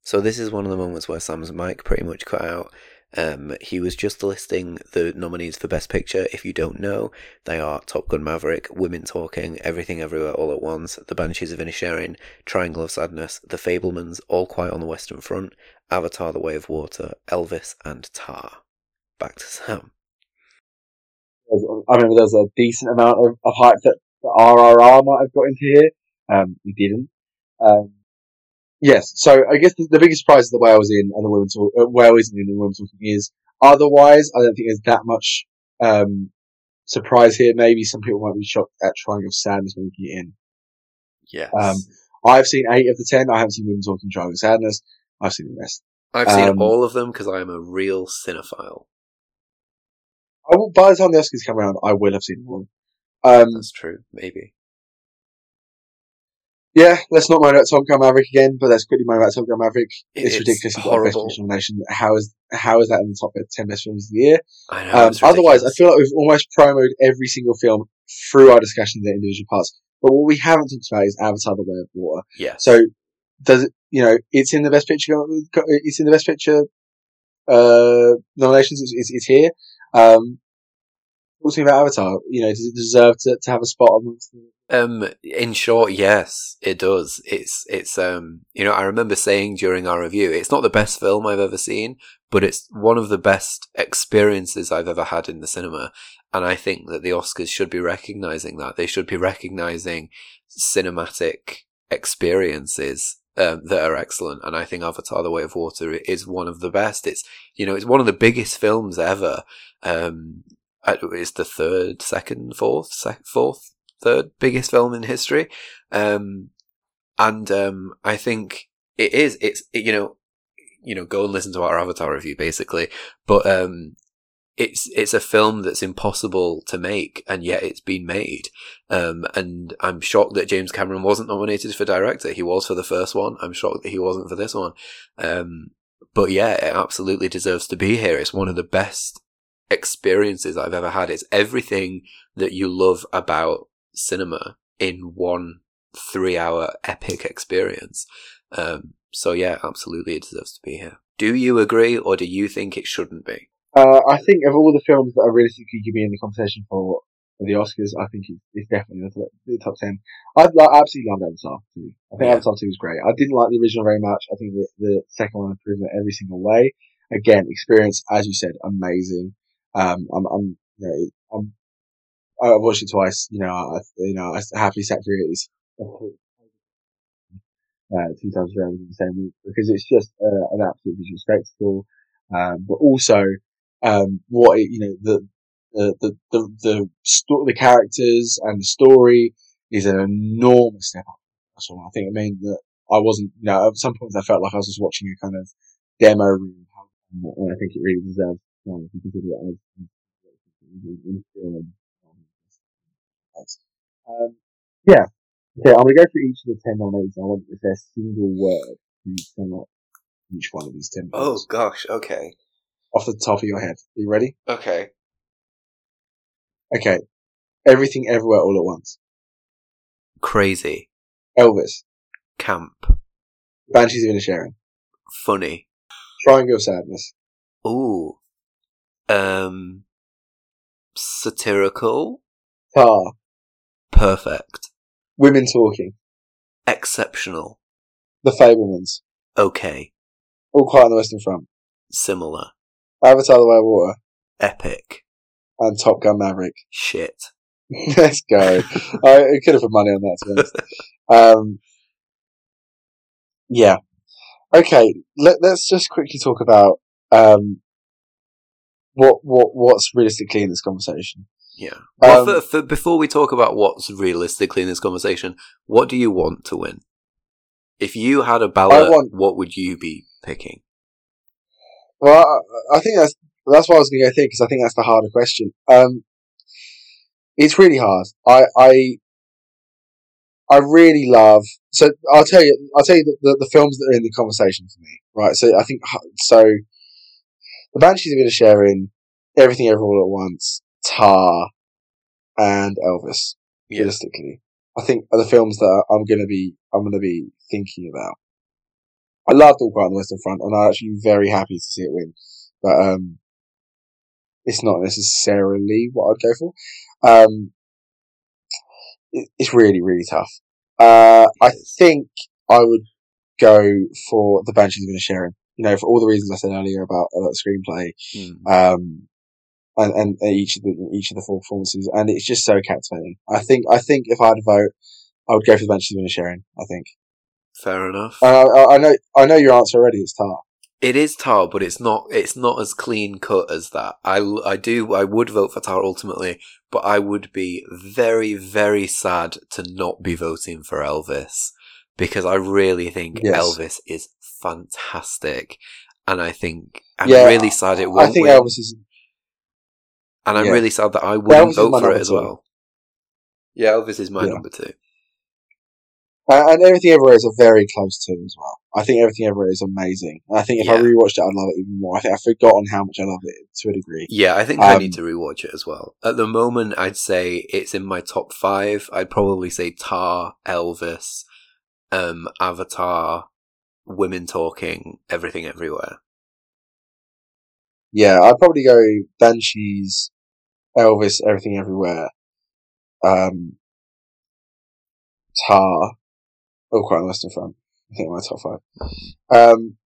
Speaker 1: So this is one of the moments where Sam's mic pretty much cut out. Um, he was just listing the nominees for Best Picture. If you don't know, they are Top Gun Maverick, Women Talking, Everything Everywhere All at Once, The Banshees of Inisherin, Triangle of Sadness, The Fabelmans, All Quiet on the Western Front, Avatar The Way of Water, Elvis, and Tar. Back to Sam.
Speaker 2: I remember there's a decent amount of, of hype that the RRR might have got into here. Um, we didn't. Um, yes, so I guess the, the biggest surprise that Wales in and the women talk, uh, Wales isn't in the women talking is otherwise. I don't think there's that much um, surprise here. Maybe some people might be shocked at Triangle of Sadness making it in.
Speaker 1: Yes.
Speaker 2: Um, I've seen eight of the ten. I haven't seen women talking Triangle of Sadness. I've seen the rest.
Speaker 1: I've seen um, all of them because I am a real cinephile.
Speaker 2: I will, by the time the Oscars come around, I will have seen one. Um,
Speaker 1: That's true. Maybe.
Speaker 2: Yeah, let's not moan about Top Gun Maverick again, but let's quickly moan about Top Gun Maverick. It's, it's ridiculous.
Speaker 1: Horrible.
Speaker 2: Best nomination. How is how is that in the top ten best films of the year?
Speaker 1: I know. Um,
Speaker 2: otherwise, I feel like we've almost promoted every single film through our discussion of the individual parts. But what we haven't talked about is Avatar: The Way of Water.
Speaker 1: Yeah.
Speaker 2: So does it? You know, it's in the best picture. It's in the best picture uh, nominations. It's, it's, it's here. Um, talking about Avatar, you know, does it deserve to, to have a spot the
Speaker 1: um, in short, yes, it does. It's it's um, you know, I remember saying during our review, it's not the best film I've ever seen, but it's one of the best experiences I've ever had in the cinema. And I think that the Oscars should be recognizing that. They should be recognizing cinematic experiences um, that are excellent. And I think Avatar: The Way of Water is one of the best. It's you know, it's one of the biggest films ever. Um, it's the third, second, fourth, sec- fourth third biggest film in history. Um, and um, I think it is. It's it, you know, you know, go and listen to our Avatar review, basically. But um, it's it's a film that's impossible to make, and yet it's been made. Um, and I'm shocked that James Cameron wasn't nominated for director. He was for the first one. I'm shocked that he wasn't for this one. Um, but yeah, it absolutely deserves to be here. It's one of the best experiences I've ever had. It's everything that you love about cinema in one three hour epic experience. Um, so yeah, absolutely, it deserves to be here. Do you agree, or do you think it shouldn't be?
Speaker 2: Uh, I think of all the films that are realistically going to be in the conversation for, for the Oscars, I think it's, it's definitely the top, the top ten. I like, absolutely love Avatar two. I think
Speaker 1: Yeah.
Speaker 2: Avatar two was great. I didn't like the original very much. I think the, the second one improved in every single way. Again, experience as you said, amazing. Um, I'm, I'm, you know, I'm, I've watched it twice. You know, I, you know, I happily sat through it. Uh, two times around in the same week because it's just uh, an absolute visual spectacle. Um, but also, um, what it, you know, the the the the the, sto- the characters and the story is an enormous step up. That's all. I think it meant that I wasn't. You know, at some points I felt like I was just watching a kind of demo reel, and I think it really deserves. You know, if you consider it as in- film um, um, yeah. Okay, I'm gonna go through each of the ten nominations. I want if there's a single word you each one of these ten.
Speaker 1: Oh gosh, okay,
Speaker 2: off the top of your head. Are you ready?
Speaker 1: okay.
Speaker 2: Okay. Everything, everywhere, all at once.
Speaker 1: Crazy,
Speaker 2: Elvis.
Speaker 1: camp,
Speaker 2: Banshees of Inisherin.
Speaker 1: funny.
Speaker 2: Triangle of Sadness.
Speaker 1: Ooh, um, satirical,
Speaker 2: Tar.
Speaker 1: perfect,
Speaker 2: Women Talking.
Speaker 1: exceptional,
Speaker 2: The Fabelmans.
Speaker 1: okay,
Speaker 2: All Quiet on the Western Front.
Speaker 1: similar,
Speaker 2: Avatar: The Way of Water.
Speaker 1: epic,
Speaker 2: And Top Gun Maverick.
Speaker 1: shit.
Speaker 2: Let's go. I, could have put money on that, to be. Um, yeah. Okay, let, let's just quickly talk about um, what what what's realistically in this conversation.
Speaker 1: Yeah. Well,
Speaker 2: Um,
Speaker 1: for, for, before we talk about what's realistically in this conversation, what do you want to win? If you had a ballot,
Speaker 2: want-
Speaker 1: what would you be picking?
Speaker 2: Well, I, I think that's that's what I was going to go think because I think that's the harder question. Um, it's really hard. I I I really love. So I'll tell you. I'll tell you the, the, the films that are in the conversation for me. Right. So I think so. The Banshees of Inisherin, Everything Everywhere All at Once, Tar, and Elvis.
Speaker 1: Yeah.
Speaker 2: Realistically, I think are the films that I'm going to be I'm going to be thinking about. I loved All Quiet on the Western Front, and I'm actually very happy to see it win. But um, it's not necessarily what I'd go for. Um, it, it's really, really tough. Uh, I think I would go for the Banshees going to of Inisherin. You know, for all the reasons I said earlier about, about the screenplay,
Speaker 1: Hmm.
Speaker 2: um, and, and each of the each of the four performances, and it's just so captivating. I think I think if I had to vote, I would go for the Banshees of Inisherin. I think.
Speaker 1: Fair enough.
Speaker 2: I, I, I know I know your answer already. It's Tar.
Speaker 1: it is Tar, but it's not. It's not as clean cut as that. I, I do. I would vote for Tar ultimately, but I would be very, very sad to not be voting for Elvis because I really think
Speaker 2: Yes.
Speaker 1: Elvis is fantastic, and I think I'm
Speaker 2: Yeah,
Speaker 1: really sad it
Speaker 2: I
Speaker 1: won't
Speaker 2: think
Speaker 1: win.
Speaker 2: Elvis is.
Speaker 1: And I'm
Speaker 2: Yeah.
Speaker 1: really sad that I
Speaker 2: Elvis
Speaker 1: wouldn't
Speaker 2: is
Speaker 1: vote for it as
Speaker 2: two.
Speaker 1: well. Yeah, Elvis is my
Speaker 2: Yeah.
Speaker 1: number two.
Speaker 2: Uh, and Everything Everywhere is a very close to as well. I think Everything Everywhere is amazing. I think if I
Speaker 1: Yeah.
Speaker 2: rewatched it, I'd love it even more. I think I've forgotten how much I love it to a degree.
Speaker 1: Yeah, I think I
Speaker 2: Um,
Speaker 1: need to rewatch it as well. At the moment, I'd say it's in my top five. I'd probably say Tar, Elvis, um, Avatar, Women Talking, Everything Everywhere.
Speaker 2: Yeah, I'd probably go Banshees, Elvis, Everything Everywhere, um, Tar, All quite the Western Front. I think my top five. Um,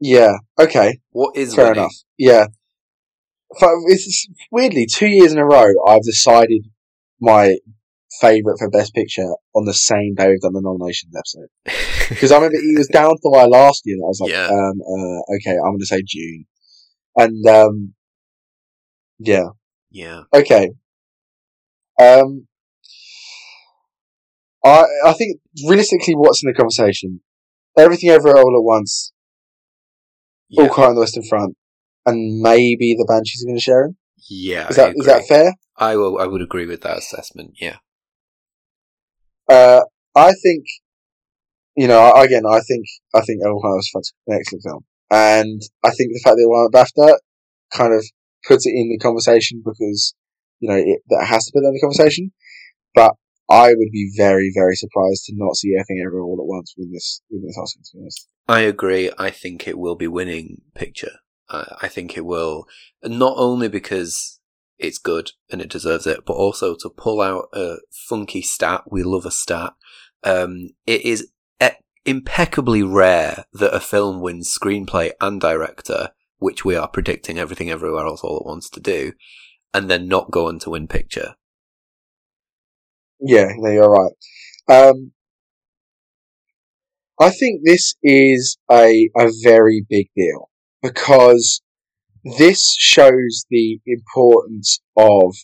Speaker 2: yeah, okay,
Speaker 1: What is
Speaker 2: fair
Speaker 1: winning?
Speaker 2: enough. Yeah. It's weirdly two years in a row I've decided my favourite for Best Picture on the same day we've done the nominations episode. Because I remember he was down to the wire last year that I was like,
Speaker 1: Yeah.
Speaker 2: um, uh, okay, I'm going to say Dune. And, um, yeah,
Speaker 1: yeah,
Speaker 2: okay. Um, I, I think realistically what's in the conversation, everything everywhere all at once,
Speaker 1: yeah,
Speaker 2: all quiet on the Western Front, and maybe the Banshees of Inisherin.
Speaker 1: yeah.
Speaker 2: Is that, is that fair?
Speaker 1: I will. I would agree with that assessment. Yeah,
Speaker 2: Uh, I think, you know, again, I think, I think Western Front's an excellent film. And I think the fact that it won a BAFTA kind of puts it in the conversation because you know it, that has to be in the conversation. But I would be very, very surprised to not see Everything Everywhere All at Once win this win this Oscar. To be honest,
Speaker 1: I agree. I think it will be winning picture. I think it will not only because it's good and it deserves it, but also to pull out a funky stat. We love a stat. Um, it is e- impeccably rare that a film wins screenplay and director, which we are predicting everything everywhere else all at once to do, and then not go on to win picture.
Speaker 2: Yeah, no, you're right. Um, I think this is a, a very big deal because this shows the importance of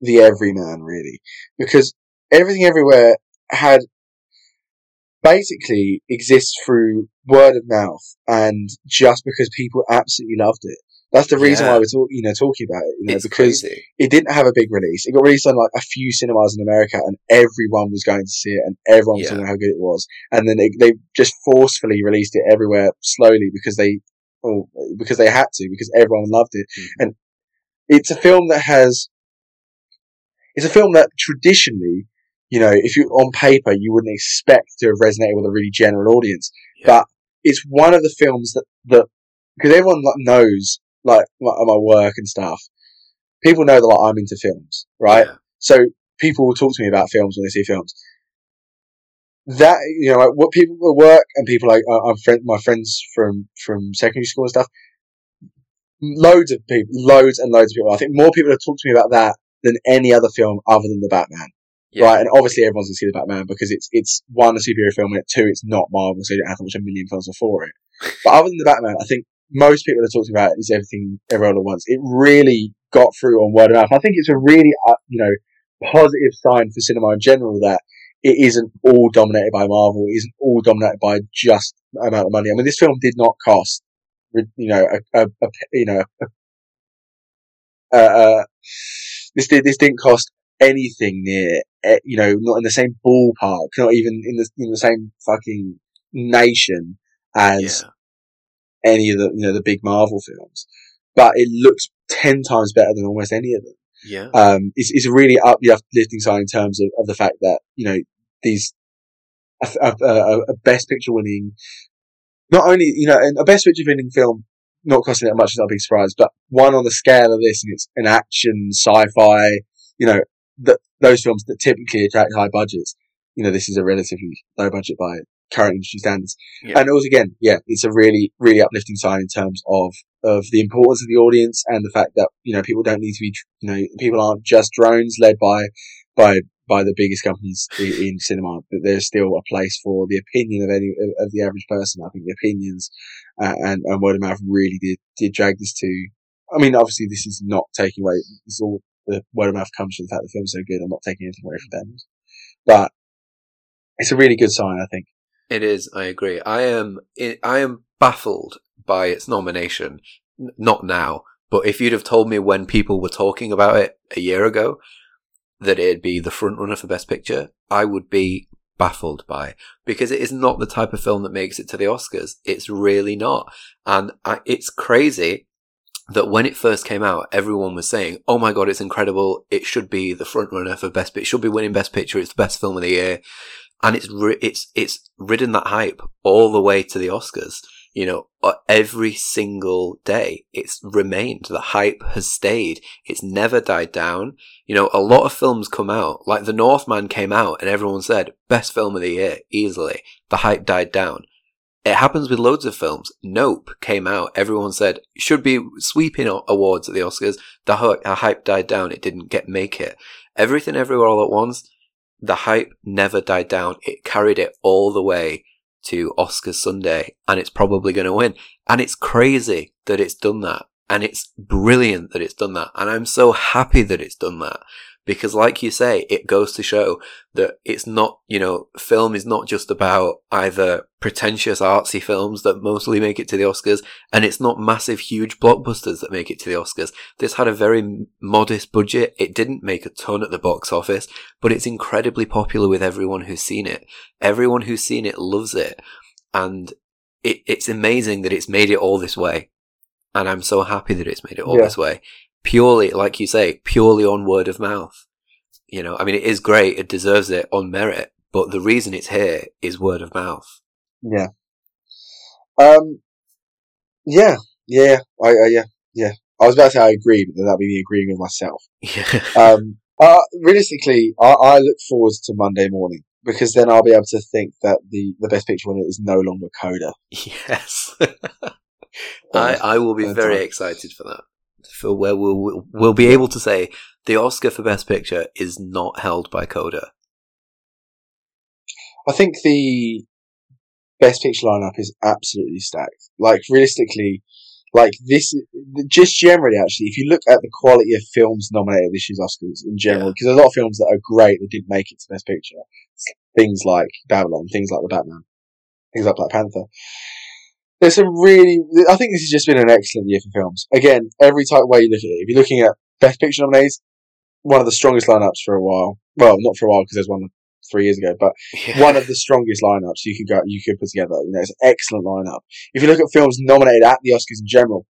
Speaker 2: the everyman, really. Because everything everywhere had basically exists through word of mouth and just because people absolutely loved it. That's the reason
Speaker 1: Yeah.
Speaker 2: why we're talk, you know, talking about it, you know,
Speaker 1: It's
Speaker 2: because
Speaker 1: crazy.
Speaker 2: it didn't have a big release. It got released on like a few cinemas in America, and everyone was going to see it, and everyone was
Speaker 1: Yeah.
Speaker 2: talking how good it was. And then they they just forcefully released it everywhere slowly because they, well, because they had to, because everyone loved it.
Speaker 1: Mhm.
Speaker 2: And it's a film that has, it's a film that traditionally, you know, if you on paper you wouldn't expect to have resonated with a really general audience,
Speaker 1: Yeah.
Speaker 2: but it's one of the films that that because everyone like, knows like my, my work and stuff. People know that like, I'm into films, right?
Speaker 1: Yeah.
Speaker 2: So people will talk to me about films when they see films. That you know, like, what people at work and people like uh, I'm friend, my friends from from secondary school and stuff. Loads of people, loads and loads of people. I think more people have talked to me about that than any other film other than the Batman,
Speaker 1: Yeah.
Speaker 2: right? And obviously everyone's gonna see the Batman because it's it's one a superhero film and two it's not Marvel, so you don't have to watch a million films before it. But other than the Batman, I think most people are talking about is everything everyone at once. It really got through on word of mouth. I think it's a really, uh, you know, positive sign for cinema in general that it isn't all dominated by Marvel. It isn't all dominated by just amount of money. I mean, this film did not cost, you know, a, a, a you know, a, uh, this did this didn't cost anything near, eh, you know, not in the same ballpark, not even in the in the same fucking nation as
Speaker 1: Yeah.
Speaker 2: any of the you know the big Marvel films, but it looks ten times better than almost any of them.
Speaker 1: Yeah.
Speaker 2: Um, it's, it's a really up the uplifting sign in terms of, of the fact that you know these a, a, a, a best picture winning, not only you know a best picture winning film not costing that much is not a big surprise, but one on the scale of this and it's an action sci-fi, you know, that those films that typically attract high budgets. You know, this is a relatively low budget by current industry standards.
Speaker 1: Yeah.
Speaker 2: And also again, yeah, it's a really, really uplifting sign in terms of, of the importance of the audience and the fact that, you know, people don't need to be, you know, people aren't just drones led by, by, by the biggest companies in, in cinema, but there's still a place for the opinion of any, of, of the average person. I think the opinions, uh, and, and word of mouth really did, did drag this to, I mean, obviously this is not taking away, it's all, the word of mouth comes from the fact the film's so good. I'm not taking anything away from them. But it's a really good sign, I think.
Speaker 1: It is. I agree. I am. I am baffled by its nomination. Not now, but if you'd have told me when people were talking about it a year ago that it'd be the front runner for Best Picture, I would be baffled by because it is not the type of film that makes it to the Oscars. It's really not, and I, it's crazy that when it first came out, everyone was saying, "Oh my god, it's incredible! It should be the front runner for best. Picture. It should be winning best picture. It's the best film of the year." And it's it's it's ridden that hype all the way to the Oscars. You know, every single day, it's remained. The hype has stayed. It's never died down. You know, a lot of films come out, like The Northman came out, and everyone said best film of the year easily. The hype died down. It happens with loads of films. Nope came out. Everyone said should be sweeping awards at the Oscars. The hype died down. It didn't get make it. Everything Everywhere All at Once. The hype never died down. It carried it all the way to Oscar Sunday, and it's probably going to win. And it's crazy that it's done that, and it's brilliant that it's done that. And I'm so happy that it's done that because, like you say, it goes to show that it's not, you know, film is not just about either pretentious artsy films that mostly make it to the Oscars, and it's not massive, huge blockbusters that make it to the Oscars. This had a very modest budget. It didn't make a ton at the box office, but it's incredibly popular with everyone who's seen it. Everyone who's seen it loves it, and it, it's amazing that it's made it all this way. and I'm so happy that it's made it all
Speaker 2: Yeah.
Speaker 1: this way. Purely, like you say, purely on word of mouth. You know, I mean, it is great. It deserves it on merit, but the reason it's here is word of mouth.
Speaker 2: Yeah. Um. Yeah. Yeah. I. Uh, yeah. Yeah. I was about to say I agree, but then that'd be me agreeing with myself.
Speaker 1: Yeah.
Speaker 2: Um. Uh, realistically, I, I look forward to Monday morning because then I'll be able to think that the the best picture winner is no longer Coda.
Speaker 1: yes. I, I will be very excited for that. For where we'll, we'll, we'll be able to say the Oscar for Best Picture is not held by Coda.
Speaker 2: I think the best picture lineup is absolutely stacked. Like realistically, like this, just generally, actually, if you look at the quality of films nominated this year's Oscars in general,
Speaker 1: Yeah.
Speaker 2: because a lot of films that are great that didn't make it to best picture, things like Babylon, things like The Batman, things like Black Panther. There's some really, I think this has just been an excellent year for films. Again, every type way you look at it, if you're looking at best picture nominees, one of the strongest lineups for a while. Well, not for a while because there's one three years ago, but one of the strongest lineups you could go you could put together. You know, it's an excellent lineup. If you look at films nominated at the Oscars in general,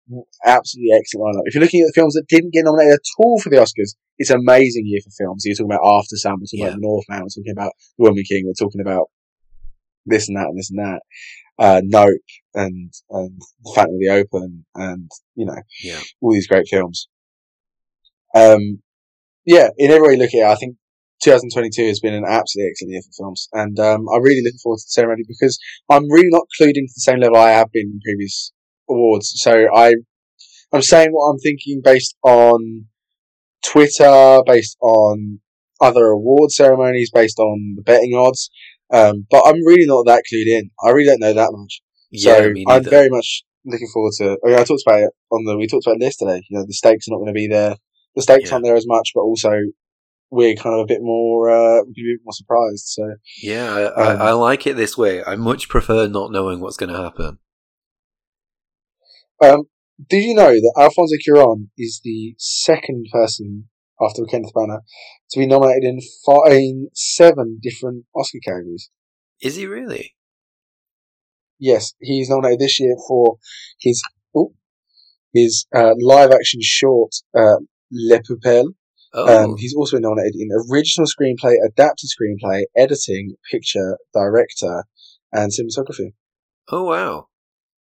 Speaker 2: absolutely excellent lineup. If you're looking at the films that didn't get nominated at all for the Oscars, it's an amazing year for films. You're talking about Aftersun, we're talking
Speaker 1: Yeah.
Speaker 2: about Northman, we're talking about The Woman King, we're talking about this and that and this and that. Uh, Nope and and Phantom of the Open and you know
Speaker 1: yeah.
Speaker 2: all these great films. Um, yeah, in every way you look at it, I think 2022 has been an absolutely excellent year for films, and um, I'm really looking forward to the ceremony because I'm really not clued into the same level I have been in previous awards. So I, I'm saying what I'm thinking based on Twitter, based on other award ceremonies, based on the betting odds. Um, but I'm really not that clued in. I really don't know that much.
Speaker 1: Yeah,
Speaker 2: so I'm very much looking forward to. I, mean, I talked about it on the. We talked about it yesterday. You know, the stakes are not going to be there. The stakes
Speaker 1: Yeah.
Speaker 2: aren't there as much, but also we're kind of a bit more, uh, a bit more surprised. So
Speaker 1: Yeah, I, I,
Speaker 2: Um,
Speaker 1: I like it this way. I much prefer not knowing what's going to happen.
Speaker 2: Um, did you know that Alfonso Cuarón is the second person after Kenneth Branagh to be nominated in, five, in seven different Oscar categories?
Speaker 1: Is he really?
Speaker 2: Yes, he's nominated this year for his oh, his uh, live action short uh, Le Pupille.
Speaker 1: Oh,
Speaker 2: Um, he's also been nominated in original screenplay, adapted screenplay, editing, picture, director, and cinematography.
Speaker 1: oh wow.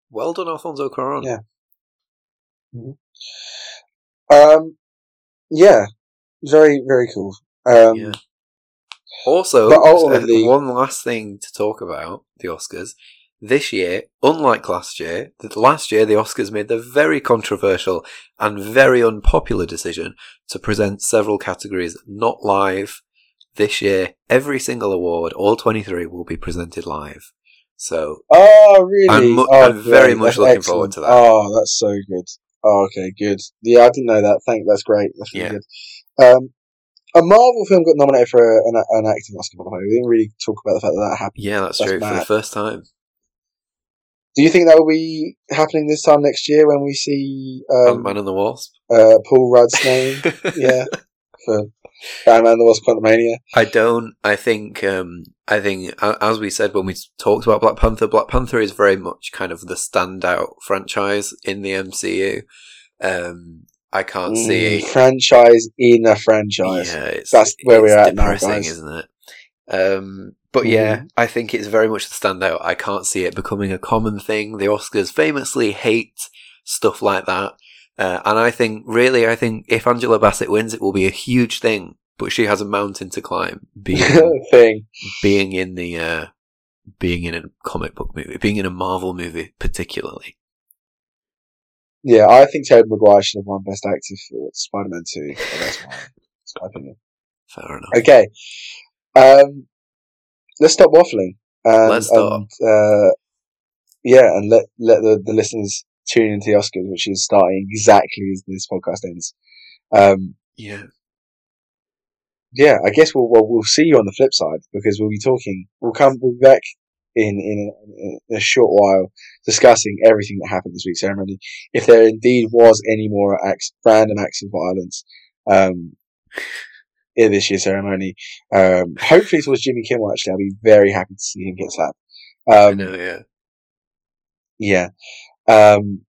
Speaker 1: Well done, Alfonso Cuarón.
Speaker 2: Yeah. Um, yeah, very very cool. Um,
Speaker 1: Yeah. Also,
Speaker 2: ultimately-
Speaker 1: one last thing to talk about the Oscars. This year, unlike last year, last year the Oscars made the very controversial and very unpopular decision to present several categories not live. This year, every single award, all 23, will be presented live. So,
Speaker 2: Oh, really?
Speaker 1: I'm mu-
Speaker 2: oh,
Speaker 1: I'm very much
Speaker 2: That's
Speaker 1: looking forward to that.
Speaker 2: Oh, that's so good. Oh, okay, good. Yeah, I didn't know that. Thank. That's great. That's really
Speaker 1: Yeah.
Speaker 2: good. Um, a Marvel film got nominated for an, an acting Oscar. By the way, we didn't really talk about the fact that that happened.
Speaker 1: yeah, that's,
Speaker 2: That's
Speaker 1: true for the first time.
Speaker 2: Do you think that will be happening this time next year when we see um,
Speaker 1: Ant-Man and the Wasp.
Speaker 2: uh, Paul Rudd's name? yeah, for Batman: The Wasp: Quantumania.
Speaker 1: I don't. I think. Um, I think, as we said when we talked about Black Panther, Black Panther is very much kind of the standout franchise in the MCU. Um, I can't see.
Speaker 2: Mm, franchise in a franchise.
Speaker 1: Yeah, it's,
Speaker 2: That's where
Speaker 1: it's
Speaker 2: we're at now, guys.
Speaker 1: isn't it? Um, but yeah,
Speaker 2: Mhm.
Speaker 1: I think it's very much the standout. I can't see it becoming a common thing. The Oscars famously hate stuff like that. Uh, and I think, really, I think if Angela Bassett wins, it will be a huge thing. But she has a mountain to climb, being
Speaker 2: thing.
Speaker 1: being in the uh, being in a comic book movie, being in a Marvel movie, particularly.
Speaker 2: Yeah, I think Tobey Maguire should have won Best Actor for Spider-Man 2. That's my, that's my opinion.
Speaker 1: Fair enough.
Speaker 2: Okay. Um, let's stop waffling. And,
Speaker 1: Let's stop.
Speaker 2: And, uh, yeah, and let let the, the listeners tune into the Oscars, which is starting exactly as this podcast ends. Um,
Speaker 1: Yeah.
Speaker 2: yeah, I guess we'll, we'll we'll see you on the flip side because we'll be talking. We'll come. We'll be back in in a, in a short while discussing everything that happened this week's ceremony. If there indeed was any more acts, random acts of violence, um, in this year's ceremony, um, hopefully towards Jimmy Kimmel. Actually, I'll be very happy to see him get slapped.
Speaker 1: I
Speaker 2: Um,
Speaker 1: know. Yeah.
Speaker 2: yeah. Um,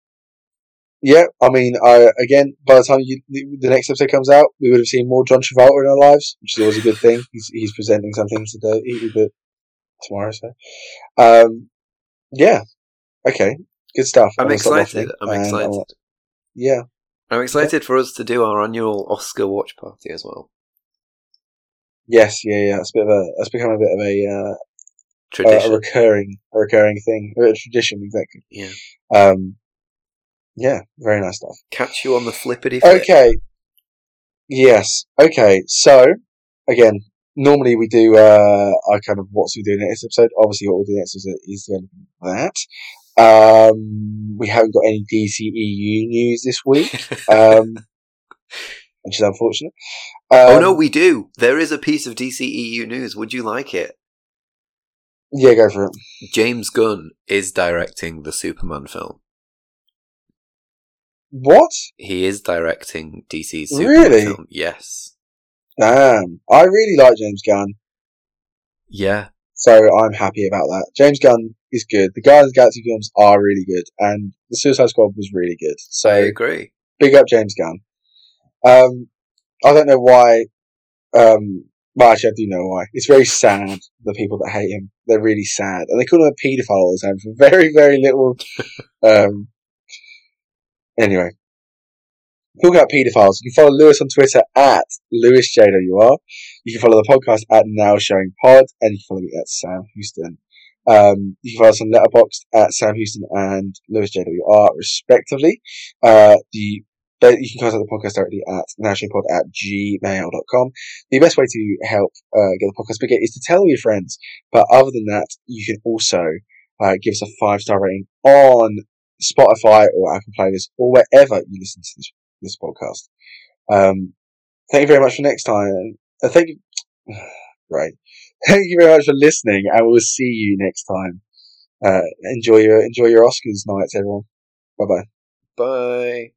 Speaker 2: yeah, I mean, I, again, by the time you, the next episode comes out, we would have seen more John Travolta in our lives, which is always a good thing. He's, he's presenting something today, but tomorrow, so. Um, yeah, okay, good stuff.
Speaker 1: I'm excited. I'm excited. I'll,
Speaker 2: yeah.
Speaker 1: I'm excited for us to do our annual Oscar watch party as well.
Speaker 2: Yes, yeah, yeah. It's a bit of a. It's become a bit of a uh,
Speaker 1: tradition,
Speaker 2: a, a recurring, a recurring thing, a tradition, exactly.
Speaker 1: Yeah.
Speaker 2: Um, yeah, very nice stuff.
Speaker 1: Catch you on the flippity flip.
Speaker 2: Okay. Yes. Okay. So, again, normally we do uh, our kind of what's we do next episode. Obviously, what we'll do next episode is the end of that. Um, we haven't got any DCEU news this week, um, which is unfortunate. Um,
Speaker 1: oh no, we do. There is a piece of DCEU news. Would you like it?
Speaker 2: Yeah, go for it.
Speaker 1: James Gunn is directing the Superman film.
Speaker 2: What?
Speaker 1: He is directing DC's Superman
Speaker 2: really?
Speaker 1: film. Yes.
Speaker 2: Damn. I really like James Gunn.
Speaker 1: Yeah.
Speaker 2: So I'm happy about that. James Gunn is good. The Guardians of the Galaxy films are really good, and the Suicide Squad was really good. So
Speaker 1: I agree.
Speaker 2: Big up James Gunn. Um, I don't know why. Um, well, actually, I do know why. It's very sad. The people that hate him, they're really sad, and they call him a paedophile all the time for very, very little. um, Anyway, talking about paedophiles, you can follow Lewis on Twitter at LewisJWR. You can follow the podcast at Now Showing Pod, and you can follow me at Sam Houston. Um, you can follow us on Letterboxd at Sam Houston and Lewis JWR, respectively. Uh, the you can contact the podcast directly at nationalpod at gmail.com. The best way to help uh, get the podcast bigger is to tell your friends. But other than that, you can also uh, give us a five star rating on Spotify or Apple Playlist or wherever you listen to this, this podcast. Um, thank you very much for next time. Uh, thank you. Great. Thank you very much for listening and we'll see you next time. Uh, enjoy your, enjoy your Oscars nights, everyone. Bye bye.
Speaker 1: Bye.